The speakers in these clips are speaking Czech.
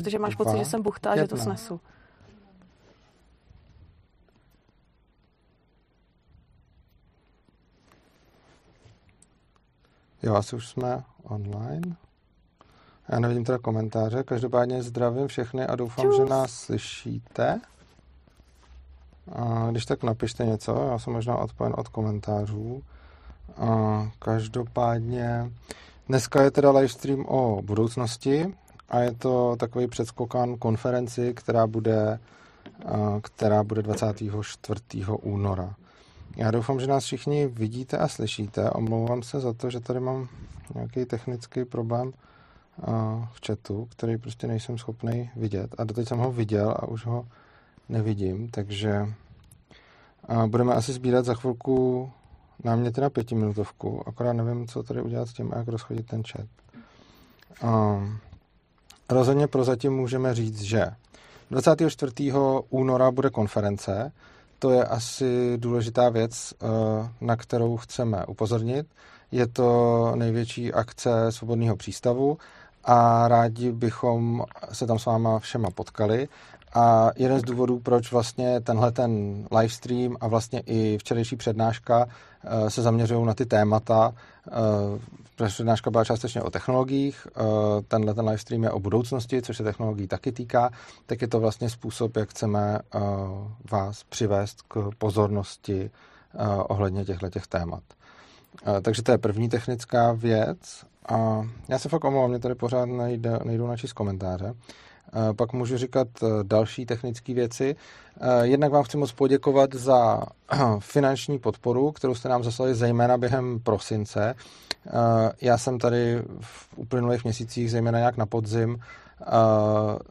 Protože máš pocit, že jsem buchta a že to snesu. Jo, asi už jsme online. Já nevidím teda komentáře. Každopádně zdravím všechny a doufám, Čus. že nás slyšíte. A když tak napište něco, já jsem možná odpojen od komentářů. A každopádně dneska je teda livestream o budoucnosti a je to takový předskokan konferenci, která bude, která bude 24. února. Já doufám, že nás všichni vidíte a slyšíte. Omlouvám se za to, že tady mám nějaký technický problém v chatu, který prostě nejsem schopný vidět. A doteď jsem ho viděl a už ho nevidím, takže budeme asi sbírat za chvilku náměty na pětiminutovku, akorát nevím, co tady udělat s tím a jak rozchodit ten chat. Rozhodně prozatím můžeme říct, že 24. února bude konference, to je asi důležitá věc, eh, na kterou chceme upozornit. Je to největší akce svobodného přístavu a rádi bychom se tam s váma všema potkali. A jeden z důvodů, proč vlastně tenhle ten livestream a vlastně i včerejší přednáška eh, se zaměřují na ty témata, eh, přednáška byla částečně o technologiích, eh, tenhle ten livestream je o budoucnosti, což se technologií taky týká, tak je to vlastně způsob, jak chceme vás přivést k pozornosti ohledně těchto těch témat. Takže to je první technická věc. A já se fakt omlouvám, mě tady pořád nejde, nejdou načíst komentáře. Pak můžu říkat e, další technické věci. E, jednak vám chci moc poděkovat za finanční podporu, kterou jste nám zaslali zejména během prosince. Já jsem tady v uplynulých měsících, zejména nějak na podzim,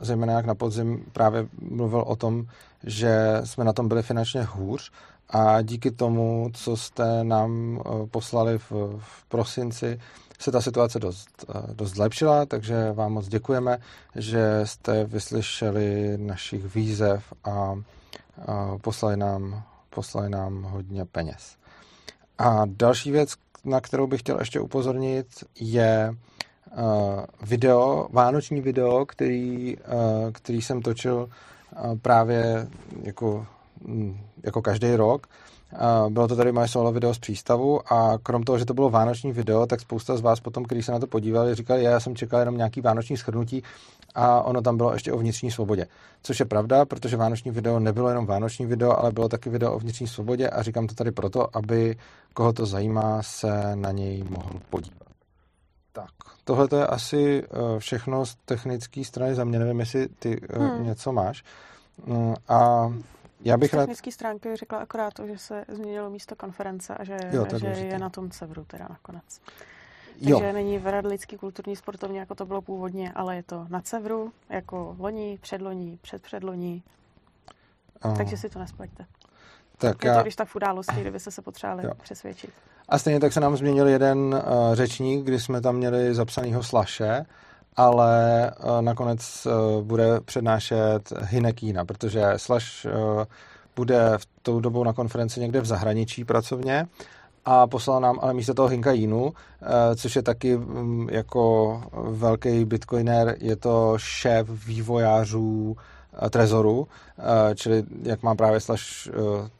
zejména jak na podzim právě mluvil o tom, že jsme na tom byli finančně hůř a díky tomu, co jste nám poslali v, v prosinci, se ta situace dost, eh, dost zlepšila, takže vám moc děkujeme, že jste vyslyšeli našich výzev a, a poslali, nám, poslali nám hodně peněz. A další věc, na kterou bych chtěl ještě upozornit, je uh, video, vánoční video, který, uh, který jsem točil právě jako, mm, jako každý rok bylo to tady moje solo video z přístavu a krom toho, že to bylo vánoční video, tak spousta z vás potom, když se na to podívali, říkali, já jsem čekal jenom nějaký vánoční shrnutí a ono tam bylo ještě o vnitřní svobodě. Což je pravda, protože vánoční video nebylo jenom vánoční video, ale bylo taky video o vnitřní svobodě a říkám to tady proto, aby koho to zajímá, se na něj mohl podívat. Tak, tohle to je asi eh, všechno z technické strany za mě. Nevím, jestli ty eh, hmm. něco máš. Mm, a já bych Z technické rád... stránky řekla akorát to, že se změnilo místo konference a že, jo, a že je na tom Cevru teda nakonec. Takže jo. není v Radlický kulturní sportovně, jako to bylo původně, ale je to na Cevru, jako loni, předloní, předpředloní. Uh. Takže si to nespleťte. Tak je to když tak v události, kdyby se se potřebovali jo. přesvědčit. A stejně tak se nám změnil jeden uh, řečník, kdy jsme tam měli zapsanýho Slaše, ale uh, nakonec uh, bude přednášet Hinekína, protože Slash uh, bude v tou dobou na konferenci někde v zahraničí pracovně a poslal nám ale místo toho Hinka Jínu, což je taky um, jako velký bitcoiner, je to šéf vývojářů Trezoru, čili jak má právě Slash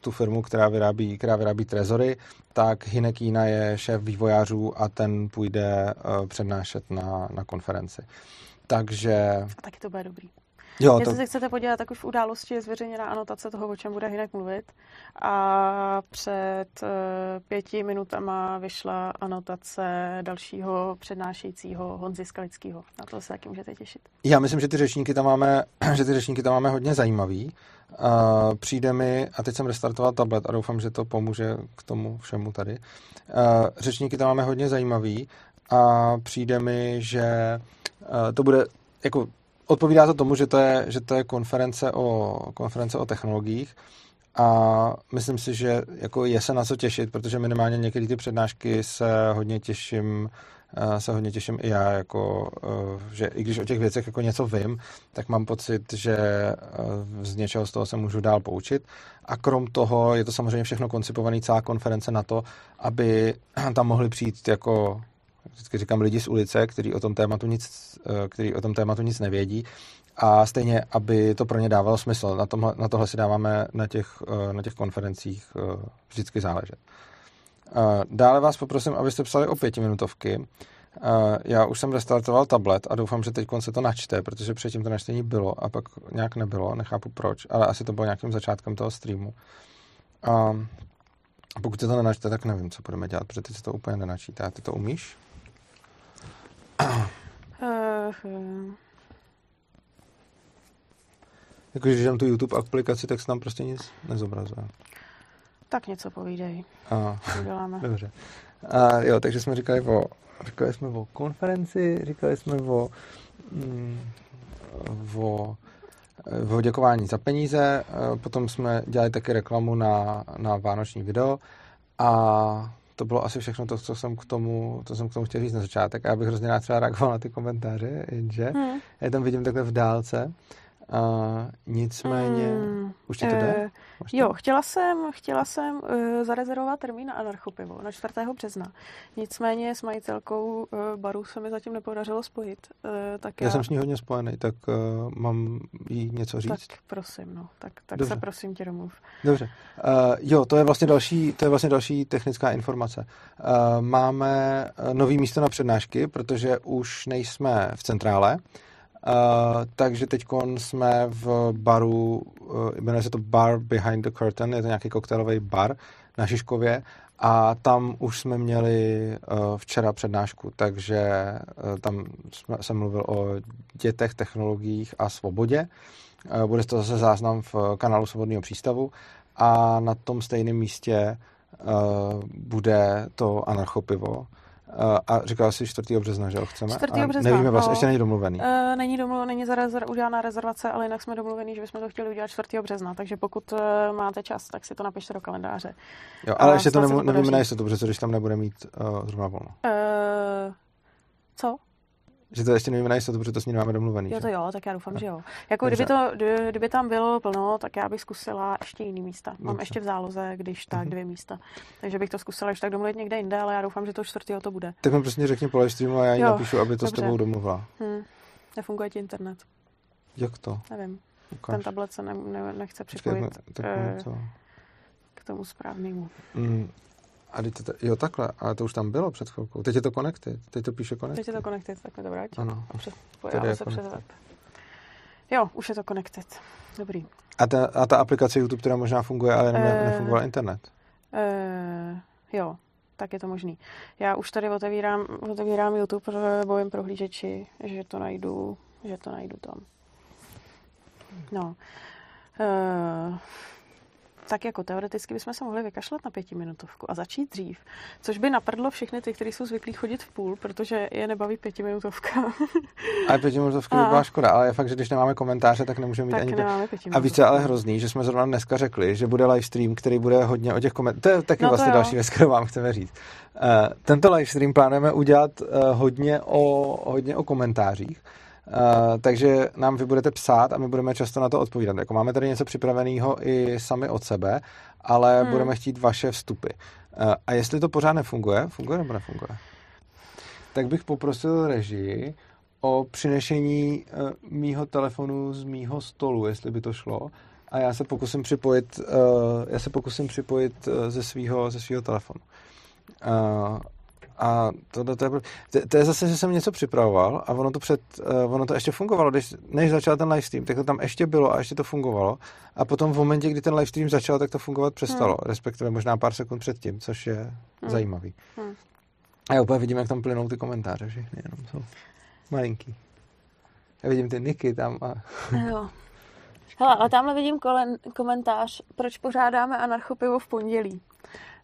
tu firmu, která vyrábí, která vyrábí Trezory, tak Hinekína je šéf vývojářů a ten půjde přednášet na, na konferenci. Takže... A taky to bude dobrý. Jo, Jestli to... se chcete podívat, tak už v události je zveřejněná anotace toho, o čem bude Hinek mluvit. A před uh, pěti minutama vyšla anotace dalšího přednášejícího Honzy Skalického. Na to se taky můžete těšit. Já myslím, že ty řečníky tam máme, že ty řečníky tam máme hodně zajímavý. Uh, přijde mi, a teď jsem restartoval tablet a doufám, že to pomůže k tomu všemu tady. Uh, řečníky tam máme hodně zajímavý a přijde mi, že uh, to bude jako odpovídá to tomu, že to je, že to je konference, o, konference o technologiích a myslím si, že jako je se na co těšit, protože minimálně některé ty přednášky se hodně těším eh, se hodně těším i já, jako, eh, že i když o těch věcech jako něco vím, tak mám pocit, že eh, z něčeho z toho se můžu dál poučit. A krom toho je to samozřejmě všechno koncipované, celá konference na to, aby tam mohli přijít jako vždycky říkám lidi z ulice, kteří o tom tématu nic, eh, který o tom tématu nic nevědí a stejně, aby to pro ně dávalo smysl. Na, tomhle, na tohle si dáváme na těch, na těch konferencích vždycky záležet. Dále vás poprosím, abyste psali o pětiminutovky. Já už jsem restartoval tablet a doufám, že teď se to načte, protože předtím to načtení bylo a pak nějak nebylo, nechápu proč, ale asi to bylo nějakým začátkem toho streamu. A pokud se to nenačte, tak nevím, co budeme dělat, protože teď se to úplně nenačítá. Ty to umíš? Uh, Jakože, když mám tu YouTube aplikaci, tak se tam prostě nic nezobrazuje. Tak něco povídej. A, uděláme. Dobře. A jo, takže jsme říkali o, říkali jsme o konferenci, říkali jsme o, mm, o, o děkování za peníze, potom jsme dělali taky reklamu na, na vánoční video a to bylo asi všechno to, co jsem k tomu, to jsem k tomu chtěl říct na začátek. A já bych hrozně rád třeba reagoval na ty komentáře, jenže hmm. já tam vidím takhle v dálce Uh, nicméně, mm, už ti to jde? Uh, jo, chtěla jsem, chtěla jsem uh, zarezervovat termín na anarchopivo na 4. března. Nicméně s majitelkou uh, baru se mi zatím nepodařilo spojit. Uh, tak já, já jsem s ní hodně spojený, tak uh, mám jí něco říct? Tak prosím, no. Tak, tak Dobře. se prosím tě domluv. Dobře. Uh, jo, to je vlastně další, to je vlastně další technická informace. Uh, máme nový místo na přednášky, protože už nejsme v centrále, Uh, takže teď jsme v baru, uh, jmenuje se to Bar Behind the Curtain, je to nějaký koktejlový bar na Žižkově a tam už jsme měli uh, včera přednášku, takže uh, tam jsme, jsem mluvil o dětech, technologiích a svobodě. Uh, bude to zase záznam v kanálu Svobodného přístavu. A na tom stejném místě uh, bude to anarchopivo, a říkala jsi 4. března, že ho chceme? 4. března. Nevíme vlastně, no, ještě není domluvený. Uh, není domluvený, není zarezor, udělaná rezervace, ale jinak jsme domluvení, že bychom to chtěli udělat 4. března, takže pokud uh, máte čas, tak si to napište do kalendáře. Jo, ale a ještě to, nevíme na jistotu, protože když tam nebude mít uh, zrovna volno. Uh, co? Že to ještě nevíme na jistotu, protože to s ní nemáme domluvený. Jo, to jo, tak já doufám, že jo. Jako kdyby, to, kdyby tam bylo plno, tak já bych zkusila ještě jiný místa. Mám Dobře. ještě v záloze, když tak mhm. dvě místa. Takže bych to zkusila ještě tak domluvit někde jinde, ale já doufám, že to čtvrtého to bude. Tak mi prostě řekni po live streamu a já jí jo, napíšu, aby to dobře. s tebou domluvila. Hmm. Nefunguje ti internet. Jak to? Nevím. Ukáž. Ten tablet se ne, ne, nechce připojit Počkej, tak, eh, to... k tomu správnému. Mm, a teď to, jo, takhle, ale to už tam bylo před chvilkou. Teď je to Connected, teď to píše Connected. Teď je to Connected, tak to vrátí. Ano. Přespojila se přes web. Jo, už je to Connected. Dobrý. A ta, a ta aplikace YouTube, která možná funguje, ale ne, e... nefungoval internet? E... Jo, tak je to možný. Já už tady otevírám, otevírám YouTube bojím prohlížeči, že to najdu, že to najdu tam. No. E tak jako teoreticky bychom se mohli vykašlat na pětiminutovku a začít dřív, což by naprdlo všechny ty, kteří jsou zvyklí chodit v půl, protože je nebaví pětiminutovka. a pětiminutovka by byla škoda, ale je fakt, že když nemáme komentáře, tak nemůžeme mít tak ani... Nemáme a více ale hrozný, že jsme zrovna dneska řekli, že bude live stream, který bude hodně o těch komentářích. To je taky no vlastně další věc, kterou vám chceme říct. Uh, tento live stream plánujeme udělat uh, hodně, o, hodně o komentářích. Uh, takže nám vy budete psát a my budeme často na to odpovídat. Jako máme tady něco připraveného i sami od sebe, ale hmm. budeme chtít vaše vstupy. Uh, a jestli to pořád nefunguje, funguje nebo nefunguje? Tak bych poprosil režii o přinešení uh, mýho telefonu z mýho stolu, jestli by to šlo. A já se pokusím připojit, uh, já se pokusím připojit uh, ze svého ze svýho telefonu. Uh, a to, to, to, je, to, to je zase, že jsem něco připravoval a ono to, před, uh, ono to ještě fungovalo, když, než začal ten livestream, tak to tam ještě bylo a ještě to fungovalo. A potom v momentě, kdy ten livestream začal, tak to fungovat přestalo, hmm. respektive možná pár sekund předtím, což je hmm. zajímavý. Hmm. A já úplně vidím, jak tam plynou ty komentáře všechny, jenom jsou malinký. Já vidím ty niky tam a... Jo. Hele, ale tamhle vidím kolen, komentář, proč pořádáme anarchopivo v pondělí.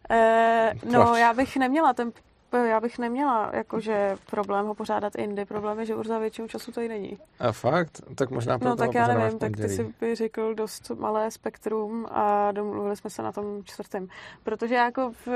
Eh, no, já bych neměla ten já bych neměla jakože problém ho pořádat indy. Problém je, že už za většinu času to i není. A fakt? Tak možná No tak já nevím, tak ty si by řekl dost malé spektrum a domluvili jsme se na tom čtvrtém. Protože jako v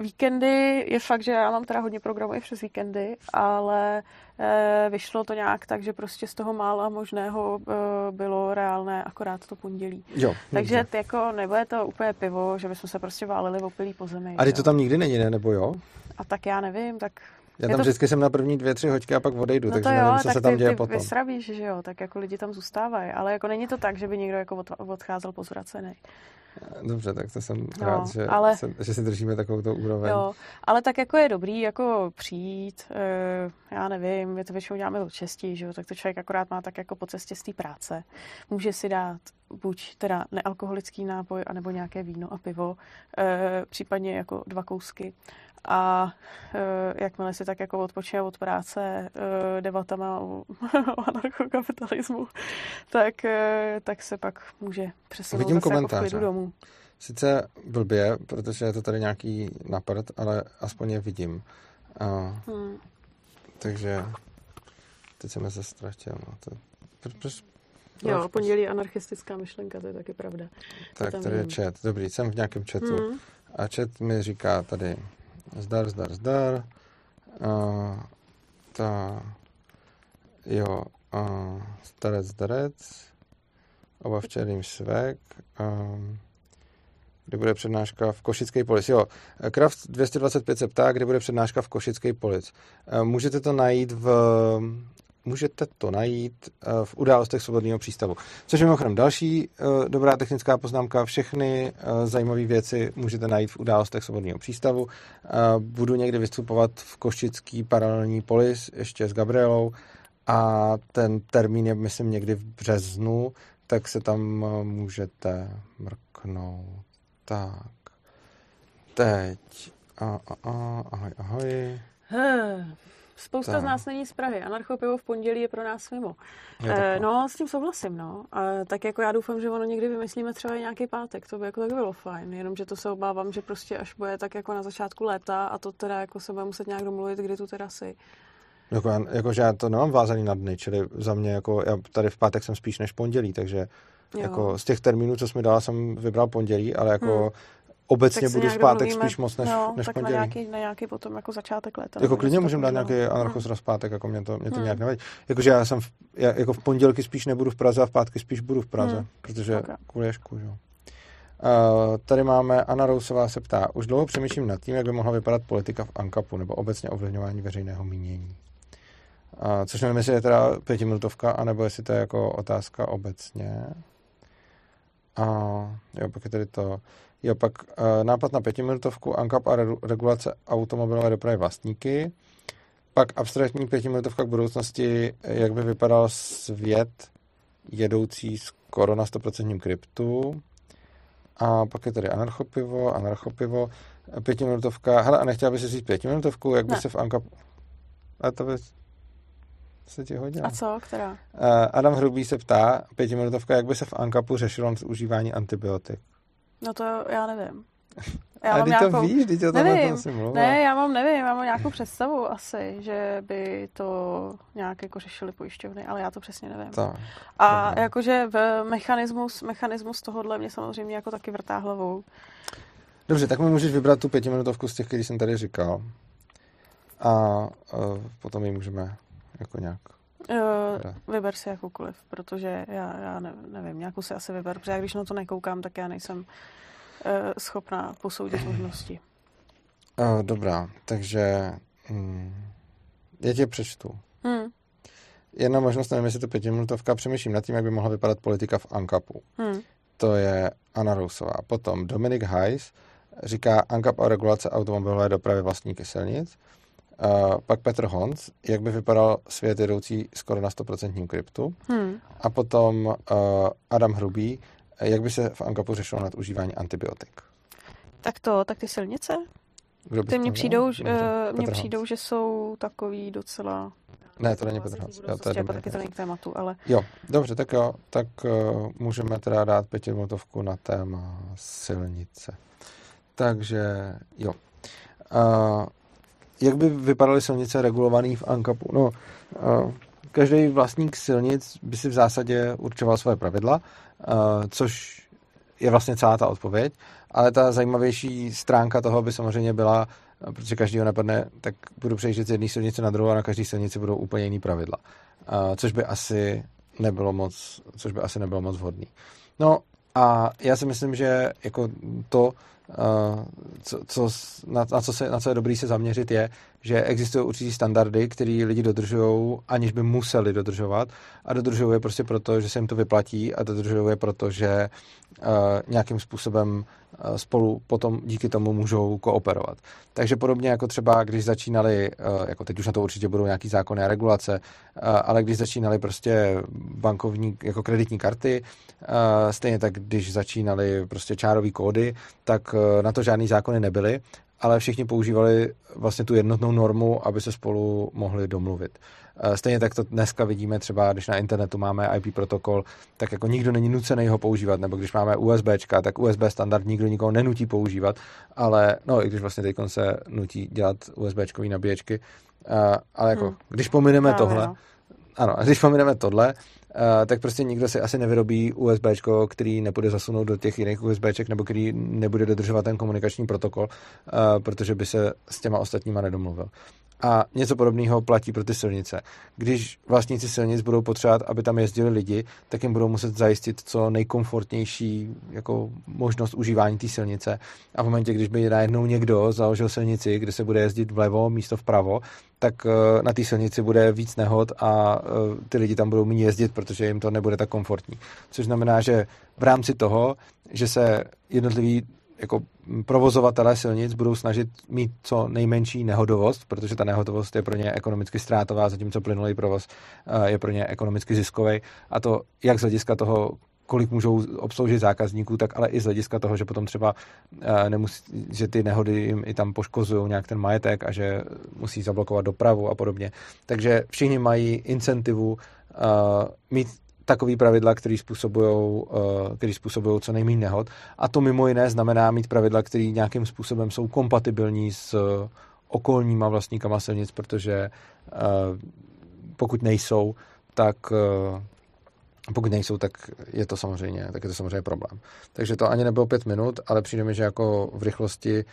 víkendy je fakt, že já mám teda hodně programů i přes víkendy, ale e, vyšlo to nějak tak, že prostě z toho mála možného e, bylo reálné akorát to pondělí. Jo, Takže ty jako nebude to úplně pivo, že bychom se prostě váleli v opilí po zemi. A ty to tam nikdy není, ne? Nebo jo? A tak já nevím, tak Já tam to... vždycky jsem na první dvě, tři hoďky a pak odejdu, no takže jo, nevím, co tak se tam ty, děje ty potom. Vysravíš, že jo, tak jako lidi tam zůstávají, ale jako není to tak, že by někdo jako odcházel pozvracený. Dobře, tak to jsem no, rád, že, ale, se, že si držíme takovou úroveň. Jo, ale tak jako je dobrý jako přijít, e, já nevím, my to většinou děláme od čestí, že jo, tak to člověk akorát má tak jako po cestě z té práce. Může si dát buď teda nealkoholický nápoj, anebo nějaké víno a pivo, e, případně jako dva kousky a e, jakmile si tak jako odpočine od práce e, debatama o, o anarchokapitalismu, tak, e, tak se pak může přesunout Vidím zase jako v domů. Sice blbě, protože je to tady nějaký napad, ale aspoň je vidím. A, hmm. Takže teď jsem se ztratil. No. To, proč, Jo, pondělí anarchistická myšlenka, to je taky pravda. Tak, tady je chat. Dobrý, jsem v nějakém chatu. Hmm. A chat mi říká tady, zdar, zdar, zdar. Uh, ta, jo, uh, starec, zdarec. Oba včerým svek. Um, kde bude přednáška v Košické polici. Jo, Kraft 225 se ptá, kde bude přednáška v Košické polici. Můžete to najít v můžete to najít eh, v událostech svobodného přístavu. Což je mimochodem další eh, dobrá technická poznámka. Všechny eh, zajímavé věci můžete najít v událostech svobodného přístavu. Budu někdy vystupovat v Košický paralelní polis ještě s Gabrielou a ten termín je, myslím, někdy v březnu, tak se tam můžete mrknout. Tak. Teď. A, a, a, ahoj, ahoj. Spousta tak. z nás není z Prahy. Anarchopivo v pondělí je pro nás mimo. E, no, s tím souhlasím, no. E, tak jako já doufám, že ono někdy vymyslíme třeba i nějaký pátek. To by jako tak bylo fajn. Jenomže to se obávám, že prostě až bude tak jako na začátku léta a to teda jako se bude muset nějak domluvit, kdy tu teda si. Jako, jako, že já to nemám vázaný na dny, čili za mě jako, já tady v pátek jsem spíš než pondělí, takže jo. jako z těch termínů, co jsi mi dala, jsem vybral pondělí, ale jako hmm obecně budu v pátek domluvíme, spíš moc než, no, než tak pondělí. Na nějaký, na nějaký potom jako začátek léta. Jako klidně můžeme dát nějaký anarchos hmm. pátek, jako mě to, mě to hmm. nějak nevadí. Jakože já jsem v, já, jako v pondělky spíš nebudu v Praze a v pátky spíš budu v Praze, hmm. protože okay. kvůli ješku, jo. Uh, tady máme, Anna Rousová se ptá, už dlouho přemýšlím nad tím, jak by mohla vypadat politika v ANKAPu nebo obecně ovlivňování veřejného mínění. Uh, což nevím, jestli je teda pětiminutovka, anebo jestli to je jako otázka obecně. A jo, pak je tady to, Jo, pak uh, nápad na pětiminutovku, ANCAP a regulace automobilové dopravy vlastníky. Pak abstraktní pětiminutovka k budoucnosti, jak by vypadal svět jedoucí skoro na 100% kryptu. A pak je tady anarchopivo, anarchopivo, pětiminutovka. Hele, a nechtěla by si říct pětiminutovku, jak by ne. se v ANCAP... A to by se ti hodila. A co, která? Uh, Adam Hrubý se ptá, pětiminutovka, jak by se v ANCAPu řešilo užívání antibiotik. No to já nevím. Já a mám nějakou... to víš, teď o tom nevím. asi Ne, já mám, nevím, já mám nějakou představu asi, že by to nějak jako řešili pojišťovny, ale já to přesně nevím. Tak, a jakože v mechanismus, mechanismus tohohle mě samozřejmě jako taky vrtá hlavou. Dobře, tak mi můžeš vybrat tu pětiminutovku z těch, který jsem tady říkal. A uh, potom ji můžeme jako nějak Uh, vyber si jakoukoliv, protože já, já nevím, nějakou si asi vyber, protože já když na to nekoukám, tak já nejsem uh, schopná posoudit možnosti. Uh, dobrá, takže hm, já tě přečtu. Hmm. Jedna možnost, nevím, jestli to pětiminutovka, přemýšlím nad tím, jak by mohla vypadat politika v ANKAPu. Hmm. To je Anna Rousová. Potom Dominik Heiss říká ANKAP a regulace automobilové dopravy vlastníky silnic. Uh, pak Petr Honc, jak by vypadal svět jedoucí skoro na 100% kryptu. Hmm. A potom uh, Adam Hrubý, jak by se v Ankapu řešilo nadužívání antibiotik. Tak to, tak ty silnice? Kdo ty mně přijdou, uh, mně přijdou, že jsou takový docela... Ne, to není Petr Hans. Jo, to je taky to není k tématu, ale... Jo, dobře, tak jo, tak uh, můžeme teda dát pětiminutovku na téma silnice. Takže jo. Uh, jak by vypadaly silnice regulované v ANKAPu? No, každý vlastník silnic by si v zásadě určoval svoje pravidla, což je vlastně celá ta odpověď, ale ta zajímavější stránka toho by samozřejmě byla, protože každýho napadne, tak budu přejíždět z jedné silnice na druhou a na každé silnici budou úplně jiný pravidla. Což by asi nebylo moc, což by asi nebylo moc vhodný. No, A já si myslím, že jako to, co, co, na, na, co se, na co je dobrý se zaměřit, je, že existují určitý standardy, které lidi dodržují, aniž by museli dodržovat. A dodržují je prostě proto, že se jim to vyplatí a dodržují je proto, že uh, nějakým způsobem uh, spolu potom díky tomu můžou kooperovat. Takže podobně jako třeba, když začínali, uh, jako teď už na to určitě budou nějaký zákony a regulace, ale když začínali prostě bankovní, jako kreditní karty, stejně tak, když začínali prostě čárové kódy, tak na to žádný zákony nebyly ale všichni používali vlastně tu jednotnou normu, aby se spolu mohli domluvit. Eh, stejně tak to dneska vidíme třeba, když na internetu máme IP protokol, tak jako nikdo není nucený ho používat, nebo když máme USB, tak USB standard nikdo nikoho nenutí používat, ale no i když vlastně teď se nutí dělat USB nabíječky, eh, ale jako hmm. když pomineme tohle, no. ano, když pomineme tohle, tak prostě nikdo si asi nevyrobí USB, který nepůjde zasunout do těch jiných USB, nebo který nebude dodržovat ten komunikační protokol, uh, protože by se s těma ostatníma nedomluvil. A něco podobného platí pro ty silnice. Když vlastníci silnic budou potřebovat, aby tam jezdili lidi, tak jim budou muset zajistit co nejkomfortnější jako možnost užívání té silnice. A v momentě, když by najednou někdo založil silnici, kde se bude jezdit vlevo místo vpravo, tak eh, na té silnici bude víc nehod a eh, ty lidi tam budou méně jezdit, protože jim to nebude tak komfortní. Což znamená, že v rámci toho, že se jednotliví jako provozovatelé silnic budou snažit mít co nejmenší nehodovost, protože ta nehodovost je pro ně ekonomicky ztrátová, zatímco plynulý provoz eh, je pro ně ekonomicky ziskový. A to jak z hlediska toho, kolik můžou obsloužit zákazníků, tak ale i z hlediska toho, že potom třeba eh, nemusí, že ty nehody jim i tam poškozují nějak ten majetek a že musí zablokovat dopravu a podobně. Takže všichni mají incentivu uh, mít takový pravidla, které způsobují, eh, který způsobují co nejméně nehod. A to mimo jiné znamená mít pravidla, které nějakým způsobem jsou kompatibilní s okolníma vlastníkama silnic, protože eh, pokud nejsou, tak eh, pokud nejsou, tak je to samozřejmě, tak je to samozřejmě problém. Takže to ani nebylo pět minut, ale přijde mi, že jako v rychlosti,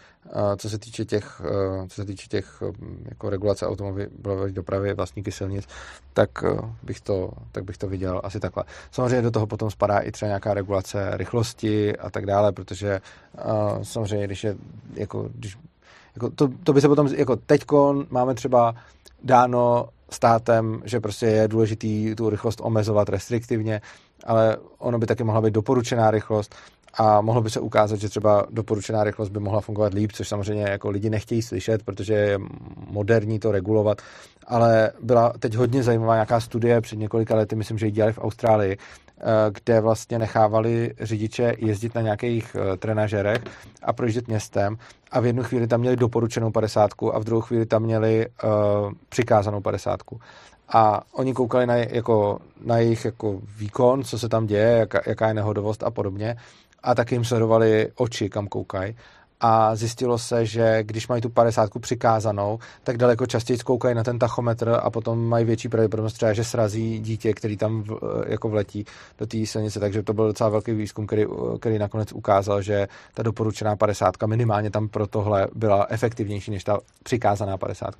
co se týče těch, co se týče těch jako regulace automobilové dopravy, vlastníky silnic, tak bych, to, tak bych to viděl asi takhle. Samozřejmě do toho potom spadá i třeba nějaká regulace rychlosti a tak dále, protože samozřejmě, když je, jako, když, jako to, to by se potom, jako teďkon máme třeba dáno státem, že prostě je důležitý tu rychlost omezovat restriktivně, ale ono by taky mohla být doporučená rychlost a mohlo by se ukázat, že třeba doporučená rychlost by mohla fungovat líp, což samozřejmě jako lidi nechtějí slyšet, protože je moderní to regulovat, ale byla teď hodně zajímavá nějaká studie před několika lety, myslím, že ji dělali v Austrálii, kde vlastně nechávali řidiče jezdit na nějakých eh, trenažerech a projíždět městem. A v jednu chvíli tam měli doporučenou padesátku a v druhou chvíli tam měli uh, přikázanou padesátku. A oni koukali na, jako, na jejich jako výkon, co se tam děje, jaká, jaká je nehodovost a podobně. A taky jim sledovali oči, kam koukají a zjistilo se, že když mají tu 50 přikázanou, tak daleko častěji zkoukají na ten tachometr a potom mají větší pravděpodobnost třeba, že srazí dítě, který tam v, jako vletí do té silnice. Takže to byl docela velký výzkum, který, který nakonec ukázal, že ta doporučená 50 minimálně tam pro tohle byla efektivnější než ta přikázaná 50.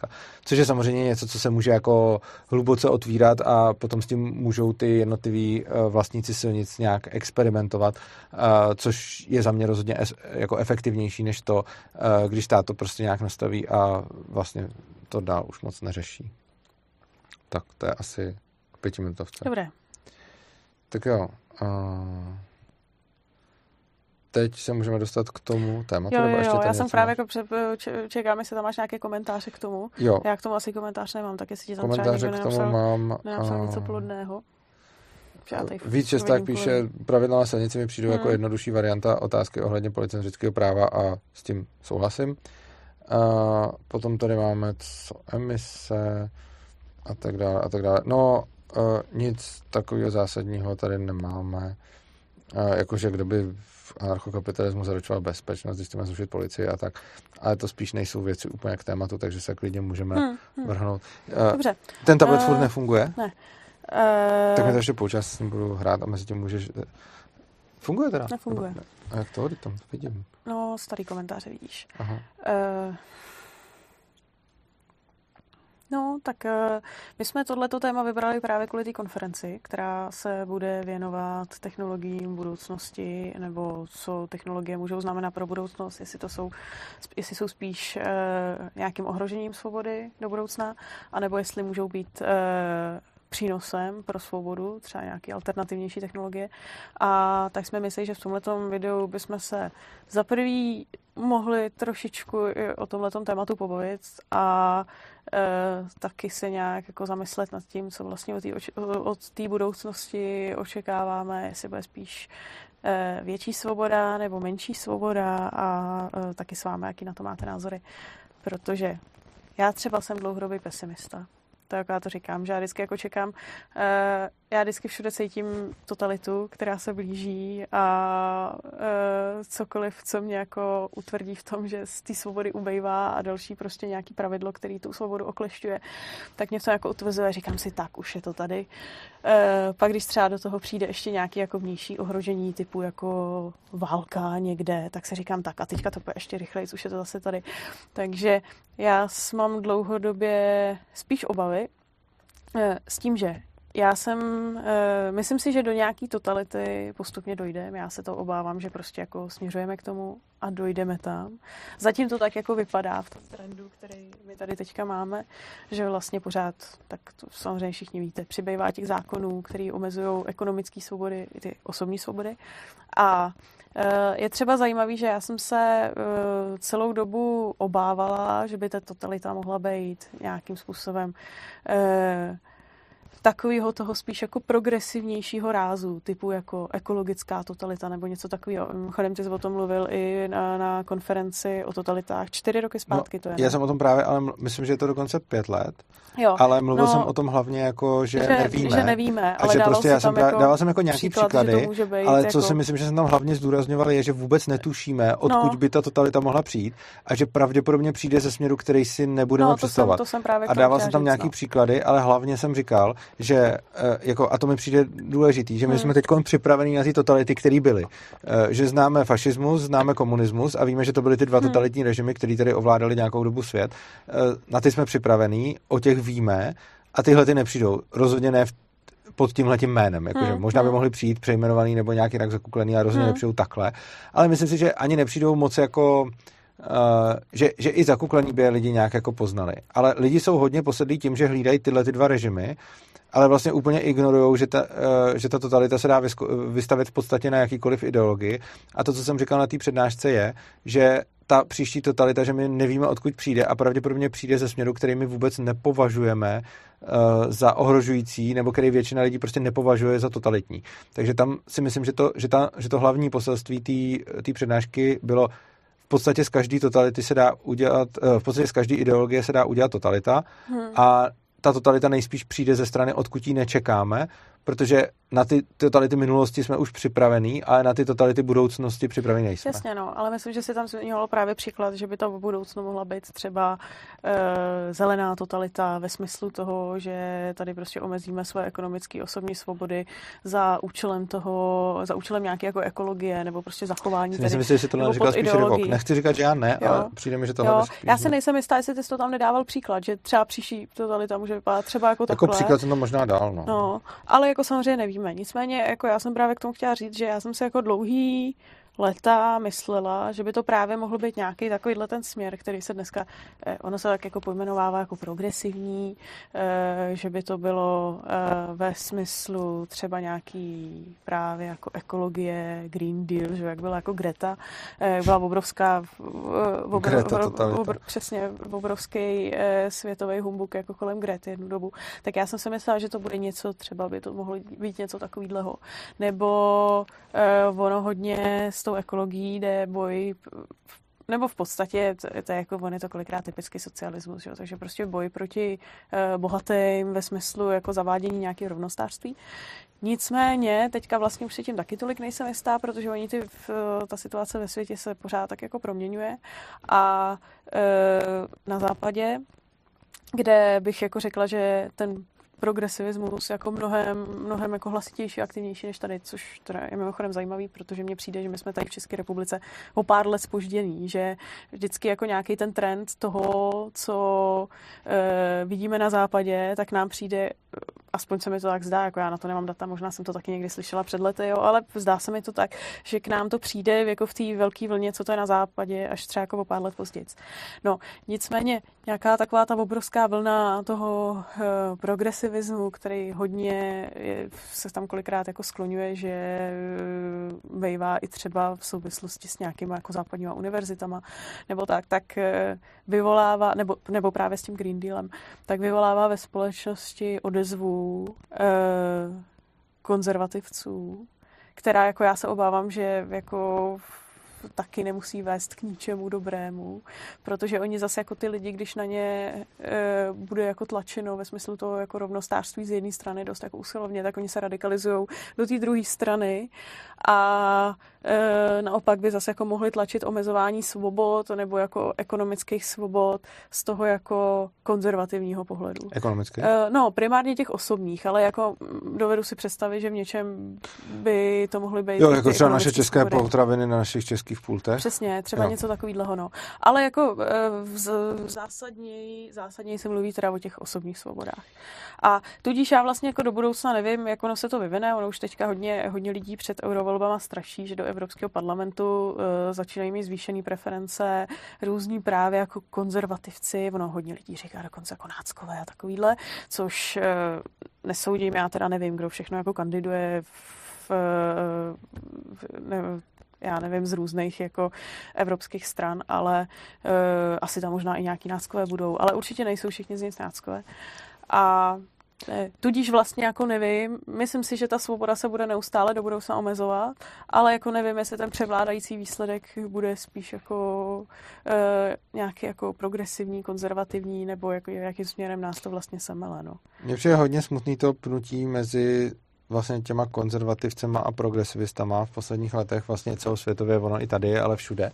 Což je samozřejmě něco, co se může jako hluboce otvírat a potom s tím můžou ty jednotliví eh, vlastníci silnic nějak experimentovat, eh, což je za mě rozhodně jako efektivnější než to, eh, když stát to prostě nějak nastaví a vlastně to dál už moc neřeší. Tak to je asi k pětiminutovce. Dobré. Tak jo. A teď se můžeme dostat k tomu tématu. Jo, jo, jo. já jsem právě jako čekám, jestli tam máš nějaké komentáře k tomu. Jo. Já k tomu asi komentář nemám, tak jestli ti tam komentáře třeba někdo k tomu nenapsal, mám, nenapsal něco plodného. Víc Česták píše, pravidla na silnici mi přijdou jako hmm. jako jednodušší varianta otázky ohledně policentrického práva a s tím souhlasím. A potom tady máme co emise a tak dále a tak dále. No, uh, nic takového zásadního tady nemáme. Uh, jakože kdo by v anarchokapitalismu zaručoval bezpečnost, když chceme zrušit policii a tak. Ale to spíš nejsou věci úplně k tématu, takže se klidně můžeme hmm, hmm. vrhnout. Uh, Dobře. Ten tablet uh, furt nefunguje? Ne. Uh, tak mi to ještě poučas budu hrát a mezi tím můžeš... Funguje teda? Nefunguje. A jak to? Tam vidím. No, starý komentáře vidíš. Aha. Uh, No, tak uh, my jsme tohleto téma vybrali právě kvůli té konferenci, která se bude věnovat technologiím budoucnosti, nebo co technologie můžou znamenat pro budoucnost, jestli to jsou, jestli jsou spíš uh, nějakým ohrožením svobody do budoucna, anebo jestli můžou být uh, přínosem pro svobodu, třeba nějaké alternativnější technologie. A tak jsme mysleli, že v tomto videu bychom se za prvý mohli trošičku o tomto tématu pobavit a e, taky se nějak jako zamyslet nad tím, co vlastně od té budoucnosti očekáváme, jestli bude spíš e, větší svoboda nebo menší svoboda a e, taky s vámi, jaký na to máte názory. Protože já třeba jsem dlouhodobý pesimista tak já to říkám, že já vždycky jako čekám, uh, já vždycky všude cítím totalitu, která se blíží a uh, cokoliv, co mě jako utvrdí v tom, že z té svobody ubejvá a další prostě nějaký pravidlo, který tu svobodu oklešťuje, tak něco jako utvrzuje, říkám si, tak už je to tady. Uh, pak když třeba do toho přijde ještě nějaký jako vnější ohrožení typu jako válka někde, tak se říkám tak a teďka to bude ještě rychleji, už je to zase tady. Takže já mám dlouhodobě spíš obavy eh, s tím, že já jsem, uh, myslím si, že do nějaký totality postupně dojdeme. Já se to obávám, že prostě jako směřujeme k tomu a dojdeme tam. Zatím to tak jako vypadá v tom trendu, který my tady teďka máme, že vlastně pořád, tak to samozřejmě všichni víte, přibývá těch zákonů, který omezují ekonomické svobody i ty osobní svobody. A eh, je třeba zajímavý, že já jsem se eh, celou dobu obávala, že by ta totalita mohla být nějakým způsobem takového toho spíš jako progresivnějšího rázu, typu jako ekologická totalita nebo něco takového. Chodem ty jsi o tom mluvil i na, na konferenci o totalitách. Čtyři roky zpátky no, to je. Já jsem o tom právě, ale myslím, že je to dokonce pět let. Jo. Ale mluvil no, jsem o tom hlavně jako, že, že nevíme. Že nevíme, ale a že prostě já jsem jako dával jsem jako nějaký příklad, příklady, být ale co jako... si myslím, že jsem tam hlavně zdůrazňoval, je, že vůbec netušíme, odkud no. by ta totalita mohla přijít a že pravděpodobně přijde ze směru, který si nebudeme no, představovat. Jsem, to jsem právě a dával jsem tam nějaký no. příklady, ale hlavně jsem říkal, že eh, jako, a to mi přijde důležitý, že my hmm. jsme teď připravení na ty totality, které byly. Eh, že známe fašismus, známe komunismus a víme, že to byly ty dva hmm. totalitní režimy, které tady ovládali nějakou dobu svět. Eh, na ty jsme připravení, o těch víme a tyhle ty nepřijdou. Rozhodně ne v pod tímhle tím jménem. Jakože hmm, možná by hmm. mohli přijít přejmenovaný nebo nějak jinak zakuklený a rozhodně hmm. nepřijdou takhle. Ale myslím si, že ani nepřijdou moc jako Uh, že, že i zakuklení by lidi nějak jako poznali. Ale lidi jsou hodně posedlí tím, že hlídají tyhle ty dva režimy, ale vlastně úplně ignorují, že ta, uh, že ta totalita se dá vystavit v podstatě na jakýkoliv ideologii. A to, co jsem říkal na té přednášce, je, že ta příští totalita, že my nevíme, odkud přijde a pravděpodobně přijde ze směru, který my vůbec nepovažujeme uh, za ohrožující, nebo který většina lidí prostě nepovažuje za totalitní. Takže tam si myslím, že to, že ta, že to hlavní poselství té přednášky bylo v podstatě z každé totality se dá udělat, eh, v podstatě z každé ideologie se dá udělat totalita hmm. a ta totalita nejspíš přijde ze strany, odkud ji nečekáme, protože na ty totality minulosti jsme už připravení, ale na ty totality budoucnosti připravení nejsme. Jasně, no, ale myslím, že si tam zmiňoval právě příklad, že by to v budoucnu mohla být třeba e, zelená totalita ve smyslu toho, že tady prostě omezíme své ekonomické osobní svobody za účelem toho, za účelem nějaké jako ekologie nebo prostě zachování. Myslím si, že si to neříkal spíš revok. Nechci říkat, že já ne, jo. ale přijde mi, že to jo. Já se nejsem jistá, jestli ty jsi to tam nedával příklad, že třeba příští totalita může vypadat třeba jako, jako takhle. Jako příklad jsem to možná dal, no. no. Ale jako samozřejmě nevíme. Nicméně, jako já jsem právě k tomu chtěla říct, že já jsem se jako dlouhý leta myslela, že by to právě mohl být nějaký takovýhle ten směr, který se dneska, eh, ono se tak jako pojmenovává jako progresivní, eh, že by to bylo eh, ve smyslu třeba nějaký právě jako ekologie, Green Deal, že jak byla jako Greta, byla obrovská, obr, Greta, obr, obr, přesně obrovský světový humbuk jako kolem Grety jednu dobu, tak já jsem si myslela, že to bude něco, třeba by to mohlo být něco takového. Nebo ono hodně tou ekologií jde boj nebo v podstatě to, to je jako, on je to kolikrát typický socialismus, jo? takže prostě boj proti uh, bohatým ve smyslu jako zavádění nějakého rovnostářství. Nicméně, teďka vlastně už se tím taky tolik nejsem jistá, protože oni ty, ta situace ve světě se pořád tak jako proměňuje a uh, na západě, kde bych jako řekla, že ten progresivismus jako mnohem, mnohem jako hlasitější a aktivnější než tady, což teda je mimochodem zajímavý, protože mně přijde, že my jsme tady v České republice o pár let spožděný, že vždycky jako nějaký ten trend toho, co e, vidíme na západě, tak nám přijde aspoň se mi to tak zdá, jako já na to nemám data, možná jsem to taky někdy slyšela před lety, jo, ale zdá se mi to tak, že k nám to přijde jako v té velké vlně, co to je na západě, až třeba jako o pár let později. No, nicméně nějaká taková ta obrovská vlna toho uh, progresivismu, který hodně je, se tam kolikrát jako skloňuje, že uh, vejvá i třeba v souvislosti s nějakýma jako západníma univerzitama, nebo tak, tak uh, vyvolává, nebo, nebo právě s tím Green Dealem, tak vyvolává ve společnosti odezvu eh, konzervativců, která jako já se obávám, že jako taky nemusí vést k ničemu dobrému, protože oni zase jako ty lidi, když na ně e, bude jako tlačeno ve smyslu toho jako rovnostářství z jedné strany dost jako usilovně, tak oni se radikalizují do té druhé strany a e, naopak by zase jako mohli tlačit omezování svobod nebo jako ekonomických svobod z toho jako konzervativního pohledu. Ekonomicky? E, no, primárně těch osobních, ale jako dovedu si představit, že v něčem by to mohly být. Jo, jako třeba naše české potraviny na našich českých pultech. Přesně, třeba jo. něco takového, no. Ale jako e, v, v zásadněji, zásadněji se mluví teda o těch osobních svobodách. A tudíž já vlastně jako do budoucna nevím, jak ono se to vyvine, ono už teďka hodně, hodně lidí před eurovolbama straší, že do Evropského parlamentu uh, začínají mít zvýšený preference různí právě jako konzervativci, ono hodně lidí říká dokonce jako náckové a takovýhle, což uh, nesoudím, já teda nevím, kdo všechno jako kandiduje v, v ne, já nevím, z různých jako evropských stran, ale uh, asi tam možná i nějaký náckové budou, ale určitě nejsou všichni z nich náckové. A Tudíž vlastně jako nevím, myslím si, že ta svoboda se bude neustále do budoucna omezovat, ale jako nevím, jestli ten převládající výsledek bude spíš jako e, nějaký jako progresivní, konzervativní, nebo jako jakým směrem nás to vlastně semele. No. Mně přijde hodně smutný to pnutí mezi vlastně těma konzervativcema a progresivistama v posledních letech, vlastně celosvětově, ono i tady, ale všude,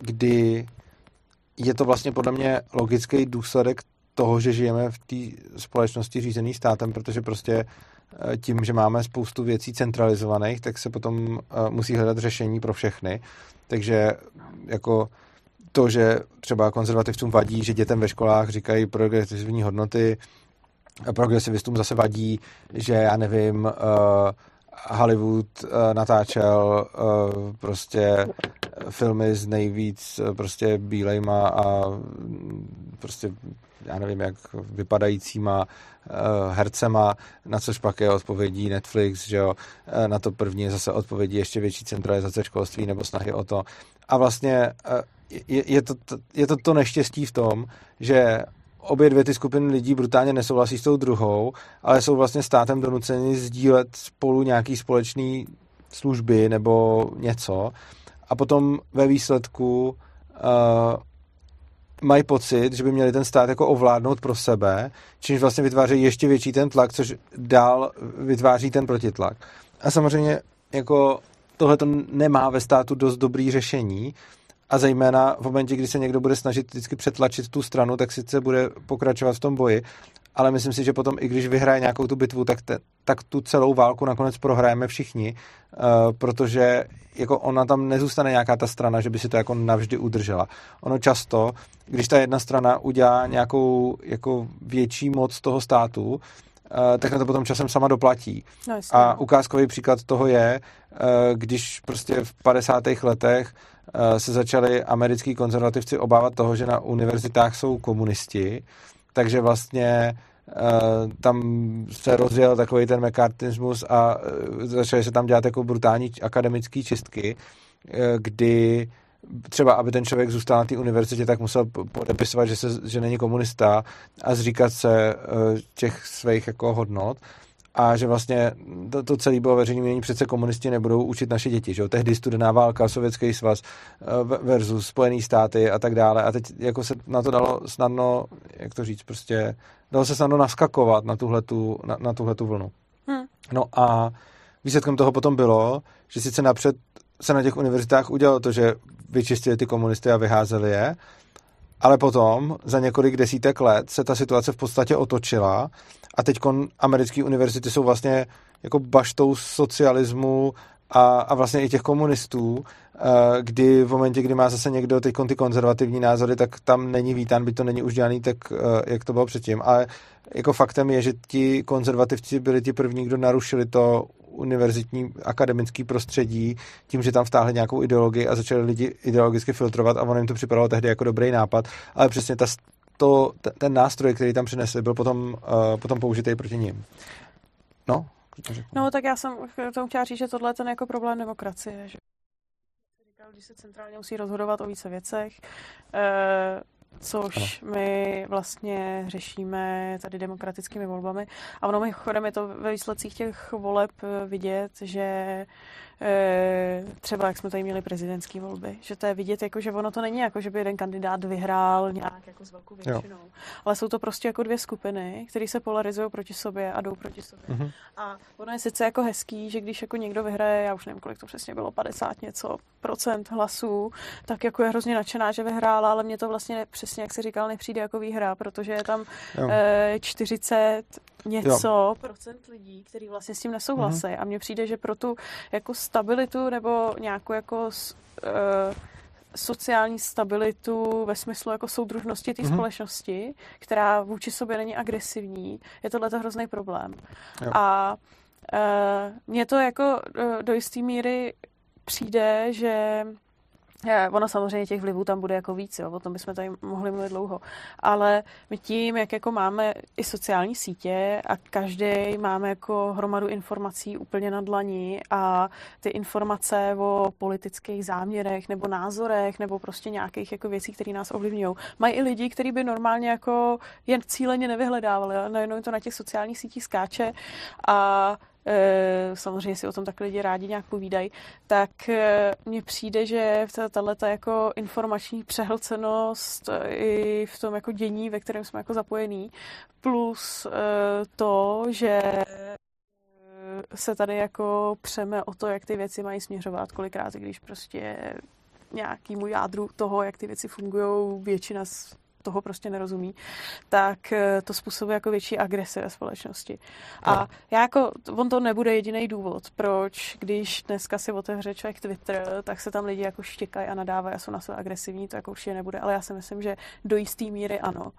kdy je to vlastně podle mě logický důsledek toho, že žijeme v té společnosti řízený státem, protože prostě eh, tím, že máme spoustu věcí centralizovaných, tak se potom eh, musí hledat řešení pro všechny. Takže jako to, že třeba konzervativcům vadí, že dětem ve školách říkají progresivní hodnoty, progresivistům zase vadí, že já nevím, uh, Hollywood uh, natáčel uh, prostě filmy s nejvíc uh, prostě bílejma a mm, prostě já nevím, jak vypadajícíma uh, hercema, na což pak je odpovědí Netflix, že jo, na to první je zase odpovědí ještě větší centralizace školství nebo snahy o to. A vlastně uh, je, je, to, je to to neštěstí v tom, že obě dvě ty skupiny lidí brutálně nesouhlasí s tou druhou, ale jsou vlastně státem donuceni sdílet spolu nějaký společný služby nebo něco a potom ve výsledku uh, mají pocit, že by měli ten stát jako ovládnout pro sebe, čímž vlastně vytváří ještě větší ten tlak, což dál vytváří ten protitlak. A samozřejmě jako tohle to nemá ve státu dost dobrý řešení a zejména v momentě, kdy se někdo bude snažit vždycky přetlačit tu stranu, tak sice bude pokračovat v tom boji, ale myslím si, že potom, i když vyhraje nějakou tu bitvu, tak, te, tak tu celou válku nakonec prohrajeme všichni, uh, protože jako ona tam nezůstane nějaká ta strana, že by si to jako navždy udržela. Ono často, když ta jedna strana udělá nějakou jako větší moc toho státu, uh, tak na to potom časem sama doplatí. No, a ukázkový příklad toho je, uh, když prostě v 50. letech se začali americký konzervativci obávat toho, že na univerzitách jsou komunisti, takže vlastně Uh, tam se rozjel takový ten mekartismus a uh, začaly se tam dělat jako brutální akademické čistky, kdy třeba, aby ten člověk zůstal na té univerzitě, tak musel podepisovat, že, se, že není komunista a zříkat se těch svých jako hodnot a že vlastně to, to celé bylo veřejné mění, přece komunisti nebudou učit naše děti, že jo? Tehdy studená válka, Sovětský svaz eh, versus Spojený státy a tak dále a teď jako se na to dalo snadno, jak to říct, prostě dalo se snadno naskakovat na tuhletu, na, na tuhletu vlnu. Hmm. No a výsledkem toho potom bylo, že sice napřed se na těch univerzitách udělalo to, že vyčistili ty komunisty a vyházeli je, ale potom za několik desítek let se ta situace v podstatě otočila a teď americké univerzity jsou vlastně jako baštou socialismu a, a vlastně i těch komunistů, eh, kdy v momentě, kdy má zase někdo teď ty konzervativní názory, tak tam není vítán, by to není už dělaný tak, eh, jak to bylo předtím. Ale jako faktem je, že ti konzervativci byli ti první, kdo narušili to univerzitní akademický prostředí tím, že tam vtáhli nějakou ideologii a začali lidi ideologicky filtrovat a ono jim to připadalo tehdy jako dobrý nápad, ale přesně ta, to, ten nástroj, který tam přinesli, byl potom, uh, potom použitý proti ním. No, No, tak já jsem tomu chtěla říct, že tohle je ten jako problém demokracie, že když se centrálně musí rozhodovat o více věcech, eh, což ano. my vlastně řešíme tady demokratickými volbami. A ono mimochodem je to ve výsledcích těch voleb vidět, že třeba jak jsme tady měli prezidentské volby, že to je vidět, jako, že ono to není jako, že by jeden kandidát vyhrál nějak jako s velkou většinou, jo. ale jsou to prostě jako dvě skupiny, které se polarizují proti sobě a jdou proti sobě. Mm-hmm. A ono je sice jako hezký, že když jako někdo vyhraje, já už nevím, kolik to přesně bylo, 50 něco procent hlasů, tak jako je hrozně nadšená, že vyhrála, ale mě to vlastně přesně, jak se říkal, nepřijde jako výhra, protože je tam e, 40 něco jo. procent lidí, kteří vlastně s tím nesouhlasí. Mm-hmm. A mně přijde, že pro tu jako stabilitu nebo nějakou jako uh, sociální stabilitu ve smyslu jako soudružnosti té mm-hmm. společnosti, která vůči sobě není agresivní, je tohle hrozný problém. Jo. A uh, mně to jako uh, do jisté míry přijde, že Ono samozřejmě těch vlivů tam bude jako víc, jo, o tom bychom tady mohli mluvit dlouho. Ale my tím, jak jako máme i sociální sítě a každý máme jako hromadu informací úplně na dlani a ty informace o politických záměrech nebo názorech nebo prostě nějakých jako věcí, které nás ovlivňují. Mají i lidi, kteří by normálně jako jen cíleně nevyhledávali, ale najednou to na těch sociálních sítích skáče a Eh, samozřejmě si o tom tak lidi rádi nějak povídají, tak eh, mně přijde, že tato jako informační přehlcenost eh, i v tom jako dění, ve kterém jsme jako zapojení, plus to, že se tady jako přeme o to, jak ty věci mají směřovat, kolikrát, když prostě nějakýmu jádru toho, jak ty věci fungují, většina z toho prostě nerozumí, tak eh, to způsobuje jako větší agresi ve společnosti. A já jako, on to nebude jediný důvod, proč, když dneska si otevře člověk Twitter, tak se tam lidi jako štěkají a nadávají a jsou na sebe agresivní, to jako určitě nebude, ale já si myslím, že do jisté míry ano.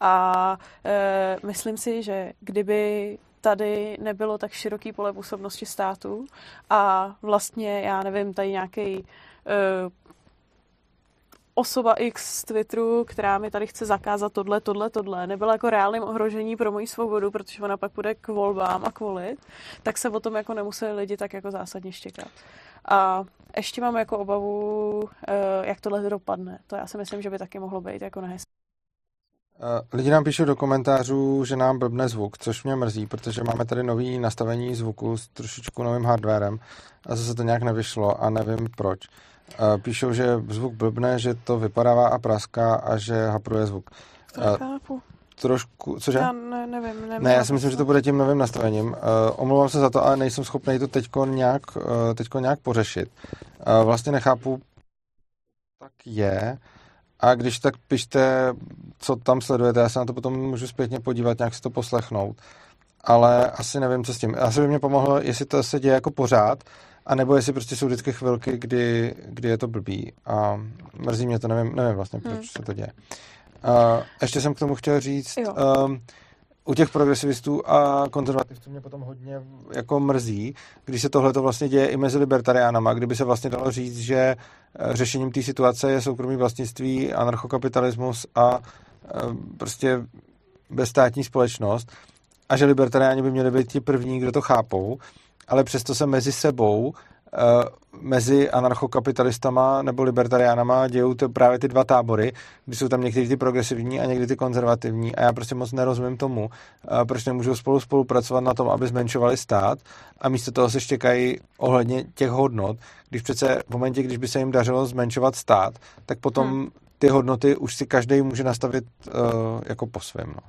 A e, myslím si, že kdyby tady nebylo tak široký pole působnosti státu a vlastně, já nevím, tady nějaký e, osoba X z Twitteru, která mi tady chce zakázat tohle, tohle, tohle, nebyla jako reálným ohrožení pro moji svobodu, protože ona pak bude k volbám a kvolit, tak se o tom jako nemuseli lidi tak jako zásadně štěkat. A ještě mám jako obavu, eh, jak tohle dopadne. To já si myslím, že by taky mohlo být jako nehezké. Eh, lidi nám píšou do komentářů, že nám blbne zvuk, což mě mrzí, protože máme tady nový nastavení zvuku s trošičku novým hardwarem a zase to nějak nevyšlo a nevím proč. Píšou, že zvuk blbne, že to vypadává a praská a že hapruje zvuk. Chápu. Trošku, cože? Já ne, nevím. Ne, já si myslím, že to bude tím novým nastavením. Uh, omlouvám se za to, ale nejsem schopný to teďko nějak, uh, teďko nějak pořešit. Uh, vlastně nechápu, tak je. A když tak pište, co tam sledujete, já se na to potom můžu zpětně podívat, nějak si to poslechnout. Ale asi nevím, co s tím. Asi by mě pomohlo, jestli to se děje jako pořád, a nebo jestli prostě jsou vždycky chvilky, kdy, kdy je to blbý. A mrzí mě to, nevím, nevím vlastně, proč hmm. se to děje. A ještě jsem k tomu chtěl říct, um, u těch progresivistů a konzervativců mě potom hodně jako mrzí, když se tohle to vlastně děje i mezi libertariánama, kdyby se vlastně dalo říct, že eh, řešením té situace je soukromý vlastnictví, anarchokapitalismus a eh, prostě bezstátní společnost a že libertariáni by měli být ti první, kdo to chápou ale přesto se mezi sebou eh, mezi anarchokapitalistama nebo libertariánama dějou to právě ty dva tábory, kdy jsou tam někteří ty progresivní a někdy ty konzervativní a já prostě moc nerozumím tomu, eh, proč nemůžou spolu spolupracovat na tom, aby zmenšovali stát a místo toho se štěkají ohledně těch hodnot, když přece v momentě, když by se jim dařilo zmenšovat stát, tak potom hmm. ty hodnoty už si každý může nastavit uh, jako po svém. No.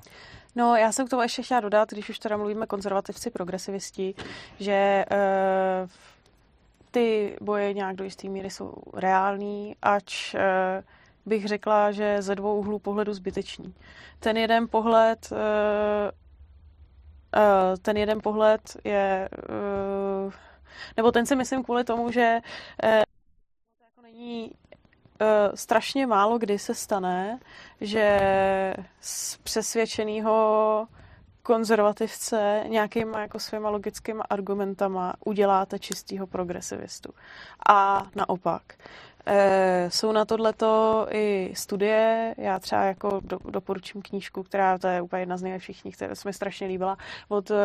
No, já jsem k tomu ještě chtěla dodat, když už teda mluvíme konzervativci, progresivisti, že uh, ty boje nějak do jisté míry jsou reální, ač uh, bych řekla, že ze dvou úhlů pohledu zbytečný. Ten jeden pohled ten jeden pohled je nebo ten si myslím kvůli tomu, že jako není strašně málo kdy se stane, že z přesvědčeného konzervativce nějakýma jako svýma logickými argumentama uděláte čistýho progresivistu. A naopak. E, jsou na tohleto i studie, já třeba jako do, doporučím knížku, která to je úplně jedna z nejlepších knih, která se mi strašně líbila, od e,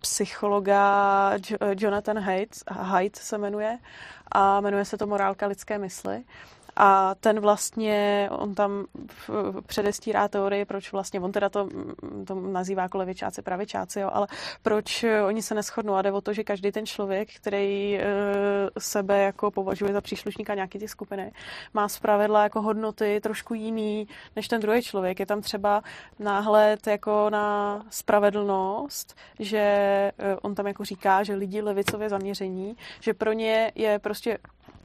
psychologa jo, Jonathan Haidt, Haidt se jmenuje a jmenuje se to Morálka lidské mysli a ten vlastně, on tam předestírá teorii, proč vlastně, on teda to, to nazývá jako levičáci, pravičáci, jo, ale proč oni se neschodnou a jde o to, že každý ten člověk, který e, sebe jako považuje za příslušníka nějaké ty skupiny, má zpravidla jako hodnoty trošku jiný než ten druhý člověk. Je tam třeba náhled jako na spravedlnost, že e, on tam jako říká, že lidi levicově zaměření, že pro ně je prostě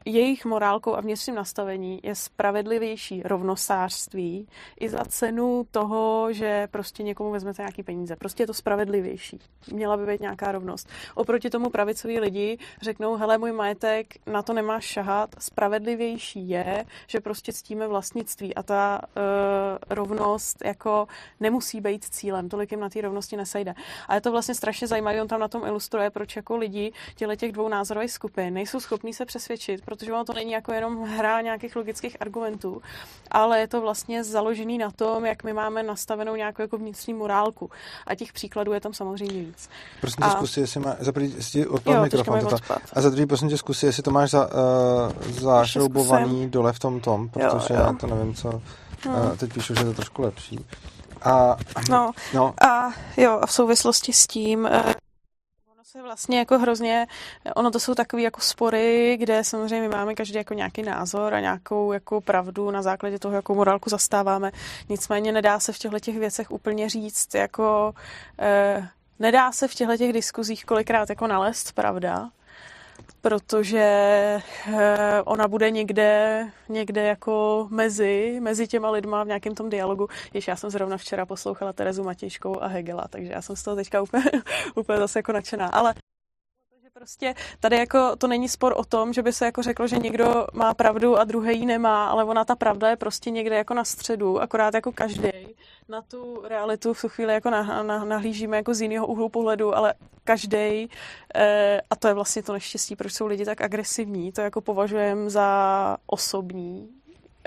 jejich morálkou a vnitřním nastavení je spravedlivější rovnosářství i za cenu toho, že prostě někomu vezmete nějaký peníze. Prostě je to spravedlivější. Měla by být nějaká rovnost. Oproti tomu pravicoví lidi řeknou, hele, můj majetek, na to nemáš šahat. Spravedlivější je, že prostě ctíme vlastnictví a ta uh, rovnost jako nemusí být cílem. Tolik jim na té rovnosti nesejde. A je to vlastně strašně zajímavé, on tam na tom ilustruje, proč jako lidi těle těch dvou názorových skupin nejsou schopní se přesvědčit, protože ono to není jako jenom hra nějakých logických argumentů, ale je to vlastně založený na tom, jak my máme nastavenou nějakou jako vnitřní morálku. A těch příkladů je tam samozřejmě víc. Prosím tě, a... zkusí, jestli má, za první, jestli odpad mikrofon. Toto, a za druhý, prosím tě, zkusí, jestli to máš za, uh, zašroubovaný dole v tom tom, protože jo, jo. já to nevím, co... Hmm. Uh, teď píšu, že je to trošku lepší. A, no, no. a jo, a v souvislosti s tím, uh, se vlastně jako hrozně, ono to jsou takové jako spory, kde samozřejmě máme každý jako nějaký názor a nějakou jako pravdu na základě toho, jakou morálku zastáváme. Nicméně nedá se v těchto těch věcech úplně říct, jako eh, nedá se v těchto těch diskuzích kolikrát jako nalézt pravda, protože eh, ona bude někde, někde jako mezi, mezi těma lidma v nějakém tom dialogu. Jež já jsem zrovna včera poslouchala Terezu Matějškou a Hegela, takže já jsem z toho teďka úplně, úplně zase jako nadšená. Ale Prostě tady jako to není spor o tom, že by se jako řeklo, že někdo má pravdu a druhý ji nemá, ale ona ta pravda je prostě někde jako na středu, akorát jako každý na tu realitu v tu chvíli jako nah, nah, nahlížíme jako z jiného úhlu pohledu, ale každý, eh, a to je vlastně to neštěstí, proč jsou lidi tak agresivní, to jako považujeme za osobní,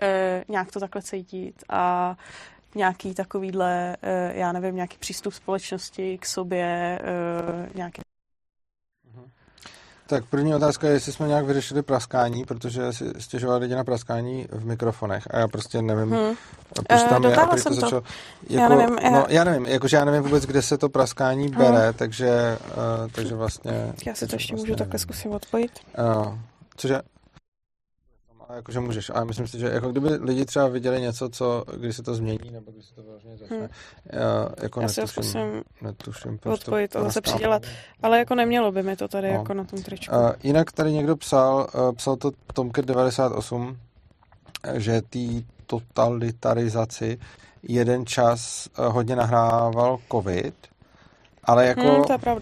eh, nějak to takhle cítit a nějaký takovýhle, eh, já nevím, nějaký přístup společnosti k sobě, nějaký tak první otázka je, jestli jsme nějak vyřešili praskání, protože si stěžovali lidi na praskání v mikrofonech a já prostě nevím, hmm. proč tam uh, je a proč to začalo. Jako, já nevím, já... No, já nevím, jakože já nevím vůbec, kde se to praskání hmm. bere, takže, uh, takže vlastně... Já si to ještě vlastně můžu takhle zkusit odpojit. Uh, cože? Jakože můžeš, ale myslím si, že jako kdyby lidi třeba viděli něco, co, když se to změní, nebo když se to vyloženě začne, hmm. já, jako já netuším, zkusím netuším, odpojit to zase přidělat, ale jako nemělo by mi to tady no. jako na tom tričku. Uh, jinak tady někdo psal, uh, psal to Tomket 98, že tý totalitarizaci jeden čas uh, hodně nahrával covid, ale jako... Hmm, to je pravda.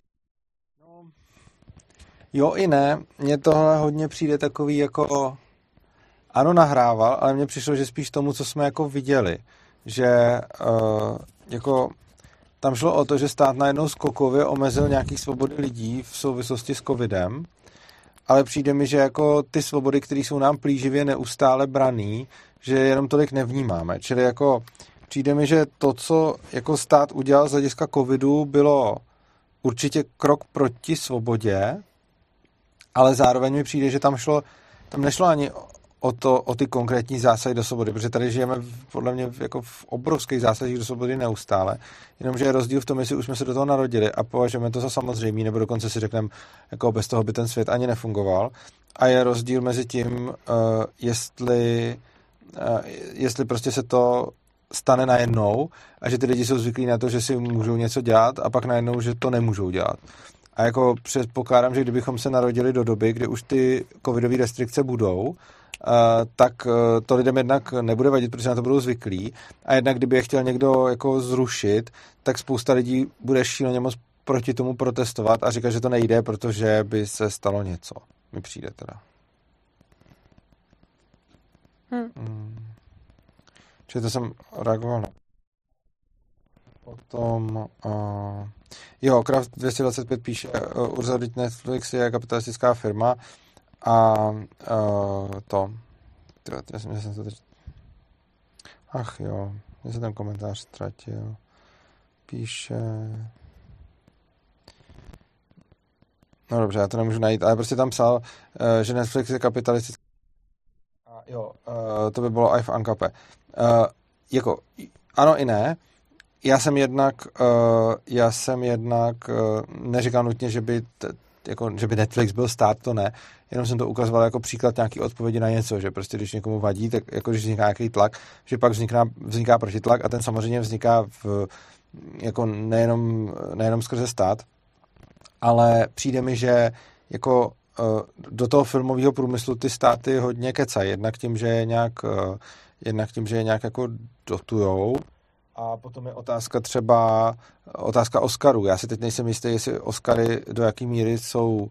Jo i ne, mně tohle hodně přijde takový jako ano, nahrával, ale mně přišlo, že spíš tomu, co jsme jako viděli, že uh, jako tam šlo o to, že stát najednou skokově omezil nějaký svobody lidí v souvislosti s covidem, ale přijde mi, že jako ty svobody, které jsou nám plíživě neustále braný, že jenom tolik nevnímáme. Čili jako přijde mi, že to, co jako stát udělal z hlediska covidu, bylo určitě krok proti svobodě, ale zároveň mi přijde, že tam šlo, tam nešlo ani o, to, o ty konkrétní zásahy do svobody, protože tady žijeme podle mě jako v obrovských zásahích do svobody neustále, jenomže je rozdíl v tom, jestli už jsme se do toho narodili a považujeme to za samozřejmé, nebo dokonce si řekneme, jako bez toho by ten svět ani nefungoval. A je rozdíl mezi tím, uh, jestli, uh, jestli prostě se to stane najednou a že ty lidi jsou zvyklí na to, že si můžou něco dělat a pak najednou, že to nemůžou dělat. A jako předpokládám, že kdybychom se narodili do doby, kdy už ty covidové restrikce budou, tak e, to lidem jednak nebude vadit, protože na to budou zvyklí. A jednak, kdyby je chtěl někdo jako zrušit, tak spousta lidí bude šíleně moc proti tomu protestovat a říkat, že to nejde, protože by se stalo něco. Mi přijde teda. Hmm. Hmm. Čili to jsem reagoval na Potom, uh, jo, Kraft 225 píše, uh, Urza, Netflix je kapitalistická firma a uh, to, já jsem, já jsem to teď, ach jo, já jsem ten komentář ztratil, píše, no dobře, já to nemůžu najít, ale prostě tam psal, uh, že Netflix je kapitalistický, a jo, uh, to by bylo i v Ankape. Uh, jako, ano i ne, já jsem jednak, já jsem jednak neříkal nutně, že by, t, jako, že by Netflix byl stát, to ne, jenom jsem to ukazoval jako příklad nějaký odpovědi na něco, že prostě když někomu vadí, tak jako když vzniká nějaký tlak, že pak vzniká, vzniká protitlak a ten samozřejmě vzniká v, jako nejenom, nejenom skrze stát, ale přijde mi, že jako do toho filmového průmyslu ty státy hodně kecají. Jednak tím, že je nějak, jednak tím, že je nějak jako dotujou, a potom je otázka třeba, otázka Oscarů. Já si teď nejsem jistý, jestli Oscary do jaký míry jsou uh,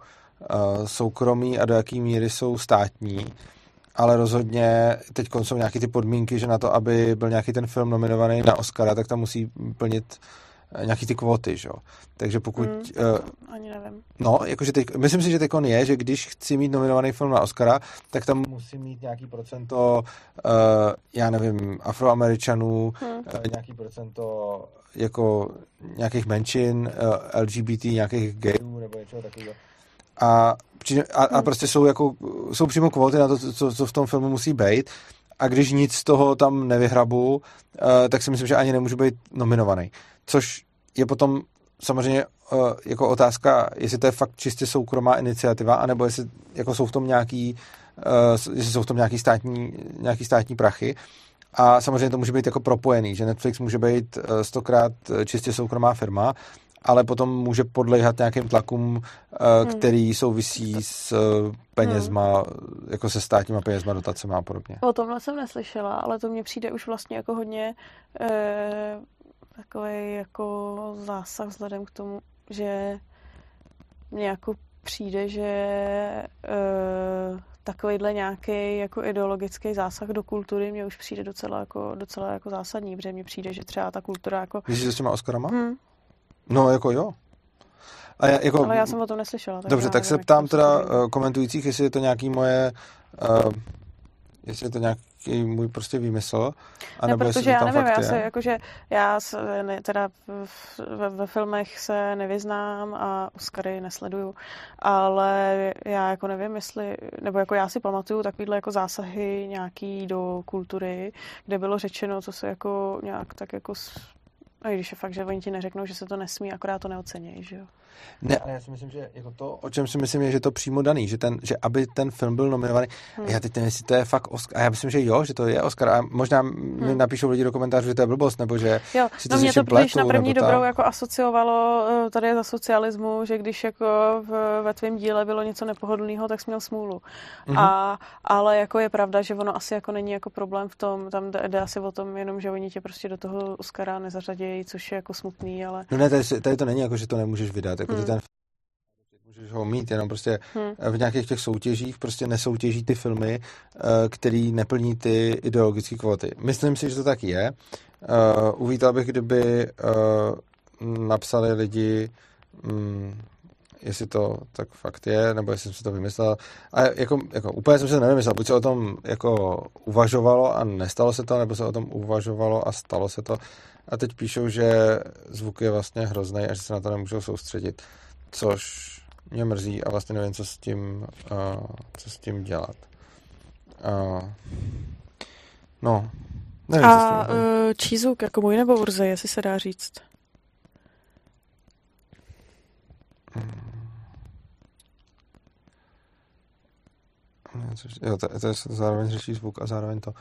soukromí a do jaký míry jsou státní, ale rozhodně teď jsou nějaké ty podmínky, že na to, aby byl nějaký ten film nominovaný na Oscara, tak tam musí plnit Eh, nějaký ty kvóty, že jo. Takže pokud... Mm, uh, ani nevím. No, jakože teď, myslím si, že teď je, že když chci mít nominovaný film na Oscara, tak tam musí mít nějaký procento, uh, já nevím, afroameričanů, mm. uh, nějaký procento jako nějakých menšin, uh, LGBT, nějakých gayů nebo něčeho takového. A, a, a hmm. prostě jsou, jako, jsou přímo kvóty na to, co, co v tom filmu musí být. A když nic z toho tam nevyhrabu, uh, tak si myslím, že ani nemůžu být nominovaný což je potom samozřejmě uh, jako otázka, jestli to je fakt čistě soukromá iniciativa, anebo jestli jako jsou v tom nějaký, uh, jestli jsou v tom nějaký státní, nějaký státní prachy. A samozřejmě to může být jako propojený, že Netflix může být uh, stokrát čistě soukromá firma, ale potom může podléhat nějakým tlakům, hmm. který souvisí s penězma, hmm. jako se státníma penězma, dotacemi a podobně. O tomhle jsem neslyšela, ale to mně přijde už vlastně jako hodně eh, takový jako zásah vzhledem k tomu, že mně jako přijde, že uh, takovýhle nějaký jako ideologický zásah do kultury mě už přijde docela jako, docela jako zásadní, protože mně přijde, že třeba ta kultura jako... Myslíš s těma Oscarama? Hmm. No, jako jo. A já, jako... Ale já jsem o tom neslyšela. Tak Dobře, tak se ptám teda komentujících, jestli je to nějaký moje uh, jestli je to nějaký můj prostě výmysl, anebo ne, protože jestli to tam já nevím, fakt já se, jakože já se, ne, teda ve, ve filmech se nevyznám a Oscary nesleduju, ale já jako nevím, jestli, nebo jako já si pamatuju takovýhle jako zásahy nějaký do kultury, kde bylo řečeno, co se jako nějak tak jako a když je fakt, že oni ti neřeknou, že se to nesmí, akorát to neocenějí, že jo? Ne, ale já si myslím, že jako to, o čem si myslím, je, že to přímo daný, že, ten, že aby ten film byl nominovaný. Hmm. Já teď nevím, jestli to je fakt Oscar. A já myslím, že jo, že to je Oscar. A možná hmm. mi napíšou lidi do komentářů, že to je blbost, nebo že jo. si to no mě to pletu, na první dobrou ta... jako asociovalo eh, tady za socialismu, že když jako v, ve tvém díle bylo něco nepohodlného, tak jsi měl smůlu. Hmm. A, ale jako je pravda, že ono asi jako není jako problém v tom, tam jde, jde asi o tom jenom, že oni tě prostě do toho Oscara nezařadějí, což je jako smutný, ale... No ne, tady, tady to není jako, že to nemůžeš vydat, jako hmm. ten můžeš ho mít, jenom prostě hmm. v nějakých těch soutěžích prostě nesoutěží ty filmy, eh, který neplní ty ideologické kvóty. Myslím si, že to tak je. Eh, uvítal bych, kdyby eh, napsali lidi, mm, jestli to tak fakt je, nebo jestli jsem si to vymyslel. A jako, jako úplně jsem se to nevymyslel, buď se o tom jako uvažovalo a nestalo se to, nebo se o tom uvažovalo a stalo se to. A teď píšou, že zvuk je vlastně hrozný a že se na to nemůžou soustředit, což mě mrzí a vlastně nevím, co s tím, uh, co s tím dělat. Uh, no, nevím, a co uh, čízuk, jako můj nebo Urze, jestli se dá říct? Hmm. Jo, to, to je zároveň řeší zvuk a zároveň to.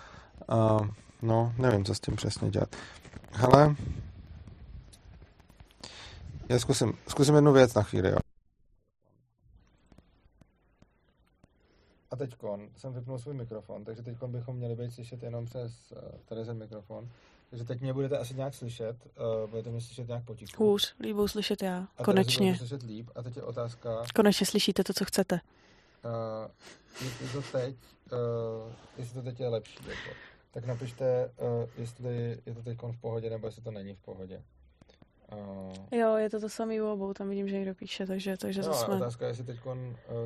Uh, No, nevím, co s tím přesně dělat. Hele, já zkusím, zkusím jednu věc na chvíli, jo. A teď jsem vypnul svůj mikrofon, takže teď bychom měli být slyšet jenom přes eh, tady ten mikrofon. Takže teď mě budete asi nějak slyšet, uh, budete mě slyšet nějak potichu. Hůř, líp slyšet já, a konečně. slyšet líp a teď je otázka... Konečně slyšíte to, co chcete. Eh, uh, jestli to teď, uh, jestli to teď je lepší. Jako tak napište, uh, jestli je to teď v pohodě, nebo jestli to není v pohodě. Uh, jo, je to to samý u obou, tam vidím, že někdo píše, takže, takže no, to jsme... otázka je, jestli teď uh,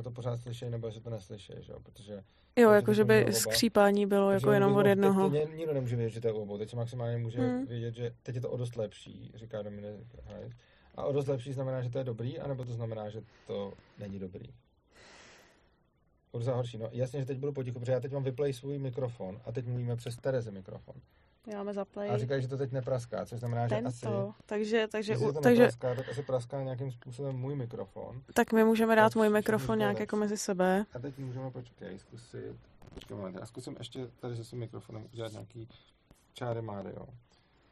to pořád slyší, nebo jestli to neslyší, že jo, protože... Jo, jako že by skřípání bylo jako jenom od jednoho. Teď, teď nikdo nemůže vědět, že to je u obou, teď se maximálně může hmm. vědět, že teď je to o dost lepší, říká Dominik A o dost lepší znamená, že to je dobrý, anebo to znamená, že to není dobrý? Urza horší. No jasně, že teď budu potichu, protože já teď mám vyplay svůj mikrofon a teď mluvíme přes Tereze mikrofon. Máme zaplay. A říkají, že to teď nepraská, což znamená, Tento. že asi... Takže, takže, u, to takže, nepraská, tak asi praská nějakým způsobem můj mikrofon. Tak my můžeme dát můj mikrofon nějak jako mezi sebe. A teď můžeme, počkej, zkusit, počkej moment, já zkusím ještě tady se svým mikrofonem udělat nějaký čáry Mario.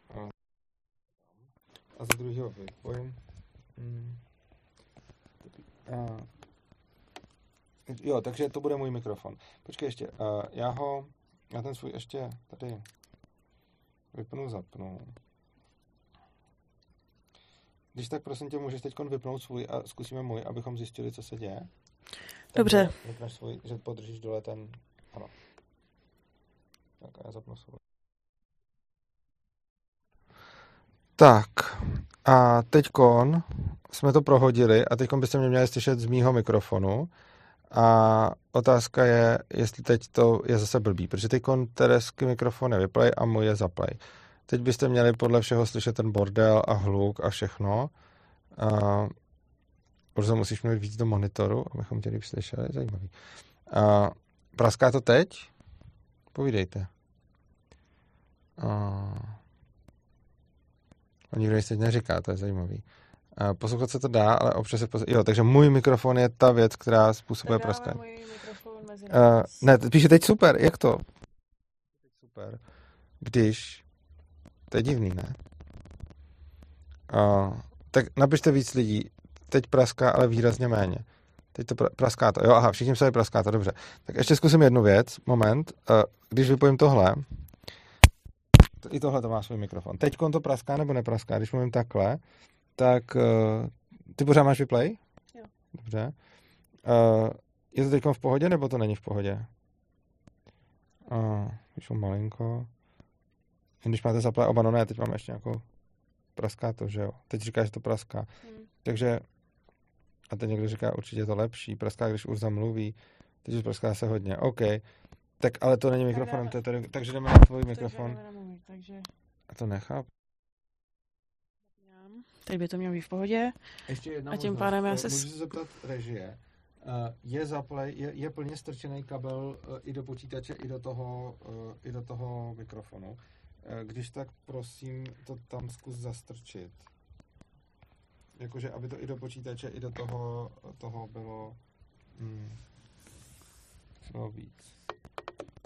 A, a za druhýho vypojím. Hmm. A, jo, takže to bude můj mikrofon. Počkej ještě, uh, já ho, já ten svůj ještě tady Vypnu, zapnu. Když tak prosím tě, můžeš teď vypnout svůj a zkusíme můj, abychom zjistili, co se děje. Dobře. Vypneš svůj, že podržíš dole ten, ano. Tak a já zapnu svůj. Tak a teďkon jsme to prohodili a teďkon byste mě měli slyšet z mýho mikrofonu a otázka je, jestli teď to je zase blbý, protože teď Teresky mikrofon je vyplay a můj je zaplay. Teď byste měli podle všeho slyšet ten bordel a hluk a všechno. A protože musíš mít víc do monitoru, abychom tě líp slyšeli. Zajímavý. A praská to teď? Povídejte. A... A nikdo nic teď neříká, to je zajímavý. Poslouchat se to dá, ale občas se poslouchat. Jo, takže můj mikrofon je ta věc, která způsobuje praskání. Uh, ne, píše teď super, jak to? Super. Když, to je divný, ne? Uh, tak napište víc lidí, teď praská, ale výrazně méně. Teď to praská to. Jo, aha, všichni se praská to, dobře. Tak ještě zkusím jednu věc, moment. Uh, když vypojím tohle, to, i tohle to má svůj mikrofon. Teď to praská nebo nepraská? Když mluvím takhle, tak uh, ty pořád máš vyplay? Jo. Dobře. Uh, je to teď v pohodě, nebo to není v pohodě? Uh, když malinko. Když máte zaplay oba, no ne, teď mám ještě nějakou praská to, že jo. Teď říká, že to praská. Hmm. Takže, a teď někdo říká, určitě je to lepší. Praská, když Urza mluví. Teď už praská se hodně. OK. Tak ale to není mikrofonem, to je tady, takže jdeme na tvůj mikrofon. takže... A to nechápu. Teď by to mělo být v pohodě. Ještě jedna A tím pádem já se... Můžu se zeptat režie. Uh, je zaplay, je, je plně strčený kabel uh, i do počítače, i do toho, i do toho mikrofonu. Když tak prosím, to tam zkus zastrčit. Jakože, aby to i do počítače, i do toho, toho bylo, hmm, bylo víc.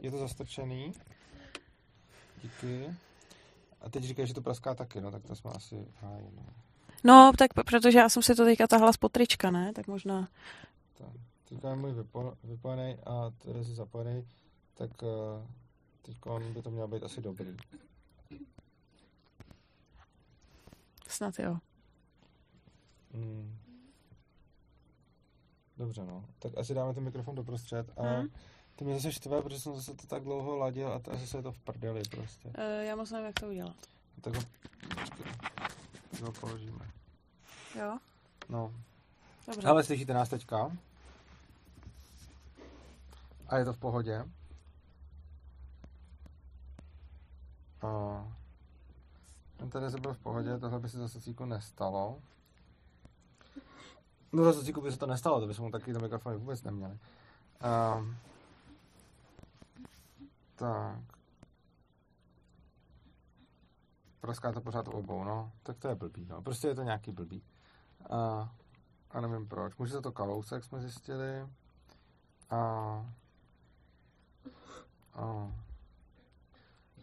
Je to zastrčený? Díky. A teď říkají, že to praská taky, no tak to jsme asi háji, no. No, tak protože já jsem si to teďka tahla z potrička, ne? Tak možná... Tak, teďka je můj vypo, vypojený a tady si zapojený, tak uh, teď by to mělo být asi dobrý. Snad jo. Hmm. Dobře, no. Tak asi dáme ten mikrofon doprostřed a hmm. ty mě zase štve, protože jsem zase to tak dlouho ladil a asi je to v prdeli prostě. Uh, já moc nevím, jak to udělat. Tak ho, ho položíme. Jo? No. Dobře. Ale slyšíte nás teďka? A je to v pohodě? A ten tady byl v pohodě, tohle by se za socíku nestalo. No za socíku by se to nestalo, to by se mu taky do mikrofony vůbec neměli. A, tak. Praská to pořád obou, no. Tak to je blbý, no. Prostě je to nějaký blbý. A, a nevím proč. Může to to kalousek, jsme zjistili. A, a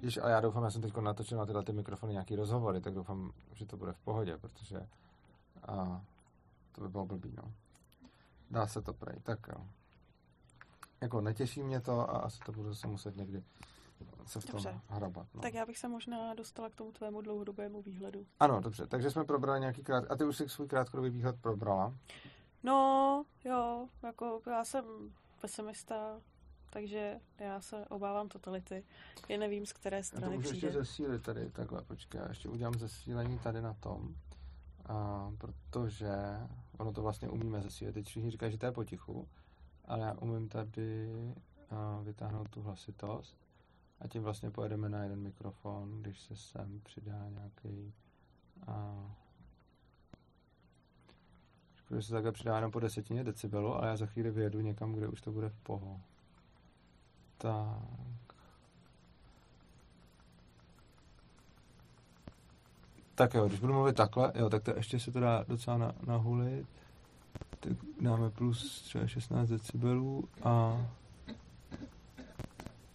Víš, ale já doufám, já jsem teď natočil na tyhle ty mikrofony nějaký rozhovory, tak doufám, že to bude v pohodě, protože a, to by bylo blbý, no. Dá se to prej, tak jo. jako netěší mě to a asi to budu se muset někdy se v tom dobře. hrabat. No. Tak já bych se možná dostala k tomu tvému dlouhodobému výhledu. Ano, dobře. Takže jsme probrali nějaký krát... A ty už jsi svůj krátkodobý výhled probrala? No, jo, jako já jsem pesimista, takže já se obávám totality. Je nevím, z které strany já to přijde. ještě zesílit tady, takhle, počkej, já ještě udělám zesílení tady na tom, a, protože ono to vlastně umíme zesílit. Teď všichni říkají, že to je potichu, ale já umím tady a, vytáhnout tu hlasitost a tím vlastně pojedeme na jeden mikrofon, když se sem přidá nějaký a, že se takhle přidá jenom po desetině decibelu, ale já za chvíli vyjedu někam, kde už to bude v poho. Tak. Tak jo, když budu mluvit takhle, jo, tak to ještě se to dá docela na, nahulit. Tak dáme plus třeba 16 decibelů a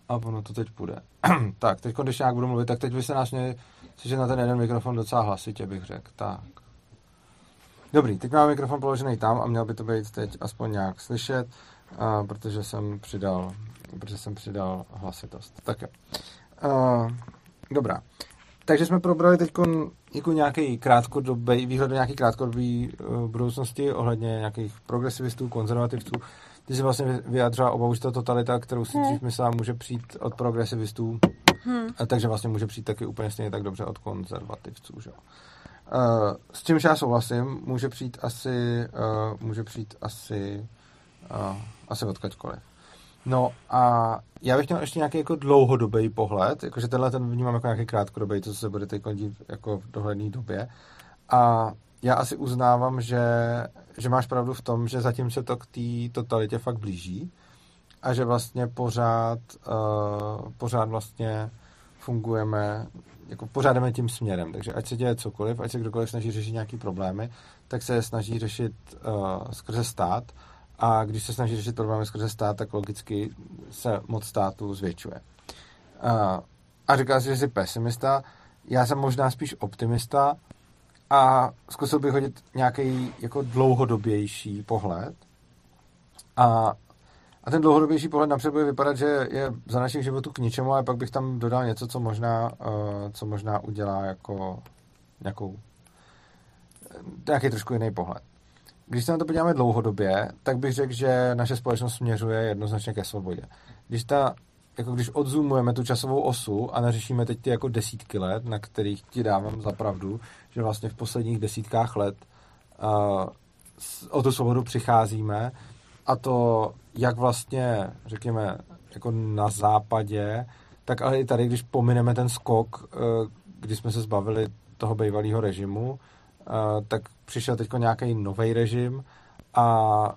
a ono to teď půjde. tak, teď když nějak budu mluvit, tak teď by se nás měli slyšet na ten jeden mikrofon docela hlasitě, bych řekl. Tak. Dobrý, teď mám mikrofon položený tam a měl by to být teď aspoň nějak slyšet, a, protože jsem přidal, protože jsem přidal hlasitost. Tak jo. A, dobrá. Takže jsme probrali teď jako nějaký krátkodobý, výhled do nějaký krátkodobý uh, budoucnosti ohledně nějakých progresivistů, konzervativců. Ty jsi vlastně vyjádřila obavu, že to totalita, kterou si dřív myslela, může přijít od progresivistů, hmm. a takže vlastně může přijít taky úplně stejně tak dobře od konzervativců. Že? Uh, s čímž já souhlasím, může přijít asi, uh, může přijít asi, uh, asi odkaďkoliv. No a já bych měl ještě nějaký jako dlouhodobý pohled, jakože tenhle ten vnímám jako nějaký krátkodobý, co se bude teď dít jako v dohledné době. A já asi uznávám, že, že máš pravdu v tom, že zatím se to k té totalitě fakt blíží a že vlastně pořád, uh, pořád vlastně fungujeme, jako pořád jdeme tím směrem. Takže ať se děje cokoliv, ať se kdokoliv snaží řešit nějaký problémy, tak se je snaží řešit uh, skrze stát a když se snaží řešit problémy skrze stát, tak logicky se moc státu zvětšuje. Uh, a říká si, že jsi pesimista, já jsem možná spíš optimista, a zkusil bych hodit nějaký jako dlouhodobější pohled. A, a ten dlouhodobější pohled napřed bude vypadat, že je za našich životů k ničemu, ale pak bych tam dodal něco, co možná, uh, co možná udělá jako nějakou nějaký trošku jiný pohled. Když se na to podíváme dlouhodobě, tak bych řekl, že naše společnost směřuje jednoznačně ke svobodě. Když ta jako když odzumujeme tu časovou osu a neřešíme teď ty jako desítky let, na kterých ti dávám za pravdu, že vlastně v posledních desítkách let uh, o tu svobodu přicházíme a to jak vlastně, řekněme, jako na západě, tak ale i tady, když pomineme ten skok, uh, kdy jsme se zbavili toho bývalého režimu, uh, tak přišel teď nějaký nový režim a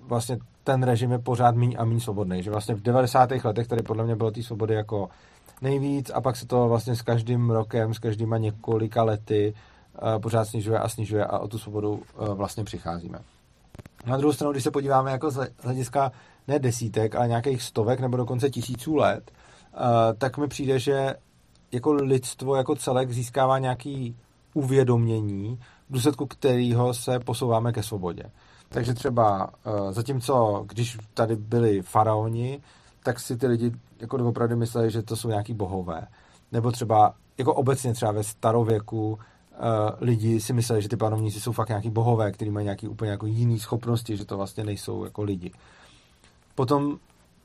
vlastně ten režim je pořád méně a méně svobodný. Že vlastně v 90. letech tady podle mě bylo té svobody jako nejvíc a pak se to vlastně s každým rokem, s každýma několika lety uh, pořád snižuje a snižuje a o tu svobodu uh, vlastně přicházíme. Na druhou stranu, když se podíváme jako z hlediska ne desítek, ale nějakých stovek nebo dokonce tisíců let, uh, tak mi přijde, že jako lidstvo jako celek získává nějaký uvědomění, v důsledku kterého se posouváme ke svobodě. Takže třeba eh, zatímco, když tady byli faraoni, tak si ty lidi jako opravdu mysleli, že to jsou nějaký bohové. Nebo třeba jako obecně třeba ve starověku uh, lidi si mysleli, že ty panovníci jsou fakt nějaký bohové, kteří mají nějaký úplně jako jiný schopnosti, že to vlastně nejsou jako lidi. Potom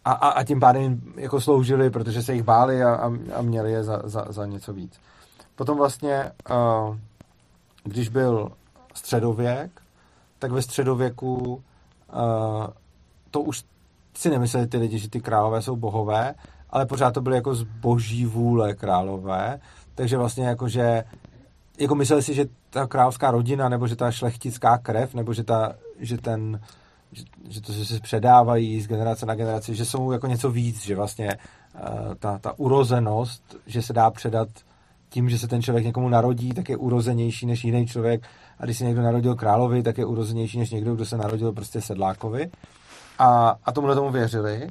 a, a, a tím pádem jako sloužili, protože se jich báli a, a, a měli je za, za, za něco víc. Potom vlastně, uh, když byl středověk, tak ve středověku uh, to už si nemysleli ty lidi, že ty králové jsou bohové, ale pořád to byly jako z boží vůle králové, takže vlastně jako, že jako mysleli si, že ta královská rodina, nebo že ta šlechtická krev, nebo že, ta, že ten, že, že to se předávají z generace na generaci, že jsou jako něco víc, že vlastně uh, ta, ta urozenost, že se dá předat tím, že se ten člověk někomu narodí, tak je urozenější než jiný člověk a když se někdo narodil královi, tak je urozenější než někdo, kdo se narodil prostě sedlákovi. A, a tomuhle tomu věřili.